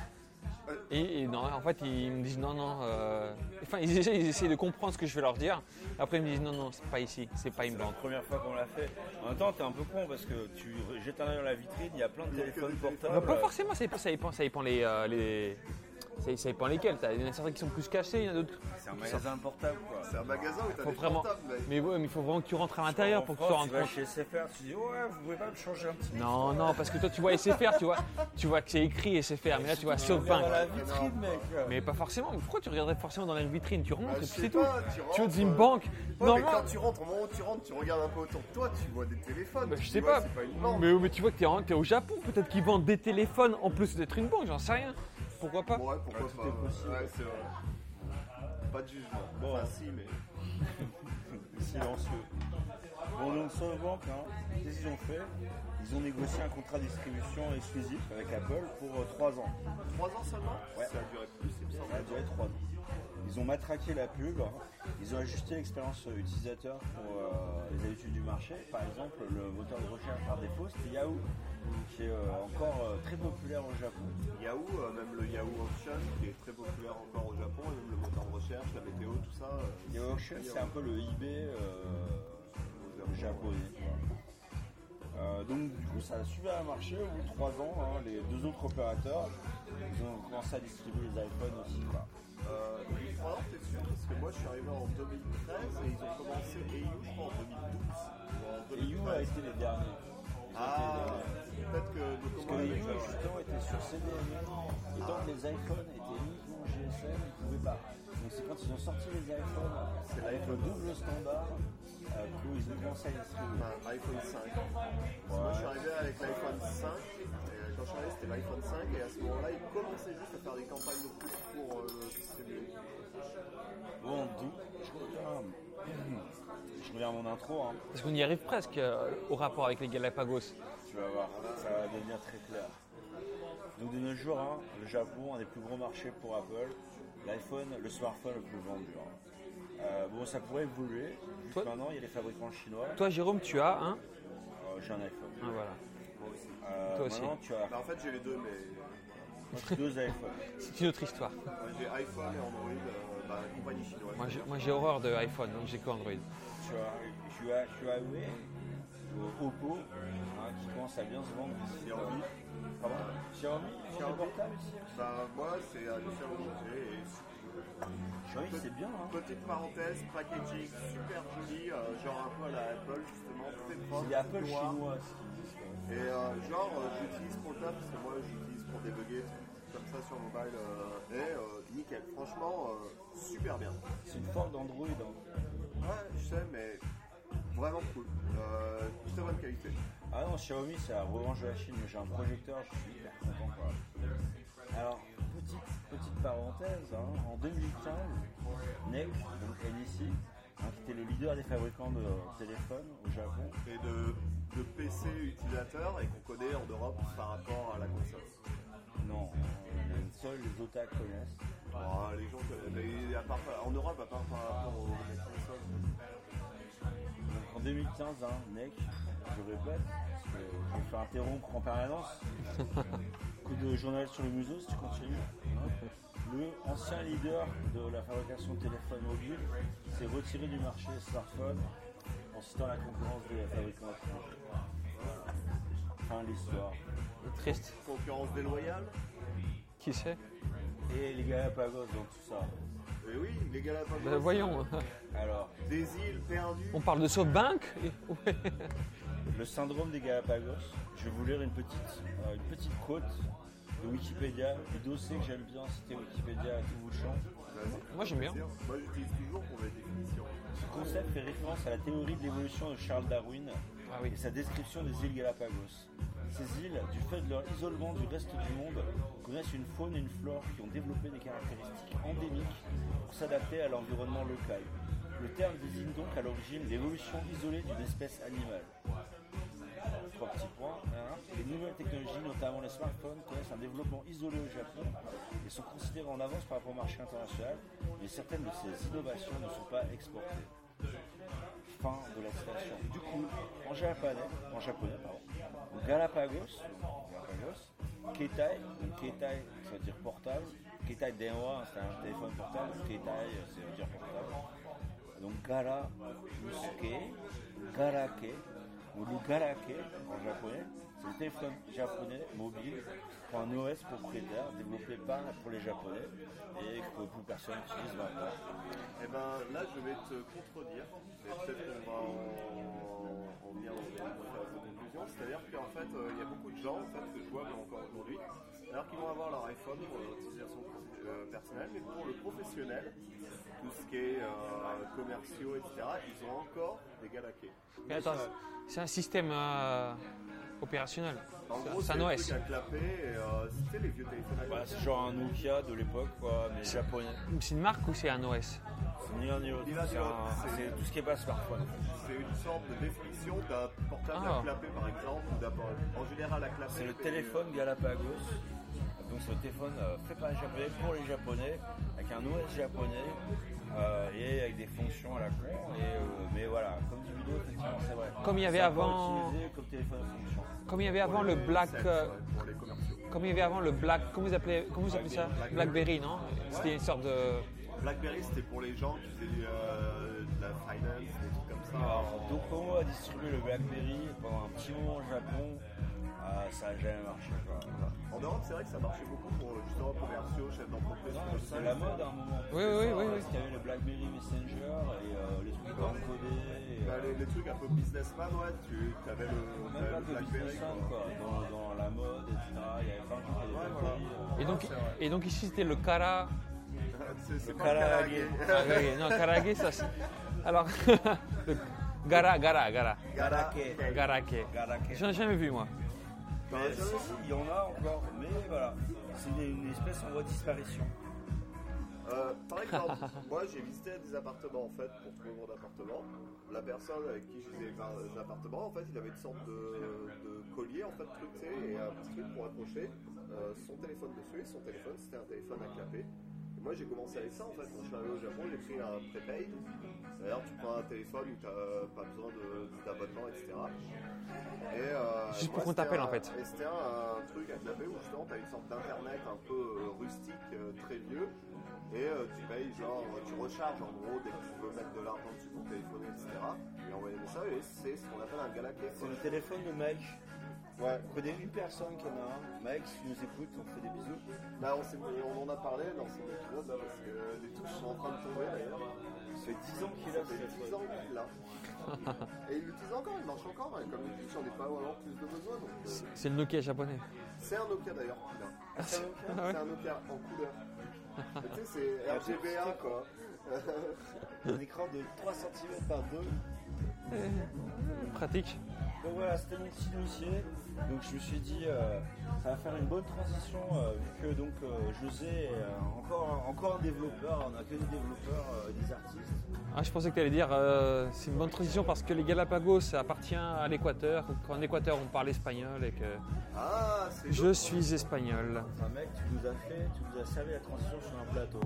Et, et non, en fait, ils me disent non, non. euh, Enfin, ils essaient, ils essaient de comprendre ce que je vais leur dire. Après, ils me disent non, non, c'est pas ici, c'est pas C'est la première fois qu'on l'a fait. En même temps, t'es un peu con parce que tu jettes un œil dans la vitrine, il y a plein de téléphones Bah, portables. pas forcément, ça dépend, ça dépend, ça dépend les. euh, les... Ça, ça dépend lesquels. T'as- Il y en a certains qui sont plus cachés, il y en a d'autres. C'est un magasin portable quoi. C'est un magasin où t'as Faut des vraiment. portables, mec. Mais ouais, mais il faut vraiment que tu rentres à l'intérieur pour que tu te rendes compte. chez SFR, tu dis ouais, vous pouvez pas me changer un petit Non, non, parce que toi tu vois SFR, tu vois, tu vois que c'est écrit SFR, mais là tu vois dans la vitrine, mec. Mais pas forcément. Mais pourquoi tu regarderais forcément dans la vitrine? Tu rentres Bah, et c'est tout. tu veux rentres, dire une euh, banque Ouais, mais Normalement. quand tu rentres, au moment où tu rentres, tu regardes un peu autour de toi, tu vois des téléphones. Bah, je sais pas. C'est pas une banque. Mais, tu vois que t'es au Japon, peut-être qu'ils vendent des téléphones en plus d'être une banque, j'en sais rien. Pourquoi pas Ouais, pourquoi pas. possible. Ouais, c'est vrai. Pas de jugement. Bon. Enfin, si, mais. Silencieux. Bon, donc SoftBank, hein, qu'est-ce qu'ils ont fait Ils ont négocié un contrat de distribution exclusif avec Apple pour 3 ans. 3 ans seulement Ouais. Ça a duré plus, il me semble. Ça a duré 3 ans. Ils ont matraqué la pub, ils ont ajusté l'expérience utilisateur pour euh, les habitudes du marché. Par exemple, le moteur de recherche par défaut, c'était Yahoo, qui est euh, encore euh, très populaire au Japon. Yahoo, euh, même le Yahoo Auction, qui est très populaire encore au Japon, et même le moteur de recherche, la météo, tout ça. Yahoo Auction, c'est un peu le eBay japonais. Euh, donc du coup ça a super marché au bout de 3 ans, hein, les deux autres opérateurs ils ont commencé à distribuer les iPhones aussi. Quoi. Euh, depuis 3 ans, t'es sûr Parce que moi, je suis arrivé en 2013 et ils ont commencé EU, je crois, en 2012. ou en Et You a 2013. été les derniers. Ah, peut-être que le Parce que les justement étaient sur CDMA et tant que les iPhones étaient uniquement GSM, ils ne pouvaient pas. Donc c'est quand ils ont sorti les iPhones avec le double standard euh, qu'ils ont commencé à. Enfin, iPhone 5. Parce que Moi, je suis arrivé avec l'iPhone 5. Et euh, quand je suis arrivé, c'était l'iPhone 5. Et à ce moment-là, ils commençaient juste à faire des campagnes de pub pour euh, distribuer. Bon, d'où je reviens, je reviens à mon intro, hein. Parce qu'on y arrive presque euh, au rapport avec les Galapagos. tu vas voir, ça va devenir très clair. Donc de nos jours, hein, le Japon, un des plus gros marchés pour Apple, l'iPhone, le smartphone le plus vendu. hein. Euh, bon, ça pourrait évoluer. Juste Toi- maintenant, il y a les fabricants chinois. Toi, Jérôme, tu as un? Euh, J'ai un iPhone. Ah, voilà. Euh, Toi aussi. Maintenant, tu as Bah, en fait, j'ai les deux, mais deux iPhones. C'est une autre histoire. j'ai iPhone et Android, compagnie chinoise. Moi, j'ai, moi, j'ai horreur de iPhone, donc j'ai que Android. Tu as, tu as Huawei, euh, Oppo, hein, qui commence à bien se vendre. Xiaomi. Pardon? Xiaomi Xiaomi portable ici Bah, moi, c'est euh, du Xiaomi. Xiaomi, c'est bien. Hein. Petite parenthèse, packaging super joli, euh, genre un peu à la Apple, justement, est propre. C'est des Apple noir. chinois. Et euh, genre, euh, j'utilise pour le taf, parce que moi, j'utilise pour débugger comme ça sur mobile. euh, et euh, nickel, franchement, euh, super bien. C'est une forme d'Android. hein. Ouais, je sais, mais vraiment cool. Euh, très bonne qualité. Ah non, Xiaomi, c'est la revanche de la Chine. mais J'ai un projecteur, je suis hyper content. Quoi. Alors, petite, petite parenthèse, hein, en 2015, NEC, donc NEC, hein, qui était le leader des fabricants de téléphones au Japon, Et de, de PC utilisateurs et qu'on connaît en Europe par rapport à la console. Non, seuls les otak connaissent. Ah, les gens connaissent. mais à part, en Europe, à part par rapport aux en 2015, hein, NEC, je répète, je vais faire interrompre en permanence. Coup de journal sur le museau si tu continues. hein. Le ancien leader de la fabrication de téléphones mobiles s'est retiré du marché des smartphones en citant la concurrence des fabricants étrangers. Fin de l'histoire. Triste. Concurrence déloyale Qui sait Et les Galapagos dans tout ça. Mais oui, les Galapagos. Bah, Voyons. Alors, Des îles perdues. On parle de SoftBank et- ouais. le syndrome des Galapagos, je vais vous lire une petite, euh, une petite quote de Wikipédia, du dossier que j'aime bien citer Wikipédia à tout bout de champ. Moi, j'aime bien. Moi, j'utilise toujours pour mes définitions. Ce concept fait référence à la théorie de l'évolution de Charles Darwin Ah oui. et sa description des îles Galapagos. Ces îles, du fait de leur isolement du reste du monde, connaissent une faune et une flore qui ont développé des caractéristiques endémiques pour s'adapter à l'environnement local. Le terme désigne donc à l'origine l'évolution isolée d'une espèce animale. Trois petits points. hein. Les nouvelles technologies, notamment les smartphones, connaissent un développement isolé au Japon et sont considérées en avance par rapport au marché international, mais certaines de ces innovations ne sont pas exportées. Fin de la citation. Du coup, en japonais, en japonais pardon, Galapagos, Galapagos Ketai, Ketai, ça veut dire portable. Ketai Denwa, c'est un téléphone portable. Ketai, ça veut dire portable. Donc Gara, Musuke, Garake, ou le Garake en japonais, c'est le téléphone japonais mobile pour un OS propriétaire développé par pour les japonais et que plus personne n'utilise maintenant. Et ben là, je vais te contredire, mais peut-être qu'on va en, en venir dans une conclusion. C'est-à-dire qu'en fait, euh, il y a beaucoup de gens en fait, que je vois même encore aujourd'hui, alors qu'ils vont avoir leur iPhone pour l'utilisation euh, personnelle, mais pour le professionnel, tout ce qui est euh, commerciaux, etc., ils ont encore des Galaké. Mais attends, c'est un système euh, opérationnel. En C'est- gros, C'est un un euh, les vieux téléphones c'est genre un Nokia de l'époque, quoi, mais japonais. C'est une marque ou c'est un OS C'est ni l'un ni l'autre. C'est un- tout ce qui est pas smartphone. C'est une sorte de définition d'un portable Ah. à clapper par exemple, ou d'un en général à clapper. C'est le téléphone Galapagos. Donc c'est le téléphone euh, fait par les japonais pour les japonais, avec un OS japonais euh, et avec des fonctions à la con. Et, euh, mais voilà, comme dit Ludo, effectivement, c'est vrai. Comme il y avait avant- utilisé comme téléphone à fonction. Comme il y avait avant le Black. sets, euh, ouais, pour les commerciaux. comme il y avait avant le Black. Comment vous appelez, comment vous appelez ça? Blackberry. Blackberry, non? C'était une sorte de. BlackBerry c'était pour les gens qui faisaient euh, de la finance, des trucs comme ça. Alors, Docomo a distribué le Blackberry pendant un petit moment au Japon. Ah, ça n'a jamais marché. Quoi. En Europe, c'est vrai que ça marchait beaucoup pour justement commerciaux, chefs d'entreprise. C'était ça. la mode à un moment. Oui, oui, oui, oui. Parce qu'il y avait le Blackberry Messenger et euh, les trucs encodés. et, Bah, euh, les, les trucs un peu businessman, ouais, tu avais le, Même pas le BlackBerry. quoi. quoi. Dans, dans la mode, etc. Il y avait plein de Ouais, voilà. Euh, Et donc, c'est et donc ici c'était le Kara. C'est c'est Le pas. Ah, oui, non, Karage, ça c'est. Alors, le Gara, Gara, Gara. Garake. Garake. Garake. J'en ai jamais vu moi. Mais si, il y en a encore, mais voilà, c'est une, espèce en voie de disparition. Euh, par exemple, moi j'ai visité des appartements en fait pour trouver mon appartement. La personne avec qui je faisais les appartements, en fait, il avait une sorte de, de collier en fait, truc, et un petit truc pour accrocher euh, son téléphone dessus. Et son téléphone, c'était un téléphone à clapper. Moi j'ai commencé avec ça en fait. Quand je suis arrivé au Japon, j'ai pris un prepaid. D'ailleurs, tu prends un téléphone où tu n'as pas besoin d'abonnement, etc. Et, euh, Juste pour qu'on t'appelle, c'était en un- fait. Et c'était un, un truc à clapper où justement tu as une sorte d'internet un peu euh, rustique, euh, très vieux. Et euh, tu payes, genre, tu recharges en gros dès que tu veux mettre de l'argent dessus pour téléphoner, etc. Et envoyer des messages. Et c'est ce qu'on appelle un galaké. C'est le téléphone de Mike. Ouais. On connaît une personne qui en a un. Mike, si tu nous écoutes, on te fait des bisous. Là, on, s'est- on en a parlé dans cet épisode là, parce que les touches sont en train de tomber d'ailleurs. Ça fait 10 ans qu'il a Ça fait 10 téléphone. ans qu'il l'a. Et il l'utilise encore, il marche encore. hein. Comme il dit, j'en ai pas vraiment plus de besoin. Donc, euh, C'est le Nokia japonais. c'est un Nokia d'ailleurs. Ah, c'est un Nokia Ah ouais. C'est un Nokia en couleur. Tu sais, c'est RGBA quoi. Un écran de 3 cm par 2. Pratique. Donc voilà, c'était mon petit dossier. Donc je me suis dit, euh, ça va faire une bonne transition euh, vu que donc euh, José est euh, encore, encore un développeur, on a que des développeurs, euh, des artistes. Ah, je pensais que tu allais dire euh, c'est une bonne transition parce que les Galapagos ça appartient à l'Équateur. Qu'en Équateur on parle espagnol et que Ah, c'est je suis espagnol. C'est un mec, tu nous as fait, tu nous as servi la transition sur un plateau.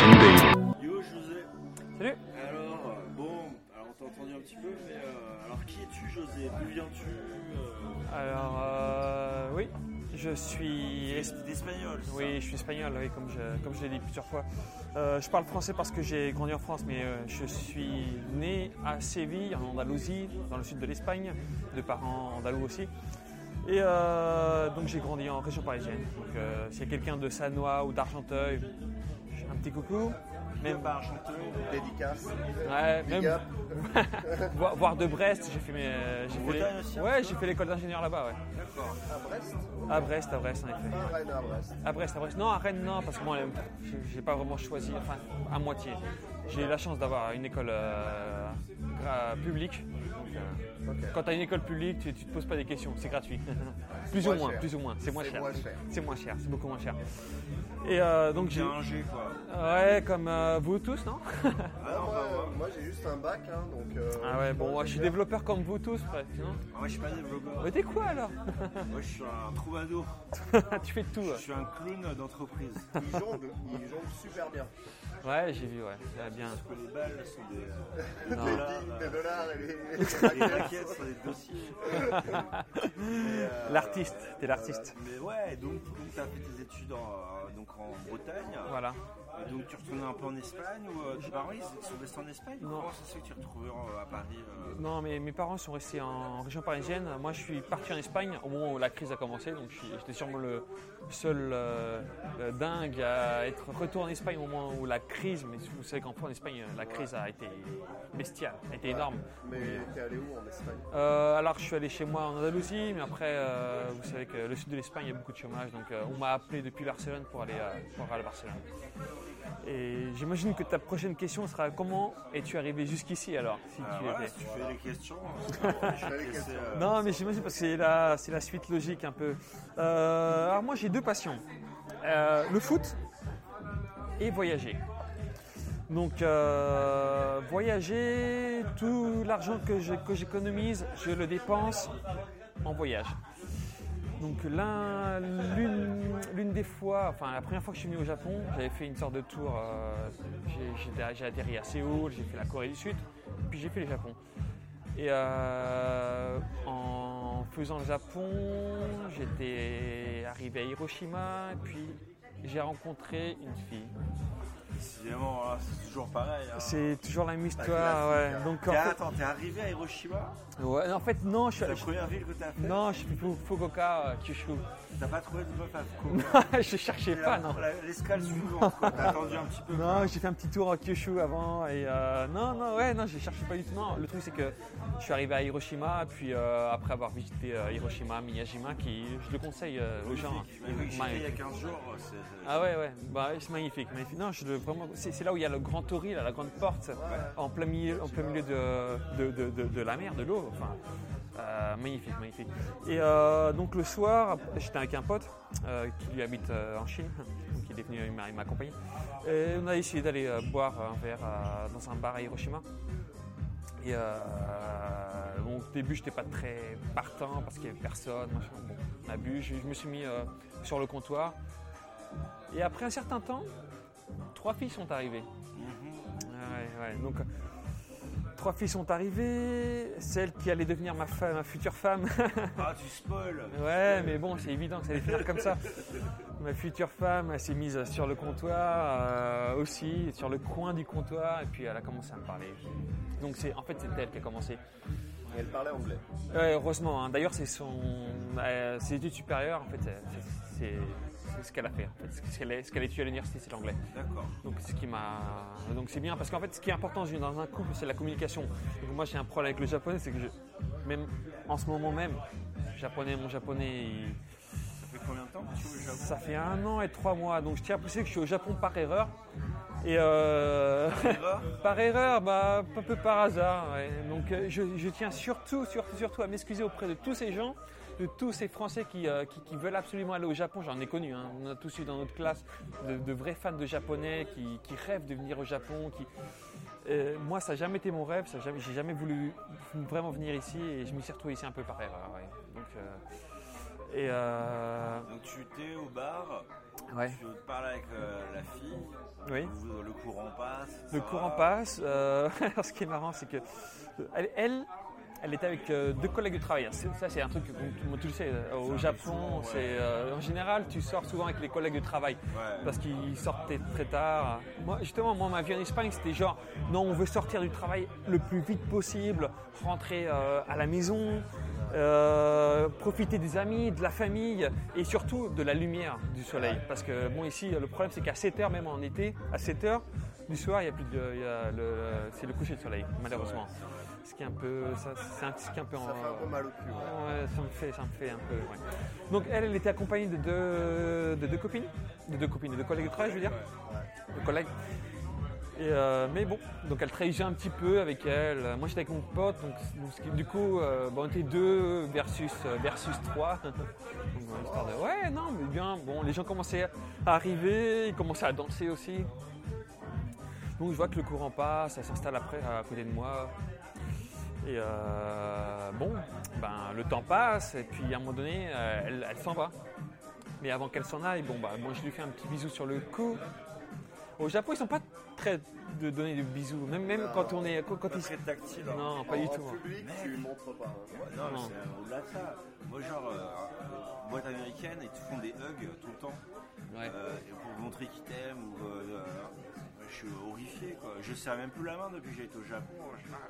お petit peu, mais euh, alors qui es-tu José? D'où viens-tu euh, Alors, euh, oui, je suis. espagnol Oui, je suis espagnol, oui, comme je, comme je l'ai dit plusieurs fois. Je parle français parce que j'ai grandi en France, mais je suis né à Séville, en Andalousie, dans le sud de l'Espagne, de parents andalous aussi. Et donc j'ai grandi en région parisienne. Donc s'il y a quelqu'un de Sanois ou d'Argenteuil, un petit coucou. Même, Pas dédicace. ouais, Big même up. voire, de Brest, j'ai fait mes, j'ai fait aussi, ouais, j'ai fait l'école d'ingénieur là-bas, ouais. D'accord. À Brest À Brest, à Brest, en effet. Pas à Rennes, à Brest. À Brest, à Brest. Non, à Rennes, non, parce que moi, j'ai- pas vraiment choisi, enfin, à moitié. J'ai eu la chance d'avoir une école euh, publique. Donc, euh, Quand tu as une école publique, tu, tu te poses pas des questions, c'est gratuit. plus ou Moins plus ou moins, c'est moins C'est cher. moins cher. C'est moins cher, c'est beaucoup moins cher. Et euh, donc J'ai un G quoi. Ouais, comme, euh, vous tous, non? Ah, moi, moi, j'ai juste un bac, hein, donc. euh, Ah ouais, bon, moi, je suis développeur comme vous tous, presque, non? Moi, je suis pas développeur. Mais t'es quoi alors? Moi, je suis un troubadour. Tu fais tout. Je Ouais, suis un clown d'entreprise. Il jongle, il jongle super bien. Ouais, j'ai vu, ouais, ça bien. Parce que les balles sont des, euh, Non. Les billes, les dollars et les. les raquettes sont des dossiers. Euh, L'artiste, t'es l'artiste. Mais ouais, donc, donc tu as fait tes études en, donc en Bretagne. Voilà. Et donc tu retournais un peu en Espagne ou euh, tes parents ils sont restés en Espagne Non. Comment ça se fait que tu es retrouvé en- à Paris euh, Non, mais mes parents sont restés en région parisienne. Moi, je suis parti en Espagne au moment où la crise a commencé. Donc, j'étais sûrement le seul euh, euh, dingue à être retourné en Espagne au moment où la crise, mais vous savez qu'en en Espagne, la crise a été bestiale, a été énorme. Mais t'es allé où en Espagne? Euh, alors, je suis allé chez moi en Andalousie, mais après, euh, vous savez que le sud de l'Espagne, il y a beaucoup de chômage. Donc, euh, on m'a appelé depuis Barcelone pour aller, euh, pour aller à Barcelone. Et j'imagine que ta prochaine question sera comment es-tu arrivé jusqu'ici alors si euh, tu voilà, étais- si tu fais des questions, hein, fais les questions. euh, Non, mais j'imagine parce que c'est la, c'est la suite logique un peu. Euh, alors moi j'ai deux passions. Euh, le foot et voyager. Donc euh, voyager, tout l'argent que je- que j'économise, je le dépense en voyage. Donc l'un, l'une, des fois, enfin la première fois que je suis venu au Japon, j'avais fait une sorte de tour. euh, j'ai atterri à Séoul, j'ai fait la Corée du Sud, puis j'ai fait le Japon. Et euh, en faisant le Japon, j'étais arrivé à Hiroshima, et puis j'ai rencontré une fille. Décidément, voilà, c'est toujours pareil. hein. C'est toujours la même histoire, ouais. Donc en fait, attends, t'es arrivé à Hiroshima? Ouais, en fait non, je suis C'est la je- première ville que t'as fait? Non, je suis Fu- Fukuoka, euh, Kyushu. T'as pas trouvé de meuf à Fukuoka? Je cherchais pas, la- non. L'escale suivante. T'as attendu un petit peu. Non, j'ai fait un petit tour à Kyushu avant et euh, non, non, ouais, non, je cherchais pas du tout. Non, le truc c'est que je suis arrivé à Hiroshima, puis euh, après avoir visité euh, Hiroshima, Miyajima, qui je le conseille aux gens. J'étais il y a Magnifique. 15 jours. Ah ouais, ouais, bah, c'est magnifique, magnifique. Non, je le- vraiment, c'est, là où il y a le grand tori, là, la grande porte, en plein milieu, en plein milieu de, de, de- de- de la mer, de l'eau. Enfin, euh, magnifique, magnifique. Et euh, donc le soir, j'étais avec un pote euh, qui lui habite en Chine, donc il est venu il m'a- accompagné. Et on a essayé d'aller boire un verre dans un bar à Hiroshima. Et au début, j'étais pas très partant parce qu'il y avait personne. machin. Bon, on a bu, je, je me suis mis sur le comptoir. Et après un certain temps, trois filles sont arrivées. Ouais, ouais, donc, trois filles sont arrivées. Celle qui allait devenir ma, femme, ma future femme. Ah, tu spoil ouais, mais bon, c'est évident que ça allait finir comme ça. Ma future femme, elle s'est mise sur le comptoir euh, aussi, sur le coin du comptoir, et puis elle a commencé à me parler. Donc c'est, en fait, c'est elle qui a commencé. Elle parlait anglais. Ouais, heureusement. hein. D'ailleurs, c'est son, euh, ses études supérieures. En fait, c'est, c'est- ce qu'elle a fait. En fait. Ce qu'elle, est- ce qu'elle a étudié à l'université, c'est l'anglais. D'accord. Donc, ce qui m'a, donc c'est bien parce qu'en fait, ce qui est important dans un couple, c'est la communication. Donc, moi, j'ai un problème avec le japonais, c'est que je, même en ce moment même, japonais, mon japonais, il- Ça fait combien de temps que tu es au Japon? Ça fait un an et trois mois. Donc, je tiens à préciser que je suis au Japon par erreur. Et euh, Erreur? par erreur, bah, un peu par hasard. ouais. Donc euh, je, je tiens surtout, surtout, surtout à m'excuser auprès de tous ces gens, de tous ces Français qui, euh, qui, qui veulent absolument aller au Japon. J'en ai connu, hein. on a tous eu dans notre classe de, de vrais fans de japonais qui, qui rêvent de venir au Japon. Qui... Euh, moi, ça n'a jamais été mon rêve, ça a jamais- j'ai jamais voulu vraiment venir ici et je m'y suis retrouvé ici un peu par erreur. ouais. Donc, euh, et euh, Donc tu étais au bar, ouais, tu parles avec euh, la fille, oui. le courant passe. Le courant va. passe. euh, alors, ce qui est marrant, c'est que elle, elle, elle était avec euh, deux collègues de travail. Ça, c'est un truc que tu le sais. euh, Au Japon, c'est euh, en général, tu sors souvent avec les collègues de travail Ouais. parce qu'ils sortent très tard. Moi, justement, moi, ma vie en Espagne, c'était genre, non, on veut sortir du travail le plus vite possible, rentrer euh, à la maison, profiter des amis, de la famille et surtout de la lumière du soleil. Parce que, bon, ici, le problème, c'est qu'à 7 heures, même en été, à 7 heures du soir, il y a plus de, c'est le coucher de soleil, malheureusement. Ce qui est un peu, ça, c'est un, ce qui est un peu Ça en- fait un peu mal au cul. ouais. Ça me fait, ça me fait un peu. ouais. Donc elle, elle était accompagnée de deux, de deux copines, de deux copines, de deux collègues de travail, je veux dire, de collègues. Et euh, mais bon, donc elle trahissait un petit peu avec elle. Moi j'étais avec mon pote, donc, du coup, euh, bon, on était deux versus euh, versus trois. donc, euh, de, ouais, non, mais bien. Bon, les gens commençaient à arriver, ils commençaient à danser aussi. Donc je vois que le courant passe, ça s'installe après à côté de moi. Et euh, bon, ben, le temps passe et puis à un moment donné, euh, elle, elle s'en va. Mais avant qu'elle s'en aille, bon, bah, moi je lui fais un petit bisou sur le cou. Au Japon, ils sont pas très de donner des bisous, même, même quand on est. Quand, Pas ils- très tactile. hein. Non, pas en, du en tout. hein. public, tu montres pas. hein. Ouais, non, Non. c'est au-delà de ça. Moi, genre, euh, boîte américaine, ils te font des hugs tout le temps. Ouais. Euh, pour montrer qu'ils t'aiment. Ou, je suis horrifié, quoi. Je serre même plus la main depuis que j'ai été au Japon.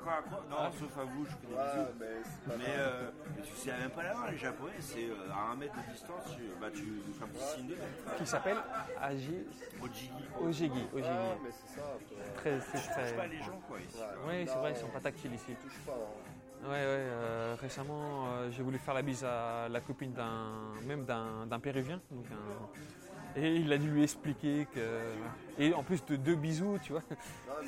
Quoi, quoi? Non, sauf à vous, je fais des Ouais, bisous. mais Mais, euh, mais tu serres même pas la main, les Japonais, c'est euh, à un mètre de distance, tu, bah, tu fais un petit signe de. Qui s'appelle Agi Ojigi. Ojigi. Ojigi. Ah, mais c'est ça. toi. Très, c'est Je touche très. pas les gens, quoi, ici. Ouais. Oui, c'est vrai, ils sont pas tactiles ici. Touche pas. hein. Ouais, ouais. euh, récemment, euh, j'ai voulu faire la bise à la copine d'un, même d'un, d'un Péruvien. Donc un- et il a dû lui expliquer que. Et en plus de deux bisous, tu vois.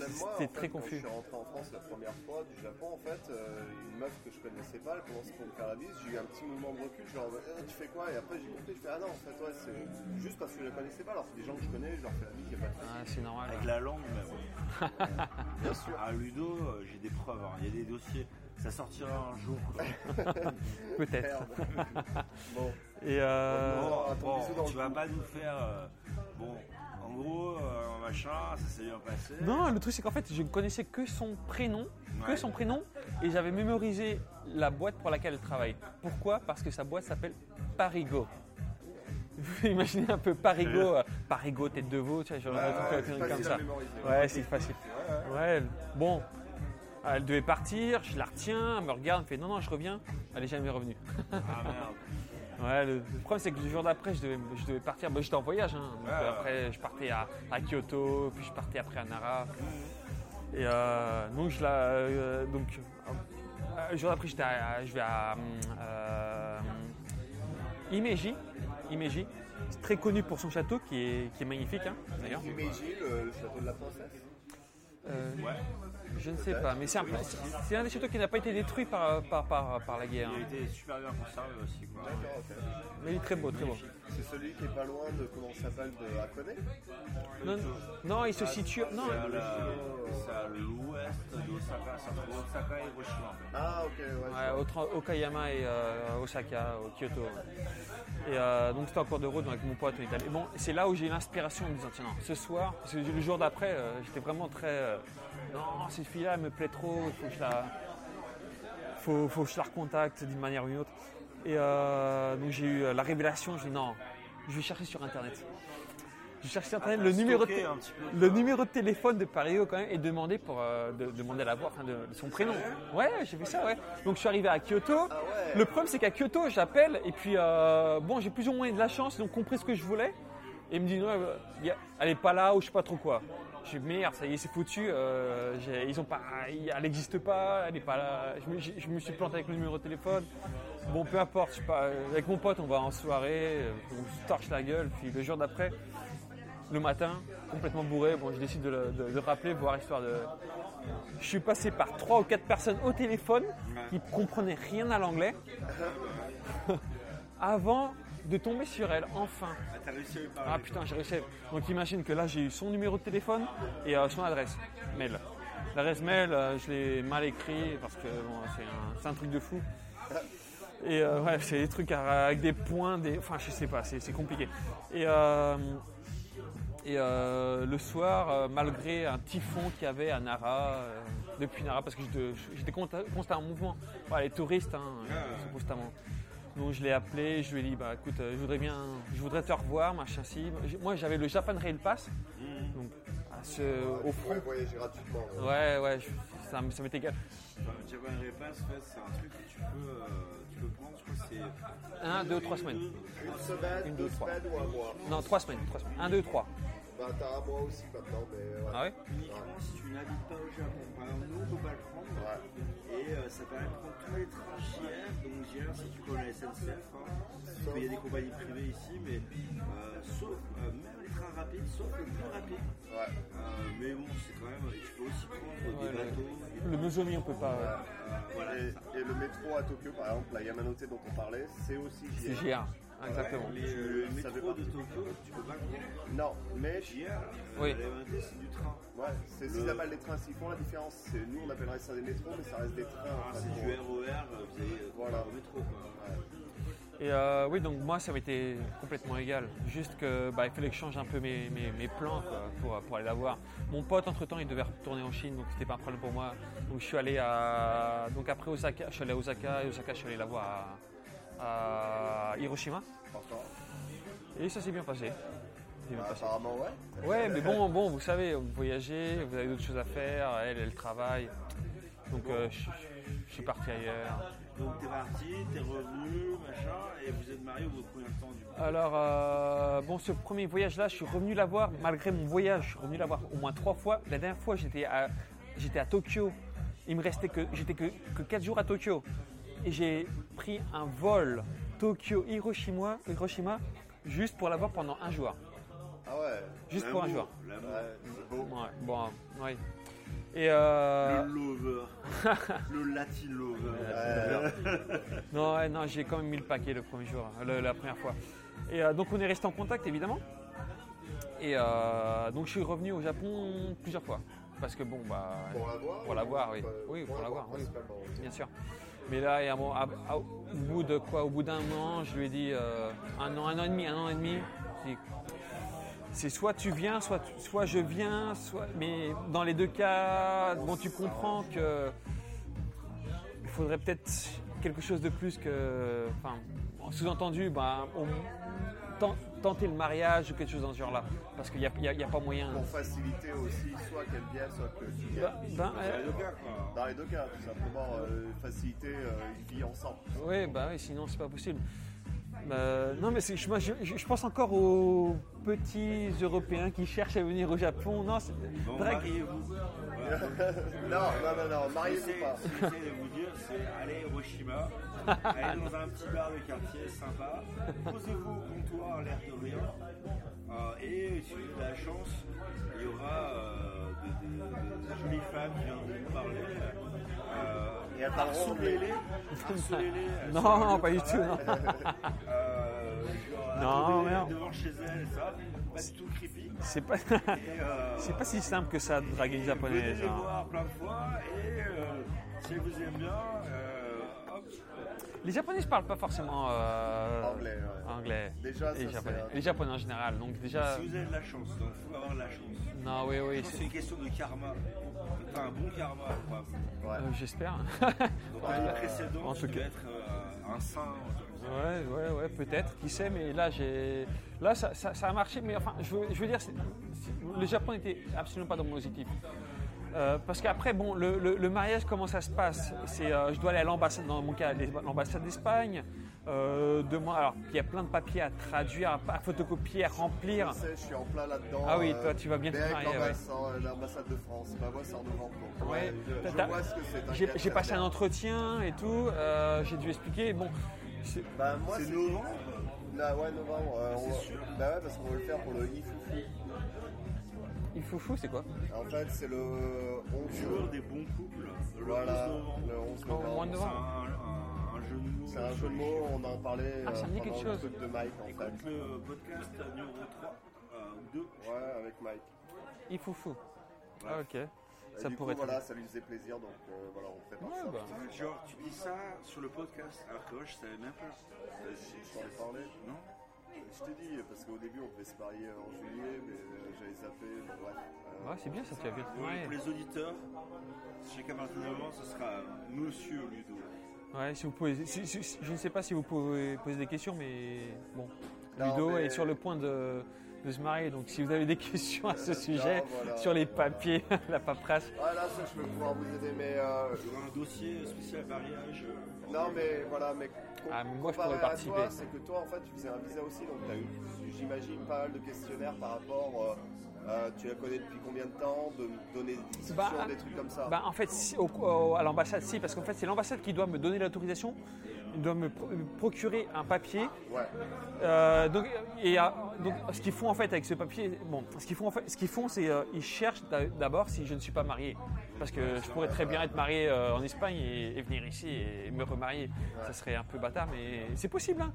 C'était fait, très quand confus. je suis rentré en France la première fois du Japon, en fait, euh, une meuf que je connaissais pas, elle commençait pour me faire la bise, j'ai eu un petit mouvement de recul, genre Eh, tu fais quoi? Et après j'ai compris, je fais ah non, en fait, ouais, c'est juste parce que je la connaissais pas, alors c'est des gens que je connais, je leur fais la y a pas de. Ah, c'est normal. Avec la langue, même. Bien sûr. À Ludo, euh, j'ai des preuves, hein. il y a des dossiers. Ça sortira un jour. quoi. Peut-être. Bon, Et euh, tu vas pas nous faire. euh, bon, en gros, euh, machin, ça s'est bien passé. Non, le truc c'est qu'en fait, je ne connaissais que son prénom, que Ouais. son prénom, et j'avais mémorisé la boîte pour laquelle elle travaille. Pourquoi? Parce que sa boîte s'appelle Parigo. Vous pouvez imaginer un peu Parigo, euh, Parigo tête de veau, tu vois, genre un truc c'est comme facile ça. mémoriser. Ouais, c'est facile. Ouais, bon. Elle devait partir, je la retiens, elle me regarde, elle me fait non, non, je reviens. Elle est jamais revenue. Ah merde. Ouais, le, le problème c'est que le jour d'après, je devais, je devais partir. Bah, j'étais en voyage, hein. Donc, Ouais, ouais. après, je partais à, à Kyoto, puis je partais après à Nara. Et euh, donc, je la, euh, donc, euh, le jour d'après, j'étais à- je vais à euh. Himeji. C'est très connu pour son château qui est, qui est magnifique, hein, d'ailleurs. Meiji, le, le château de la princesse. Ouais, je ne sais pas, mais c'est un, c'est un des châteaux qui n'a pas été détruit par, par, par, par la guerre. il a hein. été super bien conservé aussi. Quoi. D'accord, ok. Mais il est très beau, très beau. C'est celui qui est pas loin de, comment ça s'appelle, de Hakone Non, non, il se situe. Non, C'est à la- c'est à l'ouest d'Osaka, entre Osaka et Hiroshima en. Ah, ok, ouais. Ouais, Okayama et euh, Osaka, au Kyoto. Et euh, donc c'était en cours de route donc avec mon pote. Est allé- bon, c'est là où j'ai eu l'inspiration en me disant tiens non, ce soir, parce que le jour d'après, euh, j'étais vraiment très euh, non cette fille-là elle me plaît trop, il faut que je la, faut, faut que je la recontacte d'une manière ou d'une autre. Et euh, donc j'ai eu euh, la révélation, j'ai dit non, je vais chercher sur internet. Je cherche sur internet Ah, le numéro, de peu, le numéro de téléphone de Pario quand même et demander pour euh, de, demander à la voir, enfin, de, de son prénom. Ouais, j'ai fait ça, ouais. Donc je suis arrivé à Kyoto. Ah ouais. Le problème c'est qu'à Kyoto, j'appelle et puis euh, bon, j'ai plus ou moins de la chance, ils ont compris ce que je voulais. Et ils me disent, a- elle est pas là ou je sais pas trop quoi. Je dis merde, ça y est, c'est foutu. euh, ils ont pas, elle n'existe pas, elle est pas là. Je me, me suis planté avec le numéro de téléphone. Bon, peu importe, pas. Avec mon pote, on va en soirée, euh, on se torche la gueule. Puis le jour d'après, le matin, complètement bourré, bon, je décide de, le- rappeler, voir histoire de. Je suis passé par trois ou quatre personnes au téléphone qui comprenaient rien à l'anglais avant de tomber sur elle, enfin. Ah, t'as réussi à lui parler. Ah putain, j'ai réussi. Donc imagine que là, j'ai eu son numéro de téléphone et euh, son adresse mail. L'adresse mail, euh, je l'ai mal écrit parce que bon, c'est un, truc de fou. Et euh, ouais, c'est des trucs avec des points, des, enfin je sais pas, c'est compliqué. Et, et euh, le soir, euh, malgré un typhon qu'il y avait à Nara, euh, depuis Nara, parce que j'étais- j'étais consta- constamment en mouvement. Ouais, les touristes, hein, sont constamment. Donc je l'ai appelé, je lui ai dit bah écoute, euh, je voudrais bien, je voudrais te revoir, machin si. Moi j'avais le Japan Rail Pass, donc à ce- au On front. voyager gratuitement. ouais. Ouais ouais, je- ça, ça m'est égal. Japan en fait, c'est un truc que tu peux, euh, tu peux prendre, je crois que c'est. Un, deux, trois semaines. Une semaine, Une, deux, trois. semaines ou un mois. Non, trois semaines, trois semaines. Un, deux, trois. Bah, t'as un mois aussi maintenant, mais ouais. Ah ouais Uniquement si tu n'habites pas au Japon. Par exemple, nous, on peut pas le prendre. Et euh, ça permet de prendre tous les trains JR. Donc JR, si tu connais la SNCF, hein, qu'il y a des compagnies privées ici, mais euh, sauf, euh, même les trains rapides, sauf le plus rapide. Ouais. Euh, mais bon, c'est quand même, tu peux aussi prendre Ouais, des le- bateaux. Le Nozomi on peut pas. euh, voilà, Et, et le métro à Tokyo, par exemple, la Yamanote dont on parlait, c'est aussi C'est JR. GR. exactement. Les, euh, le Ça fait métro de. Tokyo, tu peux pas conduire. Non, mais Hier, Oui. c'est du train. ouais, c'est ce Le- qu'ils appellent les trains. S'ils font la différence, c'est nous on appellerait ça des métros, mais ça reste des trains. Ah, c'est du RER, euh, vous avez euh, Voilà. au métro. Quoi. Et euh, oui, donc moi, ça m'était complètement égal. Juste que bah, il fallait que je change un peu mes, mes, mes plans quoi, pour, pour aller la voir. Mon pote, entre-temps, il devait retourner en Chine, donc c'était pas un problème pour moi. Donc je suis allé à... Donc après Osaka, je suis allé à Osaka, et Osaka, je suis allé la voir à, à Hiroshima. Et ça s'est bien passé. Bah, apparemment, ouais. Ouais, mais bon, bon, vous savez, vous voyagez, vous avez d'autres choses à faire, elle, elle travaille. Donc euh, je, je suis parti ailleurs. Donc t'es parti, t'es revenu, machin, et vous êtes mariés au bout de combien de temps du coup Alors, euh, bon, ce premier voyage-là, je suis revenu la voir, malgré mon voyage, je suis revenu la voir au moins trois fois. La dernière fois, j'étais à, j'étais à Tokyo. Il me restait que, j'étais que, que quatre jours à Tokyo. Et j'ai pris un vol Tokyo-Hiroshima, Hiroshima, juste pour la voir pendant un jour. Ah ouais. Juste pour un jour. L'amour. Ouais, c'est beau. Ouais, bon, ouais. Et euh, Le lover. le Latin lover. Non, ouais, non, j'ai quand même mis le paquet le premier jour, le- la première fois. Et euh, donc on est resté en contact évidemment. Et euh, donc je suis revenu au Japon plusieurs fois. Parce que bon, bah. Pour la voir Pour la voir, oui. Oui, pour la voir, oui. Bien sûr. Mais là, à au bout de quoi Au bout d'un an, je lui ai dit euh, un an, un an et demi, un an et demi. C'est soit tu viens, soit, soit je viens, soit. Mais dans les deux cas, bon, tu comprends que il faudrait peut-être quelque chose de plus que. Enfin, sous-entendu, au- ten- tenter le mariage ou quelque chose dans ce genre-là. Parce qu'il n'y a, y a- il y a pas moyen. Pour faciliter aussi, soit qu'elle vienne, soit que tu viennes. Ben, ben, euh, les deux cas, quoi. Dans les deux cas, tout simplement, euh, faciliter euh, une vie ensemble. Oui, bah oui, sinon c'est pas possible. Bah, non, mais je, moi, je, je- je pense encore aux petits Européens qui cherchent à venir au Japon. Non, c'est Bon, mariez-vous. Voilà. Non, non, non, non, mariez-vous pas. ce que j'essaie de vous dire, c'est aller à Hiroshima, aller dans un petit bar de quartier sympa, posez-vous au comptoir, l'air de rien, euh, et si vous avez de la chance, il y aura euh, des, des- des jolies femmes qui viendront vous parler. Et harcelez-les, harcelez-les. Non, pas du tout, non. Euh, genre, Non, attendez merde. devant chez elles, ça, pas du tout creepy. c'est pas, Et, euh, c'est pas si simple que ça de draguer une japonaise. Venez les voir plein de fois et euh, si vous aiment bien, euh, hop. Les japonaises parlent pas forcément Anglais, ouais. anglais. Déjà, les ça, japonais. Les japonais en général. Donc déjà, Si vous avez de la chance, donc il faut avoir de la chance. Non, oui, oui, c'est- une question de karma. T'as un bon karma, quoi. Ouais. euh, j'espère. Donc l'année précédente, en tu tout cas. être euh, un saint. Ouais, ouais, ouais, peut-être, qui sait, mais là, j'ai, là, ça, ça- ça a marché, mais enfin, je veux, je veux dire, le Japon n'était absolument pas dans mon objectif. Euh, parce qu'après, bon, le, le- le mariage, comment ça se passe? C'est, euh, je dois aller à l'ambassade, dans mon cas, l'ambassade d'Espagne. Euh, de moi, alors, il y a plein de papiers à traduire, à, à photocopier, à remplir. Je sais, je suis en plein là-dedans. Ah oui, euh, toi, tu vas bien te ouais. l'ambassade- L'ambassade de France, ma voix c'est en novembre. Donc, Ouais, ouais, je, je vois ce que c'est. J'ai, passé un entretien et tout. euh, j'ai dû expliquer. Bon, c'est- Bah, moi, C'est c'est novembre Là, ouais, novembre. euh, c'est on- sûr. Bah ouais, parce qu'on veut le faire pour le Ifufu. il faut fou, c'est quoi? En fait, c'est le 11 Jour des bons couples, le Voilà, 11 novembre. le 11 Au mois novembre. C'est un, jeu de mots. C'est un jeu de mots, on en parlait Ah, ça me dit euh, quelque le chose. truc de Mike en fait. Écoute le podcast numéro 3 euh, ou 2. Ouais, avec Mike. Il faut fou. Ah, ok. Et Ça du pourrait coup, être. voilà, ça lui faisait plaisir, donc euh, voilà, on prépare Ouais, ça. bah. Genre, tu dis ça sur le podcast, alors que moi je savais même pas. Euh, si, je t'en ai parlé. Non? Je t'ai dit, parce qu'au début, on devait se marier en juillet, mais euh, j'avais zappé, bon, bref. Euh, Ouais, c'est bien ça, tu as vu. Pour, les auditeurs, d'un moment, ce sera Monsieur Ludo. Ouais, si vous pouvez, si- si- si- je ne sais pas si vous pouvez poser des questions, mais bon, Non, Ludo mais- est sur le point de, de se marier, donc si vous avez des questions à ce sujet, voilà. sur les papiers, la paperasse, Ah là, ça, je vais pouvoir vous aider, mais... euh, un dossier spécial mariage. euh, non, mais voilà, mais... Ah, mais moi, je pourrais participer. toi, C'est que toi, en fait, tu faisais un visa aussi, donc tu as eu, j'imagine, pas mal de questionnaires par rapport... euh, euh, tu la connais depuis combien de temps De me donner des discussions, Bah, des trucs comme ça bah, en fait, si- au- au- à l'ambassade, si, parce qu'en fait, c'est l'ambassade qui doit me donner l'autorisation ils doivent me pro- me procurer un papier. Ouais. Euh, donc, et, euh, donc, ce qu'ils font en fait avec ce papier, bon, ce qu'ils font, en fait, ce qu'ils font, c'est euh, ils cherchent d'a- d'abord si je ne suis pas marié, parce que je pourrais très bien être marié euh, en Espagne et, et venir ici et me remarier. Ça serait un peu bâtard, mais c'est possible. hein.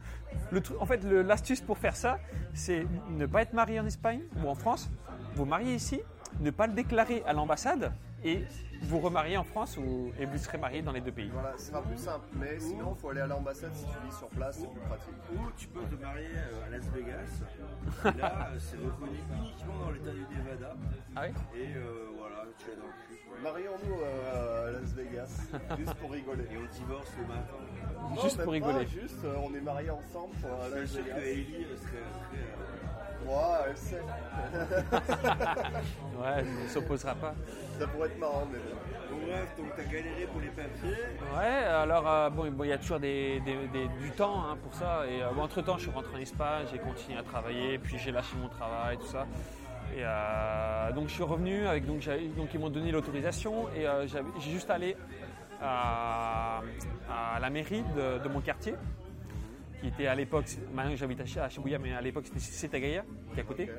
Le en fait, l'astuce pour faire ça, c'est ne pas être marié en Espagne ou en France, vous marier ici, ne pas le déclarer à l'ambassade et vous remarier en France ou, et vous serez marié dans les deux pays. Voilà, ce sera plus simple. Mais sinon, il faut aller à l'ambassade si tu vis sur place, c'est plus pratique. Ou tu peux te marier euh, à Las Vegas. Et là, euh, c'est reconnu uniquement dans l'état du Nevada. Ah oui Et euh, voilà, tu es dans le cul. Marions-nous euh, à Las Vegas, juste pour rigoler. Et on divorce le matin. Non, Juste pour pas, rigoler. juste, euh, on est mariés ensemble pour Las sûr que Vegas. Ellie serait euh, Moi, elle sait. Ouais, elle ne s'opposera pas. Ça pourrait être marrant, mais bon. Bref, donc t'as galéré pour les papiers. Ouais, alors euh, bon, bon, il y a toujours des, des- des- du temps hein, pour ça. Et entre temps, je suis rentré en Espagne, j'ai continué à travailler, puis j'ai lâché mon travail, tout ça. Et euh, donc je suis revenu avec donc, donc ils m'ont donné l'autorisation et euh, j'ai juste allé à, à la mairie de, de mon quartier, qui était à l'époque, maintenant j'habite à Shibuya, mais à l'époque c'était Setagaya, qui est à côté.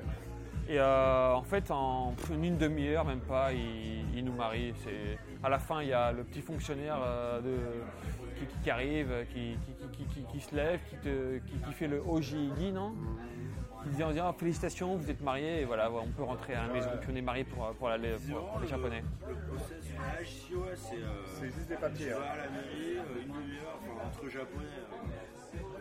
Et euh, en fait, en une, demi-heure, même pas, ils, ils nous marient. C'est- À la fin, il y a le petit fonctionnaire euh, de- qui, arrive, qui, qui- qui- qui- qui se lève, qui, te- qui- qui fait le Ojigi, non? Qui dit en disant Ah, félicitations, vous êtes mariés, et voilà, on peut rentrer à la maison. Puis on est mariés pour, pour, la- pour- pour les Japonais. Le process du mariage ici, ouais, c'est. euh, C'est juste des Tu papiers. hein. vas à la mairie, une demi-heure, enfin, entre japonais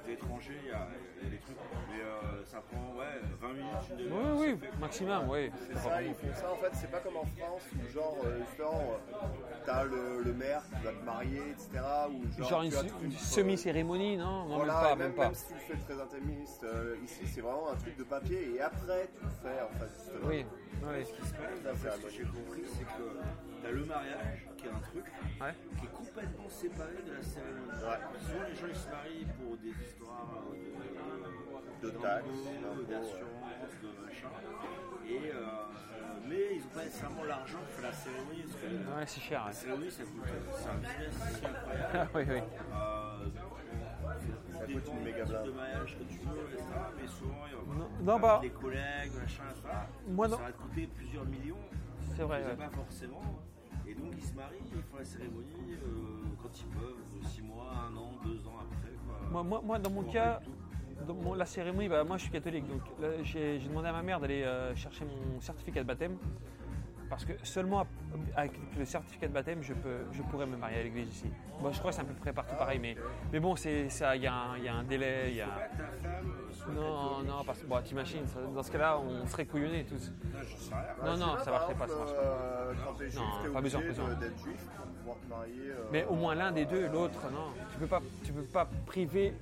et étrangers, il y, a il y a des trucs. Mais euh, ça prend ouais, 20 minutes, une Oui, demi-heure. oui, fait. maximum, oui. C'est ça, ils font ça en fait, c'est pas comme en France où genre justement euh, t'as le, le maire qui va te marier, etc. Ou genre, Genre une, euh, semi-cérémonie, non Non, voilà, même pas, même même, pas. même si tu le fais très intimiste, euh, ici c'est vraiment un truc de papier et après tu le fais en fait justement. Oui, oui. Ce qui se passe, d'après ce que j'ai compris, c'est que t'as le mariage, qui est un truc, Ouais. qui est complètement séparé de la cérémonie. Ouais. Souvent, les gens ils se marient pour des histoires de, De taxes, d'assurance, de machin. Et, euh, mais ils n'ont pas nécessairement l'argent pour la cérémonie. Parce Ouais, c'est cher. la cérémonie, ça coûte, c'est un business si incroyable. Ah, oui, oui. Euh, Ça coûte une méga blinde. de mariage que tu veux, etc. Mais souvent, il y a Non, non, bah- les collègues, machin, etc. Moi, non. ça va te coûter plusieurs millions. C'est vrai. Ouais. pas forcément. Et donc ils se marient, ils font la cérémonie euh, quand ils peuvent, 6 mois, 1 an, 2 ans après. Quoi. Moi, moi, moi, dans mon cas, dans mon- la cérémonie, bah, moi je suis catholique, donc j'ai demandé à ma mère d'aller euh, chercher mon certificat de baptême. Parce que seulement avec le certificat de baptême, je, peux, je pourrais me marier à l'église ici. Bon, je crois que c'est à peu près partout pareil, mais, mais bon, c'est ça, il y, a un- il y a un délai. il Y a... Non, non, parce que bon, t'imagines, dans ce cas-là, on serait couillonnés tous. Non. Non, ça marcherait pas, ça marche pas. Non, pas besoin, besoin. Mais au moins l'un des deux, l'autre, non. Tu peux pas, tu peux pas priver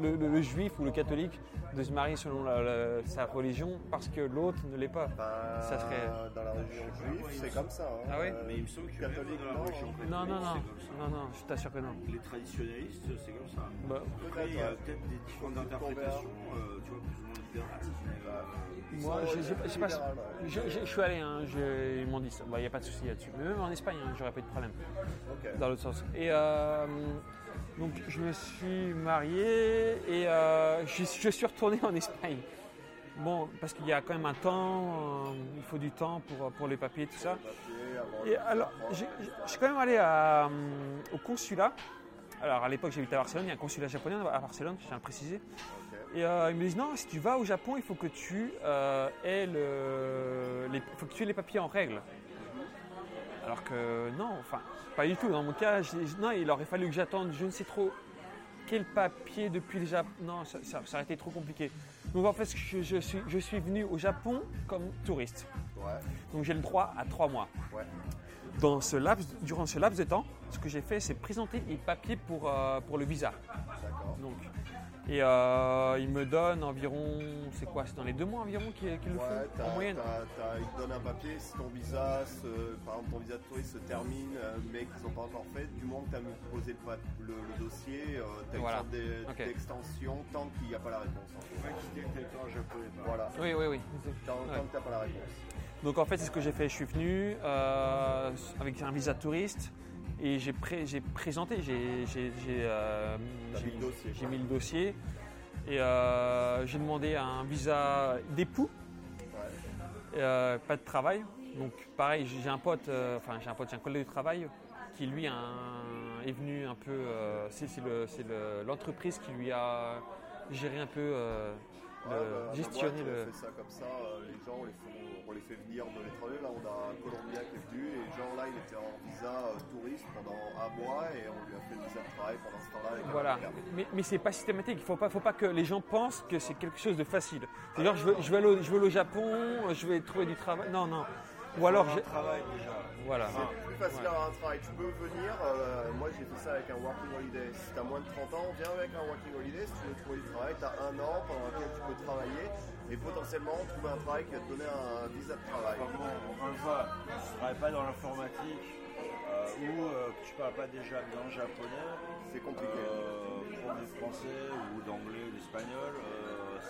le, le- le juif ou le catholique de se marier selon la- la- sa religion parce que l'autre ne l'est pas. bah, Ça serait- Dans la religion juive, c'est comme ça. hein. Ah ouais Euh, Mais il me semble que catholique, dans la non. religion catholique, Non, non, non, c'est comme ça. non, non, je t'assure que non. Les traditionnalistes, c'est comme ça. Bah, Après, il y a peut-être des différentes interprétations, euh, tu vois, plus ou moins libérales. Euh, moi, je, je- je sais pas- je- suis allé, hein, je- ils m'ont dit ça. Il n'y a pas de souci là-dessus. Mais même en Espagne, hein, j'aurais pas eu de problème. Dans l'autre sens. Et euh, donc, je me suis marié et euh, je, suis retourné en Espagne. Bon, parce qu'il y a quand même un temps, euh, il faut du temps pour, pour les papiers, tout ça. Et alors, je suis quand même allé à, hum, au consulat. Alors, à l'époque, j'habitais à Barcelone, il y a un consulat japonais à Barcelone, je tiens à le préciser. Et euh, ils me disent non, si tu vas au Japon, il faut que tu euh, aies le, les, faut que tu aies les papiers en règle. Alors que non, enfin, pas du tout. Dans mon cas, non, il aurait fallu que j'attende, je ne sais trop quel papier depuis le Japon. Non, ça, ça- ça aurait été trop compliqué. Donc en fait, je, je suis, je suis venu au Japon comme touriste. Ouais, Donc j'ai le droit à trois mois. ouais. Dans ce laps, durant ce laps de temps, ce que j'ai fait, c'est présenter les papiers pour, euh, pour le visa. D'accord. Donc, et euh, il me donne environ, c'est quoi C'est dans les deux mois environ qu'ils le Ouais, font en moyenne. ils te donnent un papier, si ton visa, se- par exemple ton visa de touriste se termine, euh, mais qu'ils n'ont pas encore fait, du moment que tu as posé le, pa- le- le dossier, tu as Voilà. une sorte d'extension tant qu'il n'y a pas la réponse. en fait. Voilà, Oui, oui, oui. tant, Ouais. tant que tu n'as pas la réponse. Donc en fait, c'est ce que j'ai fait. Je suis venu euh, avec un visa de touriste Et j'ai pré- j'ai présenté, j'ai euh, mis le dossier, j'ai quoi. mis le dossier. Et euh, j'ai demandé un visa d'époux, euh, pas de travail. Donc pareil, j'ai un pote, enfin j'ai un pote, j'ai un collègue de travail qui lui a un- est venu un peu, c'est c'est le- c'est le- l'entreprise qui lui a géré un peu, Ouais, le- bah, gestionné le. On fait ça comme ça, les gens, on les, font- on les fait venir de l'étranger. Là, on a un Colombien qui est venu et gens là, il était en visa euh, touriste pendant un mois et on lui a fait le visa de travail pendant ce temps-là. Voilà, mais, mais c'est pas systématique. Il faut pas, faut pas que les gens pensent que c'est quelque chose de facile. C'est-à-dire, je veux, je veux aller, au, je veux aller au Japon, je vais trouver du travail. Non, non. Ou alors, je- travail déjà. voilà. C'est plus facile d'avoir un travail. Tu peux venir, euh, moi j'ai fait ça avec un working holiday. Si tu as moins de 30 ans, viens avec un working holiday. Si tu veux trouver du travail, tu as un an pendant lequel tu peux travailler et potentiellement trouver un travail qui va te donner un visa de travail. Encore une fois, tu ne travailles pas dans l'informatique euh, ou euh, tu parles pas déjà bien japonais, C'est compliqué. euh, pour des français ou d'anglais ou d'espagnol,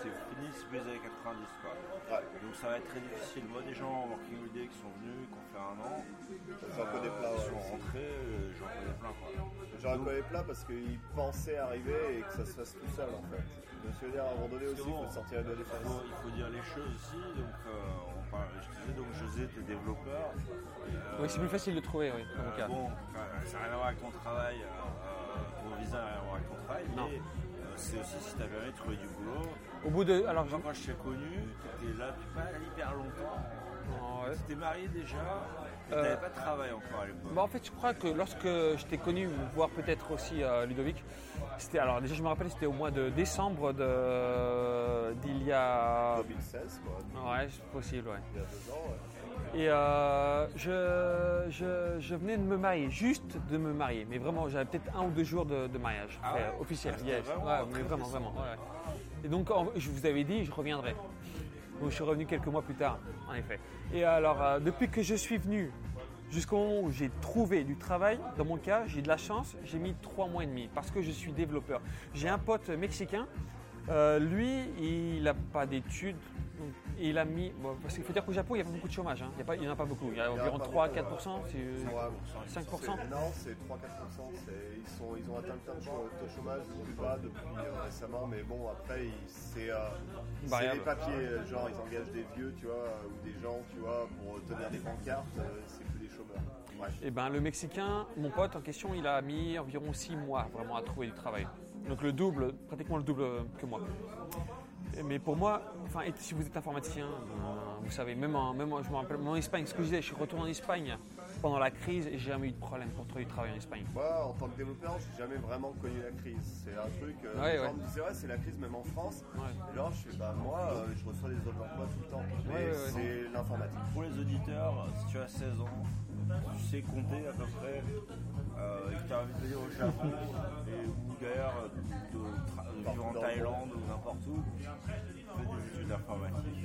c'est fini, c'est plus les années 90 quoi. Ouais. Donc ça va être très difficile. Moi, des gens en working holiday qui sont venus, qui ont fait un an, J'en connais plein. qui ouais. sont rentrés, euh, j'en connais plein quoi. J'en connais plein parce qu'ils pensaient arriver et que ça se fasse tout seul en fait. Je me suis dit à un moment donné aussi, il faut sortir de la Il faut, il faut dire les choses aussi. Donc, euh, on parle, je disais donc José, t'es développeur. Euh, Oui, c'est plus facile de trouver, oui, Euh, cas. bon, euh, ça n'a rien à voir avec ton travail, euh, euh, ton visa n'a rien à voir avec ton travail, Non. mais euh, c'est aussi si tu as jamais trouvé du boulot. Au bout de, alors, Moi, quand je t'ai connu, tu étais là depuis pas hyper longtemps. Tu t'es marié déjà, et Euh, t'avais pas de travail encore à l'époque. Bah, en fait, je crois que lorsque je t'ai connu, voire peut-être aussi euh, Ludovic, c'était alors déjà je me rappelle c'était au mois de décembre de d'il y a 2016 quoi, ouais c'est possible ouais. il y a deux ans. ouais. Et euh, je, je, je venais de me marier, juste de me marier, mais vraiment j'avais peut-être un ou deux jours de, de mariage Ah ouais? officiel. Ah, yes. vraiment Ouais, mais vraiment, vraiment. ouais, ouais. Et donc je vous avais dit, je reviendrai. Donc je suis revenu quelques mois plus tard, en effet. Et alors euh, depuis que je suis venu jusqu'au moment où j'ai trouvé du travail, dans mon cas, j'ai de la chance, j'ai mis trois mois et demi parce que je suis développeur. J'ai un pote mexicain, euh, lui, il n'a pas d'études. Il a mis. bon, parce qu'il faut dire qu'au Japon, il n'y a pas beaucoup de chômage. hein. Il n'y en a pas beaucoup. Il y a en a environ pas 3 beaucoup, 4 ouais. c'est- Ouais, 5%. c'est- Non, c'est 3-4%. c'est- Ils, sont, ils ont atteint le taux de chômage le plus bas depuis euh, récemment, mais bon, après, c'est euh, les papiers, euh, genre ils engagent des vieux, tu vois, ou des gens, tu vois, pour tenir des pancartes, c'est plus des chômeurs. Et ben le Mexicain, mon pote en question, il a mis environ 6 mois vraiment à trouver du travail. Donc le double, pratiquement le double que moi. Mais pour moi, enfin, si vous êtes informaticien, ben, vous savez, même en, même je me rappelle, en Espagne, ce que je disais, je suis retourné en Espagne pendant la crise et j'ai jamais eu de problème pour trouver du travail en Espagne. Moi, en tant que développeur, j'ai jamais vraiment connu la crise. C'est un truc. Euh, Ouais, les gens ouais. me disaient, ouais, c'est la crise même en France. Ouais. Et genre, je fais, bah, moi, euh, je reçois des offres d'emploi tout le temps. Mais Ouais, ouais, ouais. c'est l'informatique. Pour les auditeurs, si tu as 16 ans, tu sais compter à peu près, euh, et que tu as envie de venir au Japon, et, ou d'ailleurs de, de tra- de vivre en Thaïlande ou n'importe où, fais des études d'informatique.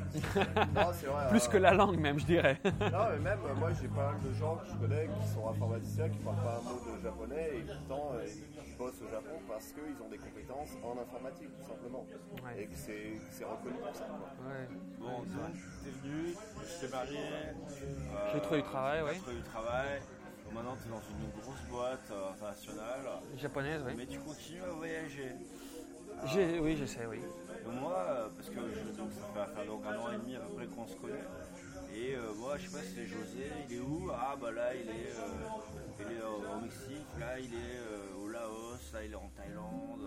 Non, c'est vrai. Plus euh, que la langue même, je dirais. Non, mais même euh, moi j'ai pas mal de gens que je connais qui sont informaticiens, qui parlent pas un mot de japonais et pourtant euh, ils bossent au Japon parce qu'ils ont des compétences en informatique tout simplement. Ouais. Et que c'est reconnu pour ça. quoi. Ouais. Bon, t'es venu, tu t'es marié, euh, J'ai trouvé du travail, t'as ouais. trouvé du travail. Donc maintenant, tu es dans une grosse boîte euh, internationale, Japonaise, oui. mais tu continues à voyager. J'ai- Oui, je sais, oui. Et moi, euh, parce que je- donc, ça donc un an et demi à peu près qu'on se connaît. Et euh, moi, je sais pas, c'est José, il est où? Ah, bah là, il est, euh, il est au, au Mexique, là, il est euh, au Laos, là, il est en Thaïlande.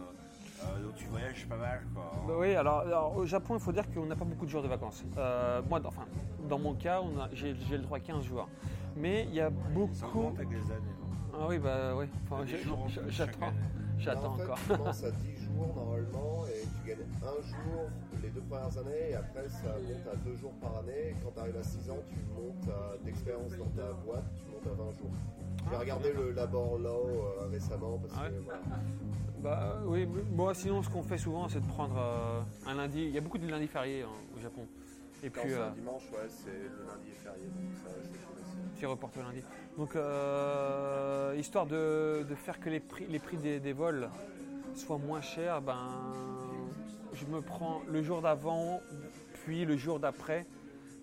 Donc tu voyages pas mal, quoi. Bah oui, alors, alors, au Japon, il faut dire qu'on n'a pas beaucoup de jours de vacances. Euh, moi, dans- enfin, dans mon cas, on a- j'ai le droit à 15 jours. Mais il y a Ça beaucoup. augmente avec les années. Ah oui, bah oui. Enfin, J'attends. J'attends en fait, encore. tu commences à 10 jours normalement et tu gagnes un jour les deux premières années et après ça monte à deux jours par année. Quand tu arrives à 6 ans, tu montes à- d'expérience dans ta boîte, tu montes à 20 jours. J'ai regardé le Labor Law euh, récemment parce Ah que ouais voilà. Bah oui, sinon ce qu'on fait souvent c'est de prendre euh, un lundi. Il y a beaucoup de lundis fériés hein, au Japon. Et Quand puis c'est euh, un dimanche, ouais, c'est le lundi est férié, donc ça c'est cool aussi. qui reporte au lundi. Donc euh, histoire de, faire que les prix, les prix des, vols soient moins chers, ben je me prends le jour d'avant puis le jour d'après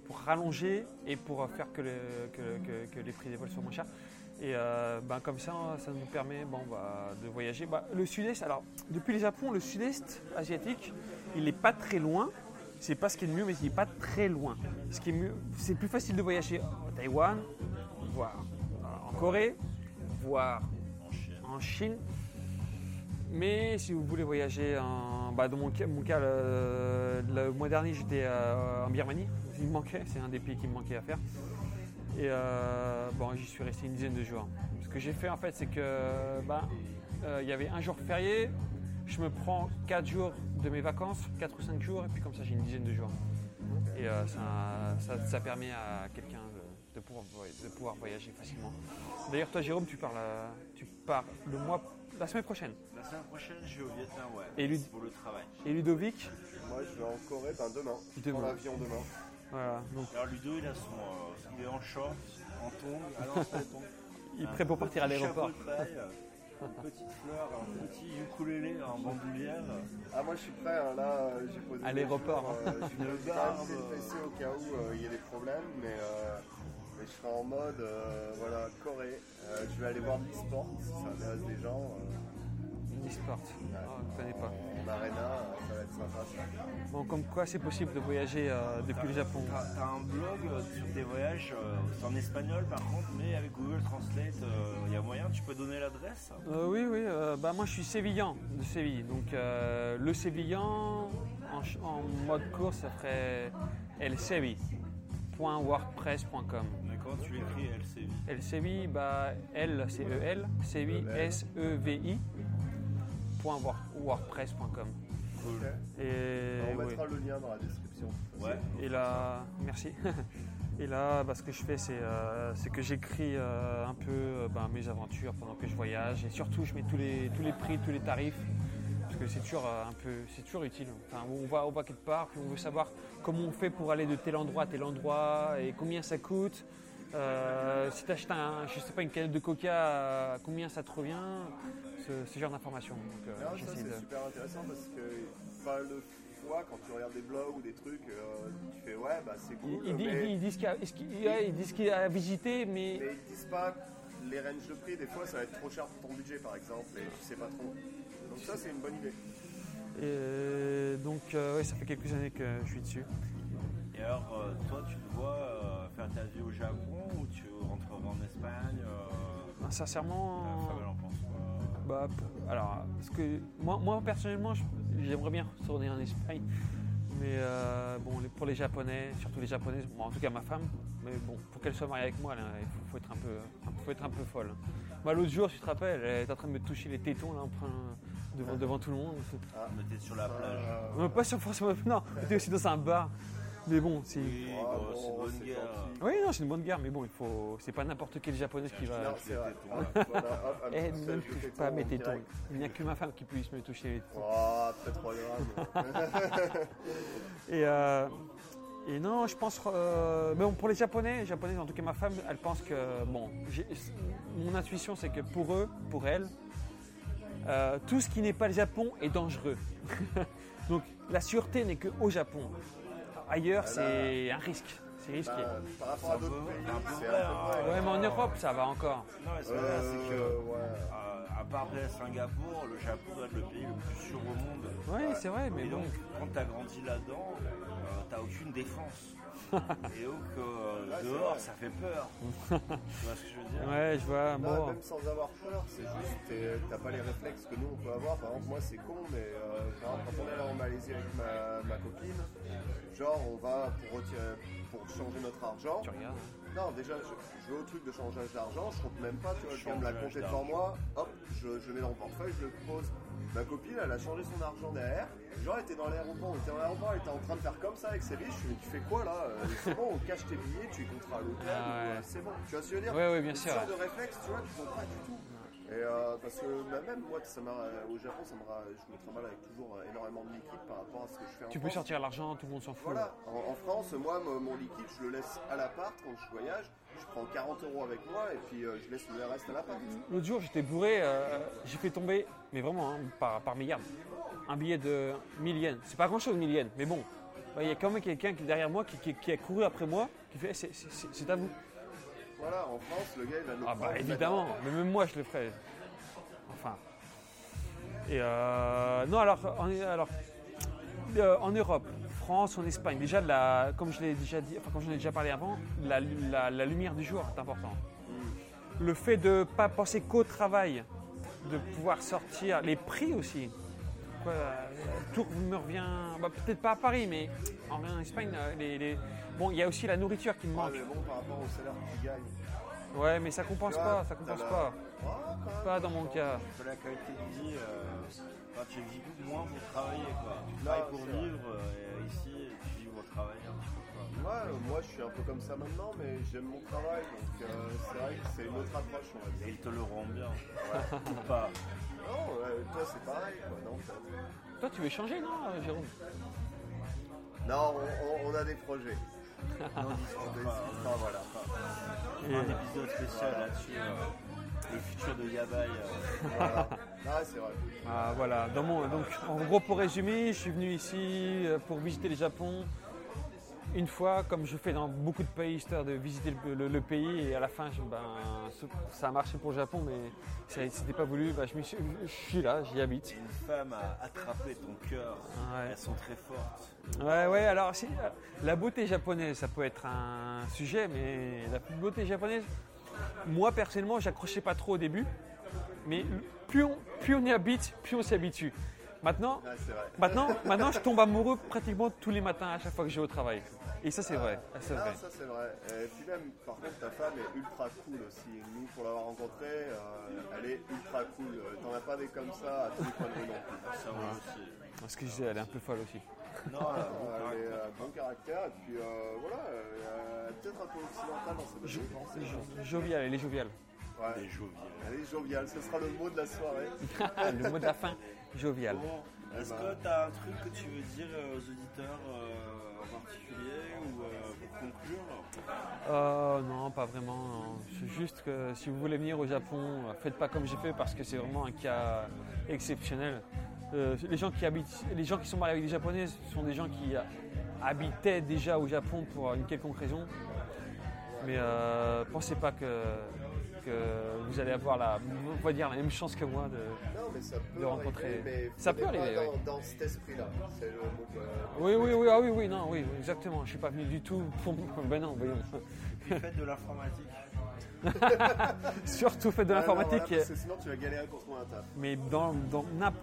pour rallonger et pour faire que, le- que- que- que les prix des vols soient moins chers. Et euh, ben, comme ça, ça nous permet bah, de voyager. Bah, le sud-est, alors depuis le Japon, le sud-est asiatique, il n'est pas très loin. C'est pas ce qui est le mieux, mais il n'est pas très loin. Ce qui est mieux, c'est plus facile de voyager en Taïwan, voire Voire en Chine. Mais si vous voulez voyager en, bah, dans mon cas, mon cas, le, mois dernier, j'étais euh, en Birmanie. Il me manquait, c'est un des pays qui me manquait à faire. Et euh, bon, j'y suis resté une dizaine de jours. Ce que j'ai fait en fait, c'est que bah, euh, il y avait un jour férié. Je me prends 4 jours de mes vacances, 4 ou 5 jours, et puis comme ça j'ai une dizaine de jours. Et euh, ça, ça- ça permet à quelqu'un de, pouvoir, voy- de pouvoir voyager facilement. D'ailleurs, toi, Jérôme, tu, parles, à- tu pars le mois, la semaine prochaine. La semaine prochaine, je vais au Vietnam, ouais. Et pour le travail. Et Ludovic, Moi, je vais en Corée ben, demain. Je Demain. prends l'avion demain. voilà, donc Alors Ludo, il a son, euh, il est en short, en tongs. Ah non, c'est il est prêt pour partir à Un l'aéroport. euh, Une petite fleur, un petit ukulélé en bandoulière. Ah, moi, je suis prêt. hein, Là, euh, j'ai posé. À l'aéroport, jours, euh, je de euh. fesser au cas où euh, il y a des problèmes. Mais, euh, mais je serai en mode euh, voilà, Corée. Euh, je vais aller voir de l'e-sport si ça intéresse des gens. euh, E-sport. Ah, je ne connais pas. En arena, ça va être sympa. ça. Bon, comme quoi c'est possible de voyager euh, depuis le Japon. T'as un blog sur tes voyages, c'est en espagnol par contre, mais avec Google Translate, il y a moyen, tu peux donner l'adresse? Euh, oui, oui. euh, bah, moi, je suis sévillan de Séville. Donc, euh, le sévillan, en, mode course, ça ferait elsevi.wordpress.com. Mais comment tu l'écris LCV Elsevi, bah, L, c'est E-L, E-L. S-E-V-I, wordpress.com. Et, On mettra le lien dans la description. Ouais. Et là, merci. Et là, bah, ce que je fais, c'est euh, c'est que j'écris euh, un peu euh, ben, mes aventures pendant que je voyage. Et surtout, je mets tous les, tous les prix, tous les tarifs. Parce que c'est toujours euh, un peu, c'est toujours utile. Enfin, on va, on va quelque part, puis on veut savoir comment on fait pour aller de tel endroit à tel endroit et combien ça coûte. Euh, si tu achètes un, je sais pas, une canette de coca, euh, combien ça te revient Ce, ce genre d'informations. Donc, euh, ça c'est de- super intéressant parce que pas le fois quand tu regardes des blogs ou des trucs, euh, tu fais ouais bah c'est cool. Ils, mais, disent qu'il y ils disent qu'il y a à visiter, mais mais ils disent pas les ranges de prix. Des fois ça va être trop cher pour ton budget par exemple et tu sais pas trop. Donc ça c'est une bonne idée. Et donc, euh, ouais, ça fait quelques années que je suis dessus. Et alors, euh, toi, tu te vois euh, faire ta vie au Japon ou tu rentreras en Espagne euh, Ben, sincèrement, en pense bah, alors, parce que moi, moi personnellement, j'aimerais bien retourner en Espagne. Mais euh, bon, pour les Japonais, surtout les Japonaises, bon, en tout cas ma femme, mais bon, pour qu'elle soit mariée avec moi, là, il faut, faut être un peu, faut être un peu folle. Moi, l'autre jour, tu te rappelles, elle était en train de me toucher les tétons là, en train- devant, devant tout le monde. On était sur la plage. Euh, Non, pas sur forcément, non, c'était aussi dans un bar. Mais bon, c'est. Oui, Ah, bon, c'est une bonne guerre. gentil. Oui, non, c'est une bonne guerre, mais bon, il faut. C'est pas n'importe quelle japonaise qui va. non, c'est vrai. Eh, ne touche pas mes tétons. Il n'y a que ma femme qui puisse me toucher les tétons. Oh, 3 grammes. Et, euh, et non, je pense. euh, mais bon, pour les Japonais, les Japonaises, en tout cas ma femme, elle pense que. Bon, mon intuition, c'est que pour eux, pour elle, euh, tout ce qui n'est pas le Japon est dangereux. Donc la sûreté n'est qu'au Japon. Ailleurs, c'est un risque. C'est risqué. Bah, par rapport à d'autres peu- pays, un peu c'est vrai, un peu vrai. Ouais, mais en Europe, ça va encore. Non, mais que c'est que, Euh, ouais. euh, à part Singapour, le Japon doit être le pays le plus sûr au monde. Oui, c'est vrai, mais Et bon. donc, quand tu as grandi là-dedans, euh, t'as aucune défense. Et Ouais, c'est dehors, ça fait peur. tu vois ce que je veux dire? Ouais, je vois. Non, Bon. même sans avoir peur, c'est juste t'as pas les réflexes que nous on peut avoir. Par exemple, moi c'est con, mais euh, par exemple, quand on est allé en Malaisie avec ma, ma copine, genre on va pour, retirer, pour changer notre argent. Tu regardes? Non, déjà je, je vais au truc de changeage d'argent, je compte même pas, tu vois, je viens de la compter devant moi, hop, je, je mets dans mon portefeuille, je le pose. Ma copine, elle a changé son argent derrière. Genre, elle était dans l'aéroport, on était dans l'aéroport, elle était en train de faire comme ça avec ses billes. Je lui ai dit, tu fais quoi là Euh, C'est bon, on cache tes billets, tu les compteras à l'hôtel, Ah ou, euh, c'est bon. Tu vois ce que je veux dire Ouais, ouais, bien sûr. de réflexe, tu vois, qui sont pas du tout. Et euh, parce que bah, même moi, ça m'a, au Japon, ça je me trimballe avec toujours euh, énormément de liquide par rapport à ce que je fais en Tu peux sortir l'argent, tout le monde s'en fout. Voilà, en, en France, moi, mon, liquide, je le laisse à l'appart quand je voyage. Je prends 40 euros avec moi et puis euh, je laisse le reste à l'appart. L'autre jour, j'étais bourré, euh, j'ai fait tomber, mais vraiment, hein, par, par milliard, un billet de 1000 yens. C'est pas grand chose, 1000 yens, mais bon. Bah, Il y a quand même quelqu'un qui est derrière moi qui, qui- qui a couru après moi, qui fait Eh, c'est à vous. Voilà, en France, le gars, il va nous Ah prendre bah évidemment, mais même moi je le ferais. Enfin. Et euh, non alors, en, alors euh, en Europe, France, en Espagne, déjà la, comme je l'ai déjà dit, enfin comme j'en ai déjà parlé avant, la, la- la lumière du jour est importante. Le fait de ne pas penser qu'au travail, de pouvoir sortir, les prix aussi. Quoi, euh, tout me revient, bah, peut-être pas à Paris, mais en, en Espagne, les, les- bon, il y a aussi la nourriture qui me Ah, manque. mais bon, par rapport au salaire que tu gagnes. Ouais, mais ça compense vois, pas, ça compense la- pas. Ah, quand même. Pas dans mon cas. La qualité de vie, euh, enfin, tu vis moins pour travailler. Quoi. Tu Là, travailles pour vivre euh, et ici, tu vis pour travailler un petit peu. Quoi. Ouais, euh, moi je suis un peu comme ça maintenant, mais j'aime mon travail, donc euh, c'est vrai que c'est une autre approche, on va Et dire. il te le rend bien. Ou pas. Non, toi c'est pareil, quoi, non. Toi, tu veux changer, non, euh, Jérôme? Non, on, on- on a des projets. On en discute On pas. discutera, voilà. Fera un épisode spécial là-dessus. euh, le futur de Yabai. euh. Voilà. Ah, c'est vrai. Ah, Voilà, dans mon, donc en gros, pour résumer, je suis venu ici euh, pour visiter le Japon une fois, comme je fais dans beaucoup de pays, histoire de visiter le, le- le pays. Et à la fin, je- ben, ça a marché pour le Japon, mais c'était pas voulu. Ben, je, suis- je suis là, j'y habite. Une femme a attrapé ton cœur. Ouais. Elles sont très fortes. Ouais, ouais, alors si, euh, la beauté japonaise, ça peut être un sujet, mais la beauté japonaise, moi personnellement, j'accrochais pas trop au début, mais plus on, plus on y habite, plus on s'y habitue. Maintenant, Ah, vrai. maintenant, maintenant, je tombe amoureux pratiquement tous les matins à chaque fois que je vais au travail. Et ça, c'est vrai. ça, c'est Ah, vrai. ça c'est vrai. Et puis même, par contre, ta femme est ultra cool aussi. Nous, pour l'avoir rencontrée, euh, elle est ultra cool. Euh, T'en as pas des comme ça à tous les coins de rue non plus. Ça va aussi. Parce que je disais, elle est un peu folle aussi. Non, bon Euh, elle est euh, bon caractère et puis euh, voilà, euh, peut-être un peu occidentale dans ses manières. Joviale, elle est joviale. Ouais. Elle est joviale. Elle est joviale, ce sera le mot de la soirée. le mot de la fin, joviale. Bon, est-ce que tu as un truc que tu veux dire aux auditeurs euh, en particulier ou euh, pour conclure? Euh, non, pas vraiment. C'est juste que si vous voulez venir au Japon, euh, faites pas comme j'ai fait parce que c'est vraiment un cas exceptionnel. Euh, les, gens qui habitent, les gens qui sont mariés avec des Japonais sont des gens qui euh, habitaient déjà au Japon pour une quelconque raison. Mais euh, pensez pas que, que vous allez avoir la, on va dire, la même chance que moi de, Non, mais ça peut De rencontrer- arriver, mais Ça peut dans, ouais. dans cet esprit-là. C'est le mot que... Oui, oui, oui, ah oui, oui, non, oui, exactement. Je suis pas venu du tout pour. Ben non, voyons. Puis faites de l'informatique. Surtout faites de non, l'informatique. voilà, parce que sinon, tu vas galérer pour trouver un taf. Mais dans,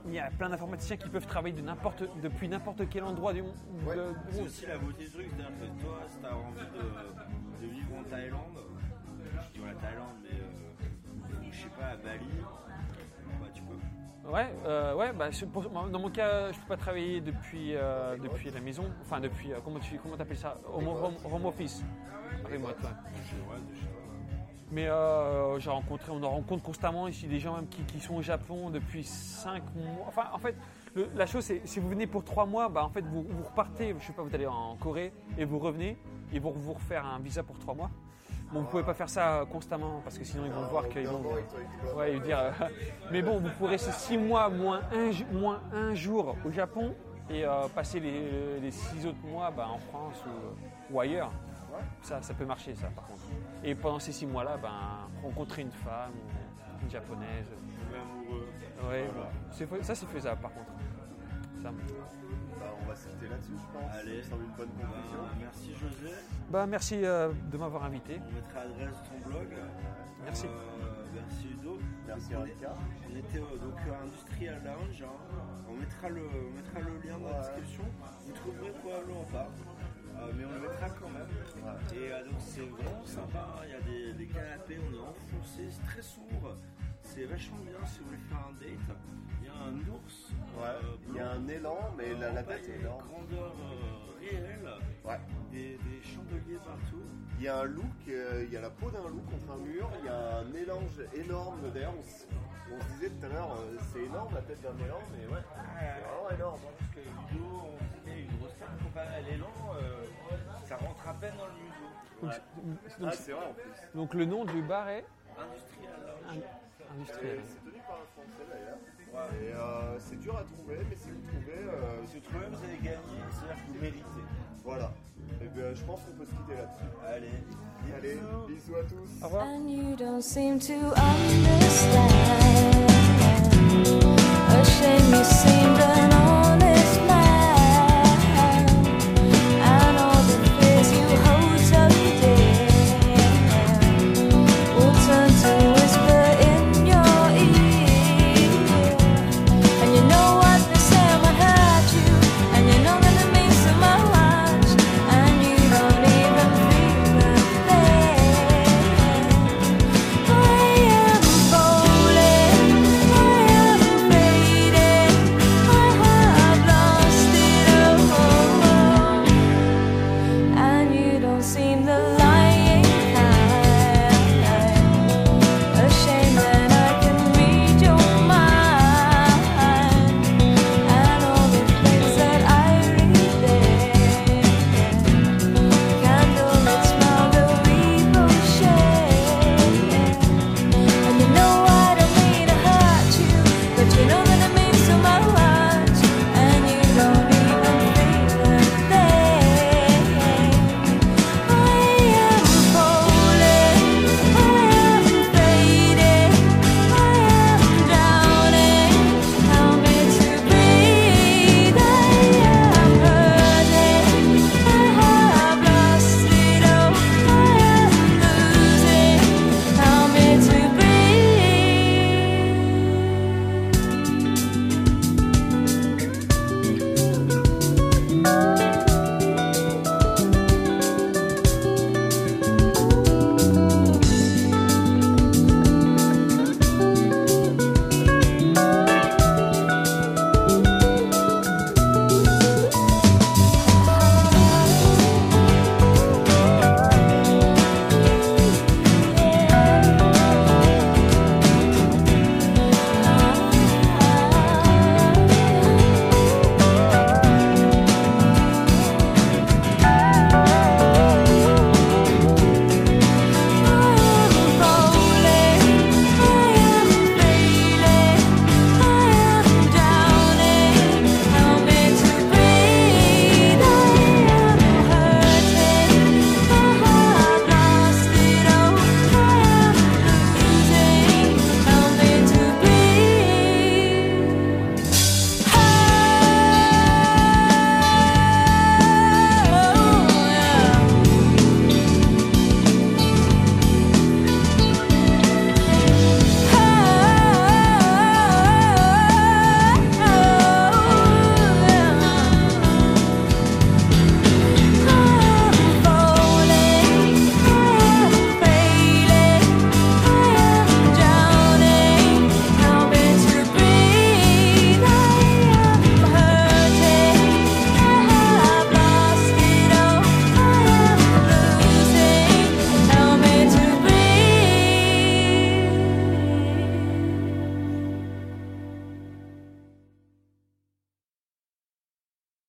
il y a plein d'informaticiens qui peuvent travailler de n'importe, depuis n'importe quel endroit du monde. Ouais. C'est aussi la beauté du truc, c'est-à-dire que toi, si tu as envie de, de vivre en Thaïlande, je dis la Thaïlande, mais euh, je sais pas, à Bali, bah, tu peux. Ouais, euh, ouais bah, pour- dans mon cas, je peux pas travailler depuis, euh, depuis la maison. Enfin, depuis, euh, comment tu comment appelles ça? Home, home- home office. Remote, ouais. Mais j'ai rencontré, on en rencontre constamment ici des gens même qui, qui sont au Japon depuis 5 mois. Enfin, en fait, le- la chose, c'est si vous venez pour 3 mois, bah, en fait, vous, vous repartez, je sais pas, vous allez en Corée et vous revenez et vous vous refaire un visa pour 3 mois. Bon, vous pouvez pas faire ça constamment parce que sinon ils vont voir qu'ils vont. Te- Ouais, dire. euh, mais bon, vous pourrez rester 6 mois moins un, ju- moins un jour au Japon et euh, passer les 6 autres mois bah, en France ou, ou ailleurs. Ça, ça peut marcher, ça, par contre. Et pendant ces 6 mois-là, ben, rencontrer une femme, ou une japonaise. Ouais, fa- ça, c'est faisable, par contre. Ça. Va se quitter là-dessus, je pense. Allez. Ça me semble une bonne conclusion. Bah, merci José. Bah, merci euh, de m'avoir invité. On mettra l'adresse de ton blog. Merci. Euh, merci Udo. Merci, Donc, on était au donc, à Industrial Lounge. hein. On, mettra le, on mettra le lien dans la description. Vous trouverez probablement pas. Euh, mais on le mettra quand même. Et euh, donc c'est vraiment sympa. hein. Il y a des, des canapés, on est enfoncé, c'est très sombre. C'est vachement bien si vous voulez faire un date. Il y a un ours. Ouais. euh, Il y a un élan, mais la, la tête est une énorme. grandeur euh, réelle. Ouais. Des, des chandeliers partout. Il y a un look, euh, il y a la peau d'un loup contre un mur, il y a un élange énorme. D'ailleurs, on, s- on se disait tout à l'heure, euh, c'est énorme la tête d'un élange, mais ouais, c'est vraiment énorme. Parce que Ludo, on disait une grosse tête comparé à l'élan, euh, ça rentre à peine dans le museau. Donc, Ah, c'est vrai en plus. donc le nom du bar est Industriel. industriel. C'est tenu par un Français d'ailleurs. Et euh, c'est dur à trouver, mais si vous trouvez. Euh... Si vous trouvez, vous avez gagné, c'est-à-dire que vous méritez. Voilà. Et bien, je pense qu'on peut se quitter là-dessus. Allez, allez, bisous à tous. Au revoir.